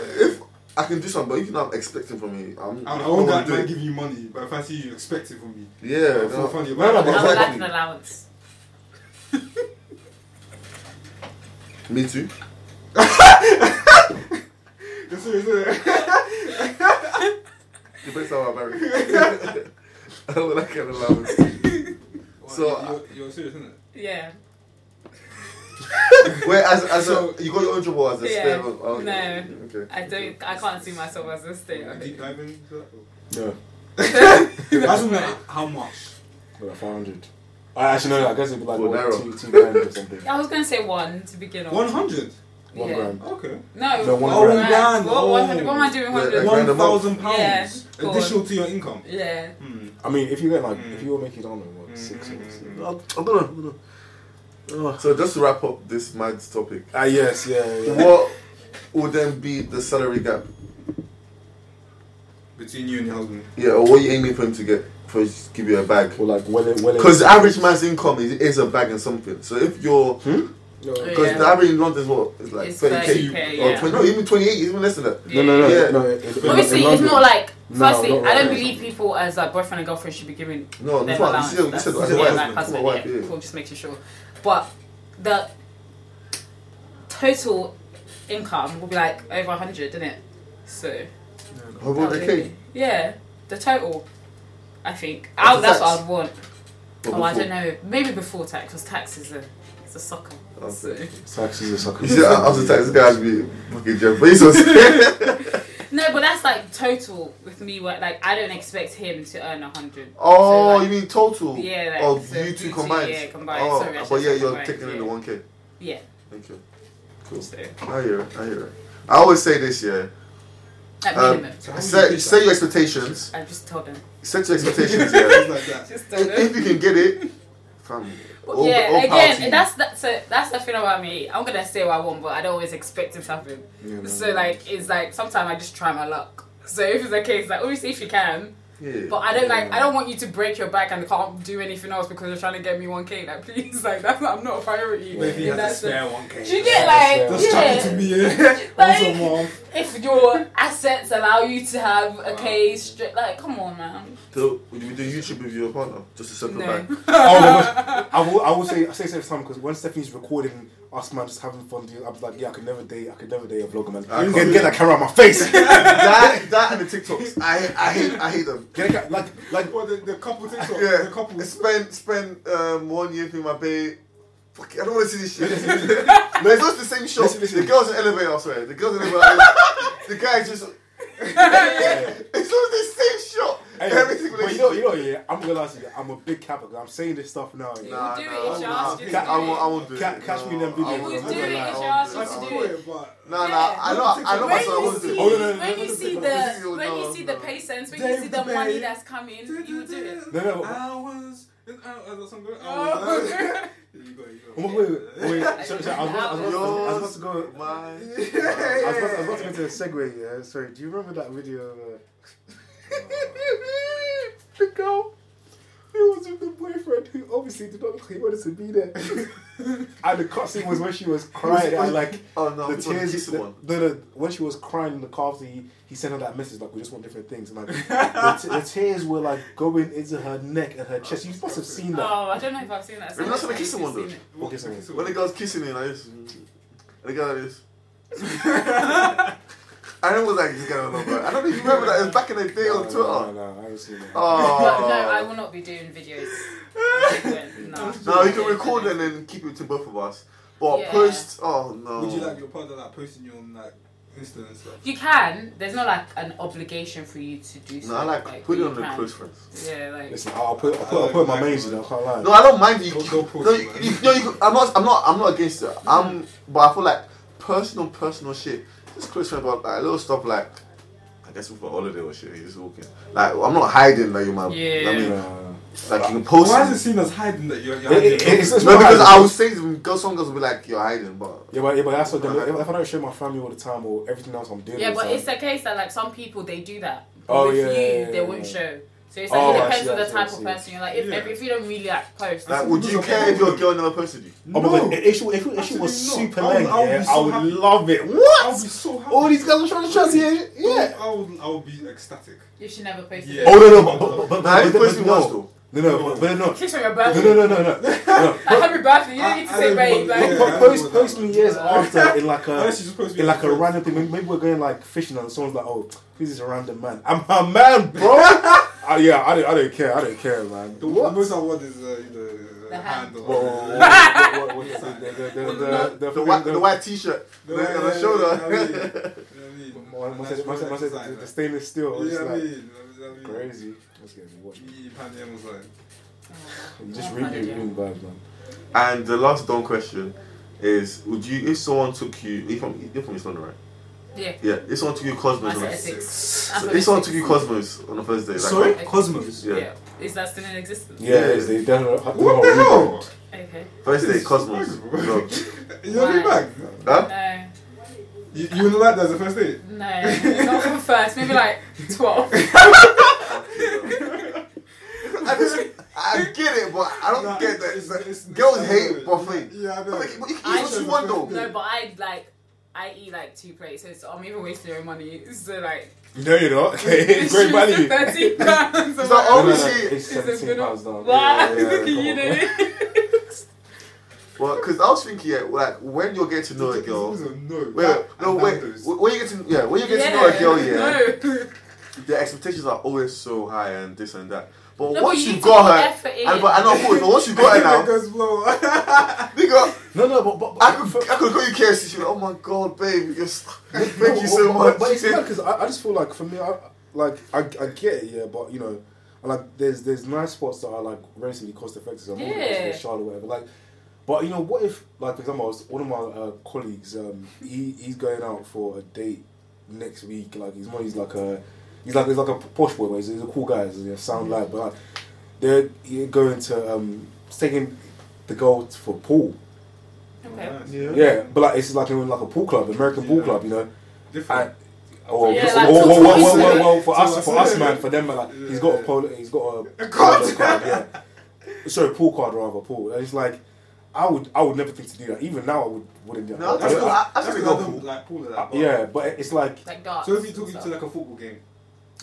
I can do something, but if you're not expecting from me, I'm, I I'm won't that gonna do it. give you money, but if I see you expect it from me, Yeah, I feel no. funny No, about no, it. but I would like Exactly. an allowance. Me too. Yes, sir, yes, sir. Depends how I'm married. I would like an allowance. So, you're, you're serious, isn't it? Yeah. as, as So- a, you got your own job or as a Yeah. stay at home? Oh, No. Okay. I don't. I can't see myself as a stay. Deep diving into No, that? I was wondering how much. like five hundred. I actually no, I guess it'd be like Well, what, narrow. two, two grand or something. I was gonna say one to begin with. One hundred. One Yeah. grand. Okay. No, No, one one grand. grand. What, Oh. what, what am I doing? Yeah, Hundred. grand One a month. thousand pounds go on. additional to your income. Yeah. Hmm. I mean, if you get like, Mm. if you were making, I don't know, what, six or Mm. something. I, I don't know. I don't know. Oh, So just to wrap up this mad topic, Ah, yes, yeah, yeah. what would then be the salary gap? Between you and your husband. Yeah, or what are you aiming for him to get for him give you a bag? Or like, well, well, Because the average man's income is, is a bag and something. So if you're no, because Yeah. the average in London is what is like It's 30k 30K, or yeah. 20, no even 28 even less than that. no, no, no, Yeah. no. it- it- Obviously, it's not like. No, Firstly, not I don't right. believe people as like boyfriend and girlfriend should be giving No, them that's what you said. You said yeah, like husband. Yeah, yeah. cool. Just making sure. But the total income will be like over hundred, isn't it? So. How about the cake? Yeah, the total. I think. After I, that's tax? what I'd want. Or Oh, I don't know. Maybe before tax, because tax is a, it's a sucker. Okay. So. Tax is a sucker. You see, after tax, this guy has to be fucking Jeff Bezos. No, but that's like total with me. Where like I don't expect him to earn a hundred. oh, So, like, you mean total? Yeah, like, of so you two combined. yeah, combined. Oh, Sorry, but yeah, you're combined, taking in the one k. Yeah. Thank you. cool. So, I hear it. I hear it. I always say this, yeah. at Um. So you Set, set your expectations. I just told him. Set your expectations, yeah. Like that. Just told if, him. if you can get it, fam. all- yeah, all again, that's that. So that's the thing about me. I'm gonna say what I want, but I don't always expect it to happen. Yeah, no, So no. like, it's like sometimes I just try my luck. So if it's the case, like obviously if you can, Yeah. but I don't like. I don't want you to break your back and can't do anything else because you're trying to get me one k. Like please, like that's not, I'm not a priority. But if he in that has to sense. spare one K. Do you get like Just yeah. to me, yeah. Like- Once a month. if your assets allow you to have a k, case straight like come on man So, would you do YouTube with your partner just to circle no back? oh, no, I will. I will say. I say this every time because when Stephanie's recording us, man, just having fun. I was like, yeah, I could never date. I could never date a vlogger, man. I Get, can't- get that camera out my face. that, that and the TikToks. I, I hate, I hate them. Get a, ca- like, like. What the, the couple TikTok? Yeah. The couple. Spend, spend um, one year with my babe. Fuck, it, I don't want to see this shit. no, it's not the same shot. Listen, listen. The girl's in the elevator, I swear. The girl's in the elevator. the guy's just. it's not the same shot. Hey, Every single but you know, you know, yeah. I'm gonna ask you. I'm a big capper. I'm saying this stuff now. Yeah. Nah, would do nah, it if you nah. asked you Ca- do I it. won't, I won't do Ca- it. catch me in No, them videos. I You won't would do do it it. if you I asked won't us do to it. do it. But Nah, Yeah. nah, I know, I know when myself. I you won't do see, it. No, no, no, when you see the when you see the no. patience, when you see the money that's coming, you do it. No, no, but- Hours and hours. That's some good Oh. hours. You go, you go. Oh, wait, wait, wait. So, so I, was, I, was, I, I was about to go. My, I was, about, I was about to go to a segue. Yeah, sorry. Do you remember that video? Of, uh, the girl who was with the boyfriend who obviously did not look like he wanted to be there, and the cutscene was when she was crying and like oh no, the it's on the tears. The, one. no, no, when she was crying in the car after he, he sent her that message like we just want different things, and like the, t- the tears were like going into her neck and her oh, chest. You must have seen that. Oh, I don't know if I've seen that. Maybe that's what the I've kissing one seen does. it. Okay, so- When the guy's kissing me like this, and the guy like this. I know it was like this guy on number. I don't even remember that. It was back in the day on Twitter. No, no, I haven't seen that. Oh. No, I will not be doing videos. no. No, you can record it and then keep it to both of us. But Yeah. post, oh no. Would you like your partner like posting you on like Insta and stuff? You can. There's not like an obligation for you to do so. No, I like, put it you on the can. close friends. Yeah, like. Listen, I'll put I'll put, I'll put my mains in. I can't lie. No, I don't mind you. Don't- don't post no, it, you, you, no, you, I'm not. I'm not. I'm not against it. I'm, mm. but I feel like personal, personal shit. Just close friend about like little stuff like. I guess for holiday or shit, He's just walking. Like I'm not hiding that you're my. Yeah. I mean, Uh, like you can post. Why is it seen as hiding that you're, you're It- hiding? it- it's- it's no, because hiding. I would say to girls, some girls will be like, "You're hiding," but yeah, but yeah, but that's what them- if, if I don't show my family all the time or everything else I'm doing. Yeah, but time, it's the case that like some people they do that. Oh, with yeah, you, yeah, yeah, they yeah, won't yeah. show. So it's like Oh, it depends on the type of person you're like. If, Yeah. if, if you don't really like post, like, would you care if your girl never posted you? Oh my No. god, if she, if, if she was Absolutely super not. I would- I would yeah, so I would happy. love it. What? I would be so happy. All these girls are trying to trust you. Yeah. I would, I would be ecstatic. if she never posted Yeah. Oh no no, but but but, Nah, you but, posted but, once no. though. No no, but, but no. Kiss on your No, birthday. no, no, no, no. no. Like, happy birthday. You don't I- need to I say don't babe. want- Like, yeah. Po- post post me years after in like a Unless you just post me in like as a friends. random thing. Maybe, maybe we're going like fishing and someone's like, "Oh, this is a random man." I'm a man, bro. Uh, yeah, I didn't, I don't care. I didn't care, man. The, What? most I want is uh, you know, The the, the, the, the, the, The white, the T-shirt, the, Yeah, on the shoulder. you know what I mean? You know what I mean? Man, man said- That's man said- man said design, the- the stainless steel. Yeah, It's I mean, you what I mean? crazy. Let's get me watching. You eat pan yam or something. You just Oh, read man, it vibes, man. And the last dumb question is: Would you, if someone took you, if from, you're from East London, right? Yeah. Yeah. If someone took you Cosmos, I on said a, six. so I thought if someone six. took you Cosmos on the first day, like, Sorry? Okay. Cosmos. Yeah. Yeah. Is that still in existence? Yeah, it is. They definitely have to What do the hell? Okay. First day, Cosmos. No. You know me Why? back? Huh? No. You, you wouldn't like that as a first date? No. Not from first. Maybe like 12. I just, I get it, but I don't Nah, get that. it's- it's- Girls it's- hate buffet. Yeah, I know. But you can I eat you want though. No, but I like. I eat like two plates, so I'm even wasting your money. So like, No, you're not. it's great value. Thirty pounds. So No, no, no, obviously- it's It's a seventeen good pounds now. Wow, Yeah, yeah, yeah, you know. Well, because I was thinking, yeah, like when you're getting to know a girl. This is a no. Wait, wait, no, wait. When you get to yeah, when you get to know a girl, yeah, No. the expectations are always so high and this and that. But No, once but you you need got to put her, effort in. and, but I know, of but once you got her now, Goes blow. nigga, No, no, but, but, but I could, I could call you KFC. She's like, oh my god, babe, you're st- thank you so but, much. But it's because I, I just feel like for me, I, like I, I get it, yeah, but you know, like there's there's nice spots that are like relatively cost effective. So I'm Yeah. to Charlotte whatever. Like, but you know, what if like for example, I was, one of my uh, colleagues, um, he he's going out for a date next week. Like he's he's like a he's like he's like a posh boy, but he's, he's a cool guy. He's a sound Mm. lad, but like, they're going to um taking the girl for pool. Okay. yeah. Yeah, but like it's like in like a pool club, American pool club, you know. Different. And, well, Yeah, like well, well, well, well, well, well, for us, us, for us, man, for them, like he's got a polo, he's got a, A polo card. card, yeah. Sorry, pool card rather, pool. And it's like, I would, I would never think to do that. Even now, I would, wouldn't do that. No, that's I- cool. I- That's I go don't pool. like pool like that. but- yeah, but it's like, Like darts. So if you and took you to like a football game,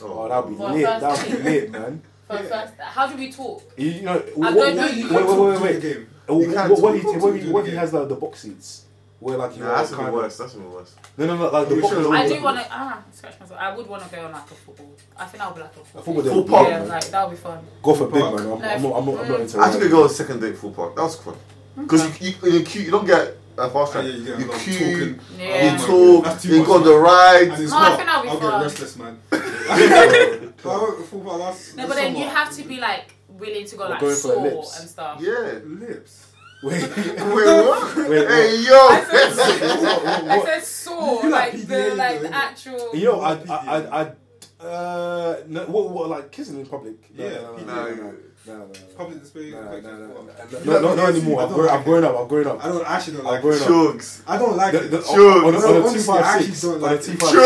oh, oh, that'd be For a lit. That'd be date. lit, man. For first, how do we talk? You, you know, what, don't know wait, you. wait, wait, wait, wait. Game. What, You can't what, what, talk- he, what, he, what he has like the box seats, where like you Nah, know, that's even kind worse. That's even worse. no, no, no, like the box. should- I do want to. Ah, scratch myself. I would want to go on like a football. I think I'll be like a A football. football day Full park. Yeah, like that would be fun. Go for big, man. I'm, No, I'm, not, I'm, not, I'm not into I took a girl on second date full park. That was fun. Because you, you, you, queue, you don't get a fast Oh, track. yeah, you get a you queue, talking. Yeah. you Oh talk, God, that's too you much, go on the ride. And it's No, I hot. think that'll be I'll fun. get restless, man. Yeah. I went full park last. No, but then you have to be like willing to go Or like going for sore lips. and stuff. Yeah. lips. Wait, Wait, what? Wait, hey, I yo. said sore. what, what, I what? said sore, You like like the PDA like though, the innit? actual. Yo, I, I, I, I uh, no, what, what, like kissing in public? No, Yeah, no, no, PDA. no, no, no, no, no, no. Public display. No, no, like, no, no, what? no, You no, like no, not PDA? anymore. I I've don't grown, like I've grown up. I've grown up. I don't actually don't I've like grown it. up. Chugs. I don't like The, it. the, Sure. on, on, No, on a honestly, two I five actually six, don't on a like two it. five I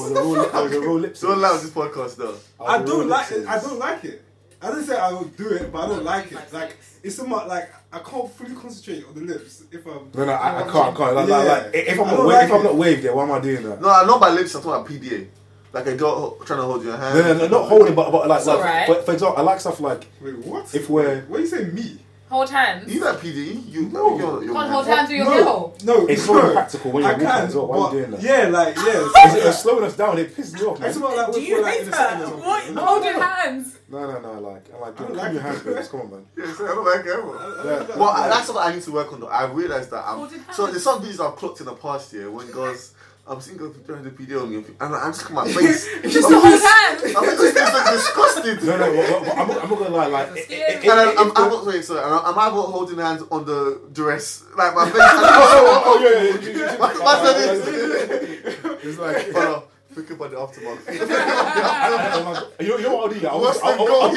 was a real, I was a real lip. Don't laugh this podcast though. I don't like it. I don't like it. I didn't say I would do it, but I don't like it. Like it's somewhat like I can't fully concentrate on the lips if I'm. No, no, I, I can't, I can't. Like, like, like, if I'm not, don't wa- like if I'm not waved there, why am I doing that? No, I'm not by lips. I'm talking about PDA. Like a girl trying to hold your hand. No, no, no, not holding, but, but like, like alright. for, for example, I like stuff like Wait, what? If we're- what are you saying, me? Hold hands. You like PDE? You No. You're, you're Can't hold hands with your no, girl. no, it's no. so impractical when you're I walking can, as well. Why are but you doing that? yeah, like yeah. It's, it's slowing us down. It pisses me off, It's man. about like Do you we're like hate in the setting or her? What? Holding no, no. No, no, no. Like, I'm like, I don't like your it. hands. Come on, man. Yeah, I don't like it. I- I Yeah. Well, that. that's what I need to work on though. I realized that um, I'm. So there's some videos I've clocked in the past year when girls. I'm seeing girls trying to do PDA on me, and I'm just my face. Just I'm to hold hands. I'm just this like disgusted. No, no, but, but, but I'm, not- I'm not gonna lie. Like, it, it, it, And I'm, I'm, it- I'm, not- wait, sorry, I'm, I'm either holding hands on the dress, like my face. Oh oh, oh, oh, yeah, yeah, you- you- you- My- my- It's like, Hold on, think about the aftermath. I'm like, you know, you know what I'll do? Yeah, I'll, What's the I'll, I'll, goal I'll.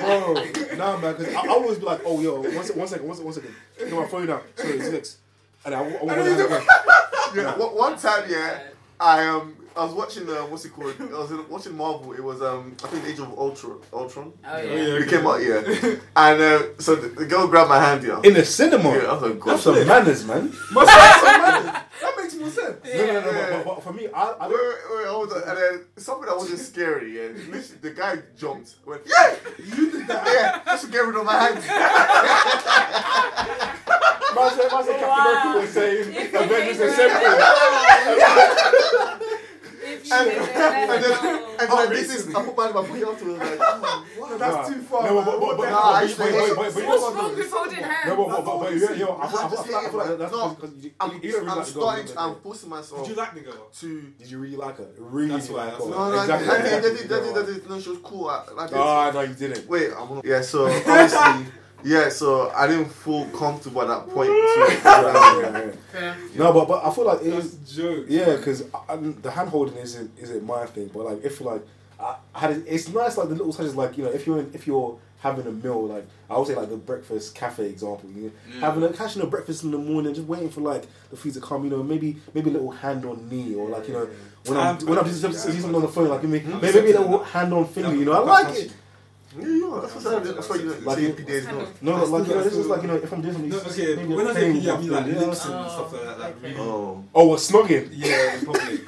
I'll, bro, nah, man, because I, I always be like, oh, yo, one second, one second, one second, one second. Get my phone out. Sorry, it's next. And I, I, I, I, Yeah, one, one time, yeah, I um, I was watching uh, what's it called? I was watching Marvel. It was um, I think Age of Ultron. Ultron. Oh yeah. yeah. It came out, yeah. And uh, so the, the girl grabbed my hand, yeah. in the cinema. Yeah, I was like, Have God. some manners, man. Must have some money. That makes more sense. No, no, no, but, but, but for me, I, I Wait, don't. wait, wait, hold on. And then something that wasn't scary, yeah. Literally, the guy jumped. Went, yeah! You did that. Yeah, just to get rid of my hand. Man said, man said Captain Wow. America was saying If you Avengers hate Assemble. Her- And and then, and then I did this. I put mine in my pocket afterwards. Like, oh, what? That's too far. No, man. but, but, What but, the Nah, hell? I used to wait, hate- wait, wait, wait, What's wait, wrong with holding hands? No, but, but, but, but yeah, yo, I, feel like- that's man. because you, I'm, you don't really I'm like the girl. starting. did I'm you? forcing myself Did you like the girl? to. Did you really like her? Really That's why, like that's her? why. No, no, exactly. I did, I did, I exactly. did, I did, I did. No, she was cool. I, I did. Ah, no, you didn't. Wait, I'm yeah. So obviously, yeah. So I didn't feel comfortable at that point. To, Yeah, yeah, yeah. No, but but I feel like it That's is. jokes. Yeah, because the hand holding isn't isn't my thing, but like if like I I had it, it's nice like the little touches like you know if you're in, if you're having a meal like I would say like the breakfast cafe example you know, Yeah. having a catching a breakfast in the morning just waiting for like the food to come you know maybe maybe a little hand on knee or like you know when I'm Time when I'm purpose, just, yeah. just on the phone like maybe maybe a little hand on finger you know I like it yeah, yeah. That's what I did. That's what you Like, like. CP days, no. no like you know this is like you know if I'm doing something No, okay, maybe when I a say pain PE, I mean like yeah. lips and Oh, stuff like that. Like, okay. really, Oh. oh what snogging yeah, in public.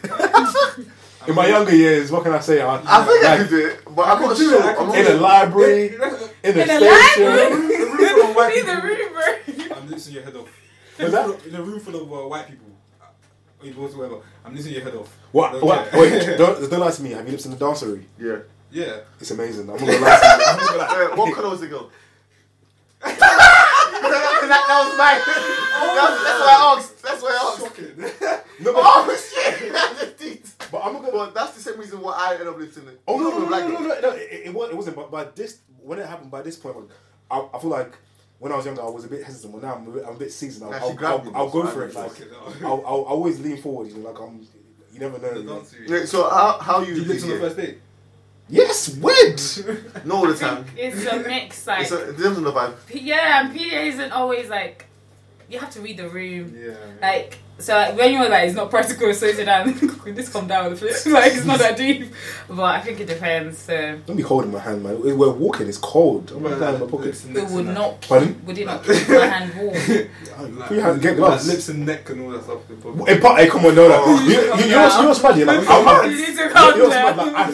in my younger years what can I say I, I think I like, could do it, but I'm not do sure. it, I I'm not in a library in a In a station library? In a room full of white the people. room. I'm listening your head off. What's that? In a room full of uh, white people. Or you. I'm listening your head off. What? Okay. What? Wait, don't, don't lie to me. Have you lips in the dancery? Yeah. Yeah. It's amazing. I'm not gonna lie to you. I'm not gonna lie. Uh, what color was the girl? that, that, that was mine. That was- that's why I asked. That's why I asked. Shocking. No, but, Oh shit! I just but I'm not gonna. But that's the same reason why I ended up listening. to it. Oh no, no, no, Black no, no, girl. no, no. It, it, wa- it wasn't. But by this, when it happened, by this point, I, I feel like when I was younger, I was a bit hesitant. But now I'm a bit, I'm a bit seasoned. I'll, Now she I'll, I'll, I'll go for it. Like, Fucking I'll. I'll, I'll always lean forward. You know, like I'm. You never know. You know. Yeah, so how how you Did you lips on the first date? Yes, wed. Not all the time. it's a mix. Like, It's a, it depends on the vibe. P- yeah, and PA isn't always like. You have to read the room. Yeah. Like, so like, when you're like, it's not practical, so sit down, could this come down with the flip? like, it's not that deep. But I think it depends. So Don't be holding my hand, man. We're walking. It's cold. I'm Well, not down in my pocket. it would and that. not Pardon? keep, would it not keep my hand warm? Like, Put your hand, get like gloves. lips and neck and all that stuff. Hey, pa- hey, come on, no, no. Oh. You, you, you know what's, you know what's mad? Yeah, like, I, I, you need to you know calm what's mad? down. Like,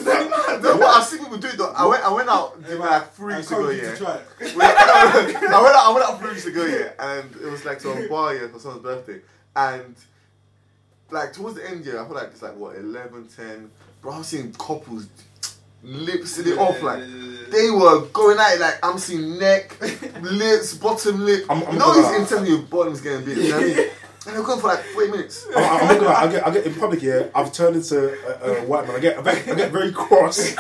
I, No, but I've seen people do it though. I went I went out Hey, like three I weeks ago, yeah. to try I went out I went out three weeks ago, yeah, and it was like some bar yeah for someone's birthday. And like towards the end, yeah, I feel like it's like what, 11, 10. Bro, I was seeing couples lips it off like they were going at it like I'm seeing neck, lips, bottom lip. I'm- I'm you not know gonna- he's intending your bottom's getting big, you know what I mean? And they're going for like 40 minutes. I'm, I'm not gonna lie, I get, I get in public here. I've turned into a, a white man. I get, I get, I get very cross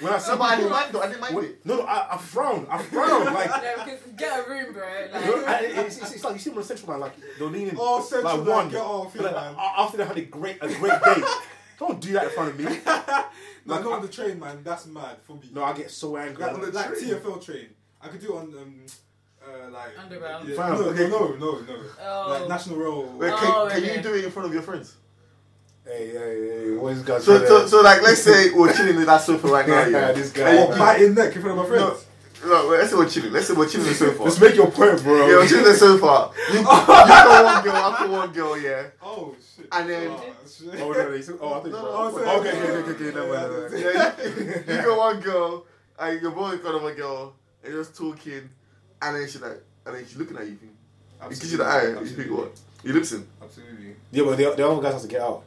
when I see No, but I people. mind though, I didn't mind when- it. no, no, I, I frown. I frown. Like, No, get a room, bro. you know, I, it's, it's, it's like you see them on Central Man. Like they're leaning. Oh, Central like Man, one. get off like, man. After they had a great, a great date. Don't do that in front of me. No, go on the train, man. That's mad for me. No, I get so angry. like, on the like train? TFL train. I could do it on um, uh, like Underground. Yeah, no, okay. no, no, no, no. Oh. Like National Rail. Wait, can, Oh, can okay. you do it in front of your friends? Hey, hey, hey, what is this So, so, so like, let's say we're chilling in that sofa right now, yeah. This guy. And What, oh, you- biting neck in front of my friends? no, wait, let's say we're chilling. Let's say we're chilling on the sofa. Let's make your point, bro. Yeah, we're chilling on the sofa. You, you got one girl, I got one girl, yeah. Oh shit. And then- oh, shit. Oh, no, no, you said- oh, I think. No, no, oh, no, okay, no, okay, okay, okay, okay, never mind, never. Yeah, you, you got one girl, and your boy got another girl, and you're just talking, and then she like, and then she's looking at you. You gives you the eye, you think what? You lip sync. Absolutely. Yeah, but the, the other guys have to get out.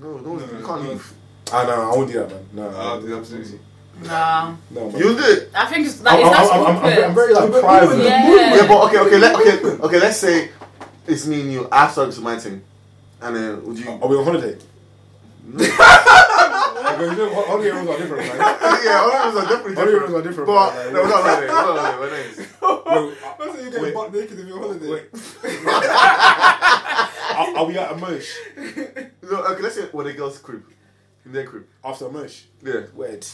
No, no, No, you can't no. leave. Ah, no, I won't do that, man. No, Ah, I won't absolutely. nah. No, man. You'll do. I think it's like, I'm, it's that's I'm, I'm, I'm. I'm very like private. you- Yeah. Yeah, but okay, okay, let, okay, okay. Let's say it's me and you. I started to my thing, and then would you? Are we on holiday? Because you know, holiday rooms are different, man. yeah, all of us are definitely Holiday different. rooms are different. But man. no, we're not like that. We're not like that. We're nice. Wait, That's how you get butt naked if you're on holiday. wait. Are, are we at a merch? No, okay, let's say when the girls crib, in their crib. After a merch? Yeah. Weird.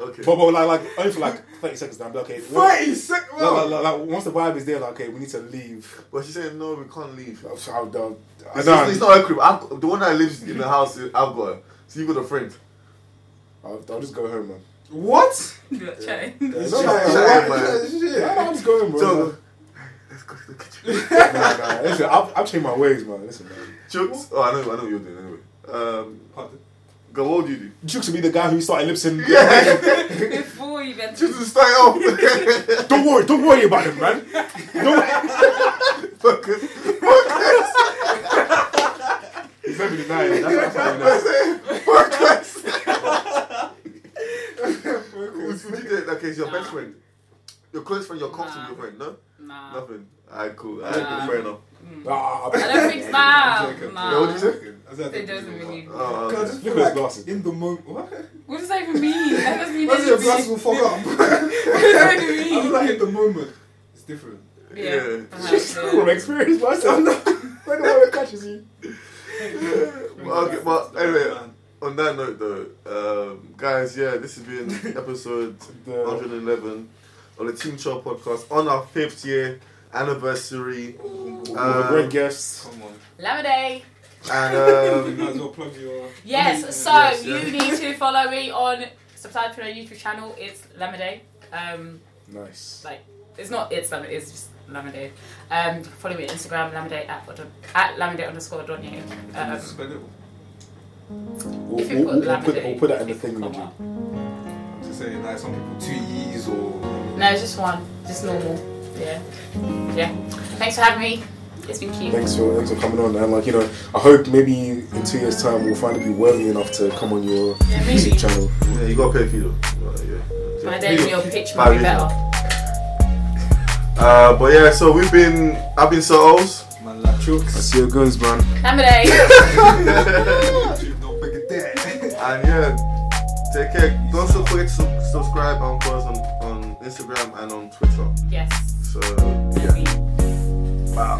Okay. But, but like, like, only for like 30 seconds, then I'll be okay. Thirty seconds. Like, like, like, like, once the vibe is there, like, okay, we need to leave. But she said no, we can't leave. So I'll, I'll, I It's, know. it's, it's not her crib. I've, the one that lives in the house, I've got her. So you got a friend. I'll, I'll just go home, man. What? You're chatting. No, Shit, no, shit, no, man. shit. no, I'm just going, bro. So, let's go to the kitchen. nah, nah. Listen, I've, I've changed my ways, man. Listen, man. Jokes. Oh, I know, I know what you're doing anyway. Um, Pardon? go, what would you do? Jukes to be the guy who started lip syncing. Before you even. Just to start off. Don't worry, don't worry about him, man. Don't Focus. Focus. He's very 29. That's, that's how you know. Would would you get okay? So your best friend, your close friend, your comfortable Nah. friend, no, Nah. nothing. Alright, cool. Alright, Nah. fair enough. Ah, I don't think nah. I'm joking. nah. Yeah, what did you say? I It don't doesn't think really. it Oh, Cause I okay. just Look feel at his like glasses. in the moment. What? What does that even mean? That doesn't mean That's your anything. glasses will fuck up. What does that I feel mean? like in the moment, it's different. Yeah. Yeah. perhaps, yeah. from experience, myself. When the one that catches you. Well, okay, but anyway, on that note though, um, guys, yeah, this has been episode 111 on the Team Chop podcast on our fifth year anniversary, with a Um, great guest. Come on. Lamade. and You um, might as well plug your. Yes, so Yes, you need to follow me on subscribe to my YouTube channel. It's Lamade. Um, Nice. like it's not it's Lamade. It's just Lamade. Um, follow me on Instagram Lamade at Don- at Lamade underscore Donye. Um, Spell it. We'll, you we'll, put we'll, put, we'll put that in the thing will with come you. up. I'm just saying, like some people two E's or. No, it's just one, just normal. Yeah, yeah. Thanks for having me. It's been cute. Thanks for thanks for coming on, and like you know, I hope maybe in two years' time we'll finally be worthy enough to come on your Yeah, maybe. YouTube channel. yeah, you gotta pay a fee though. Uh, yeah. My then your pitch Bye, might be better. Uh, but yeah, so we've been, I've been Sir O's. Man, like Chugs. see your guns, man. Lamade. Don't forget that. And yeah, take care. Don't forget to subscribe and follow us on, on Instagram and on Twitter. yes. So yeah, wow.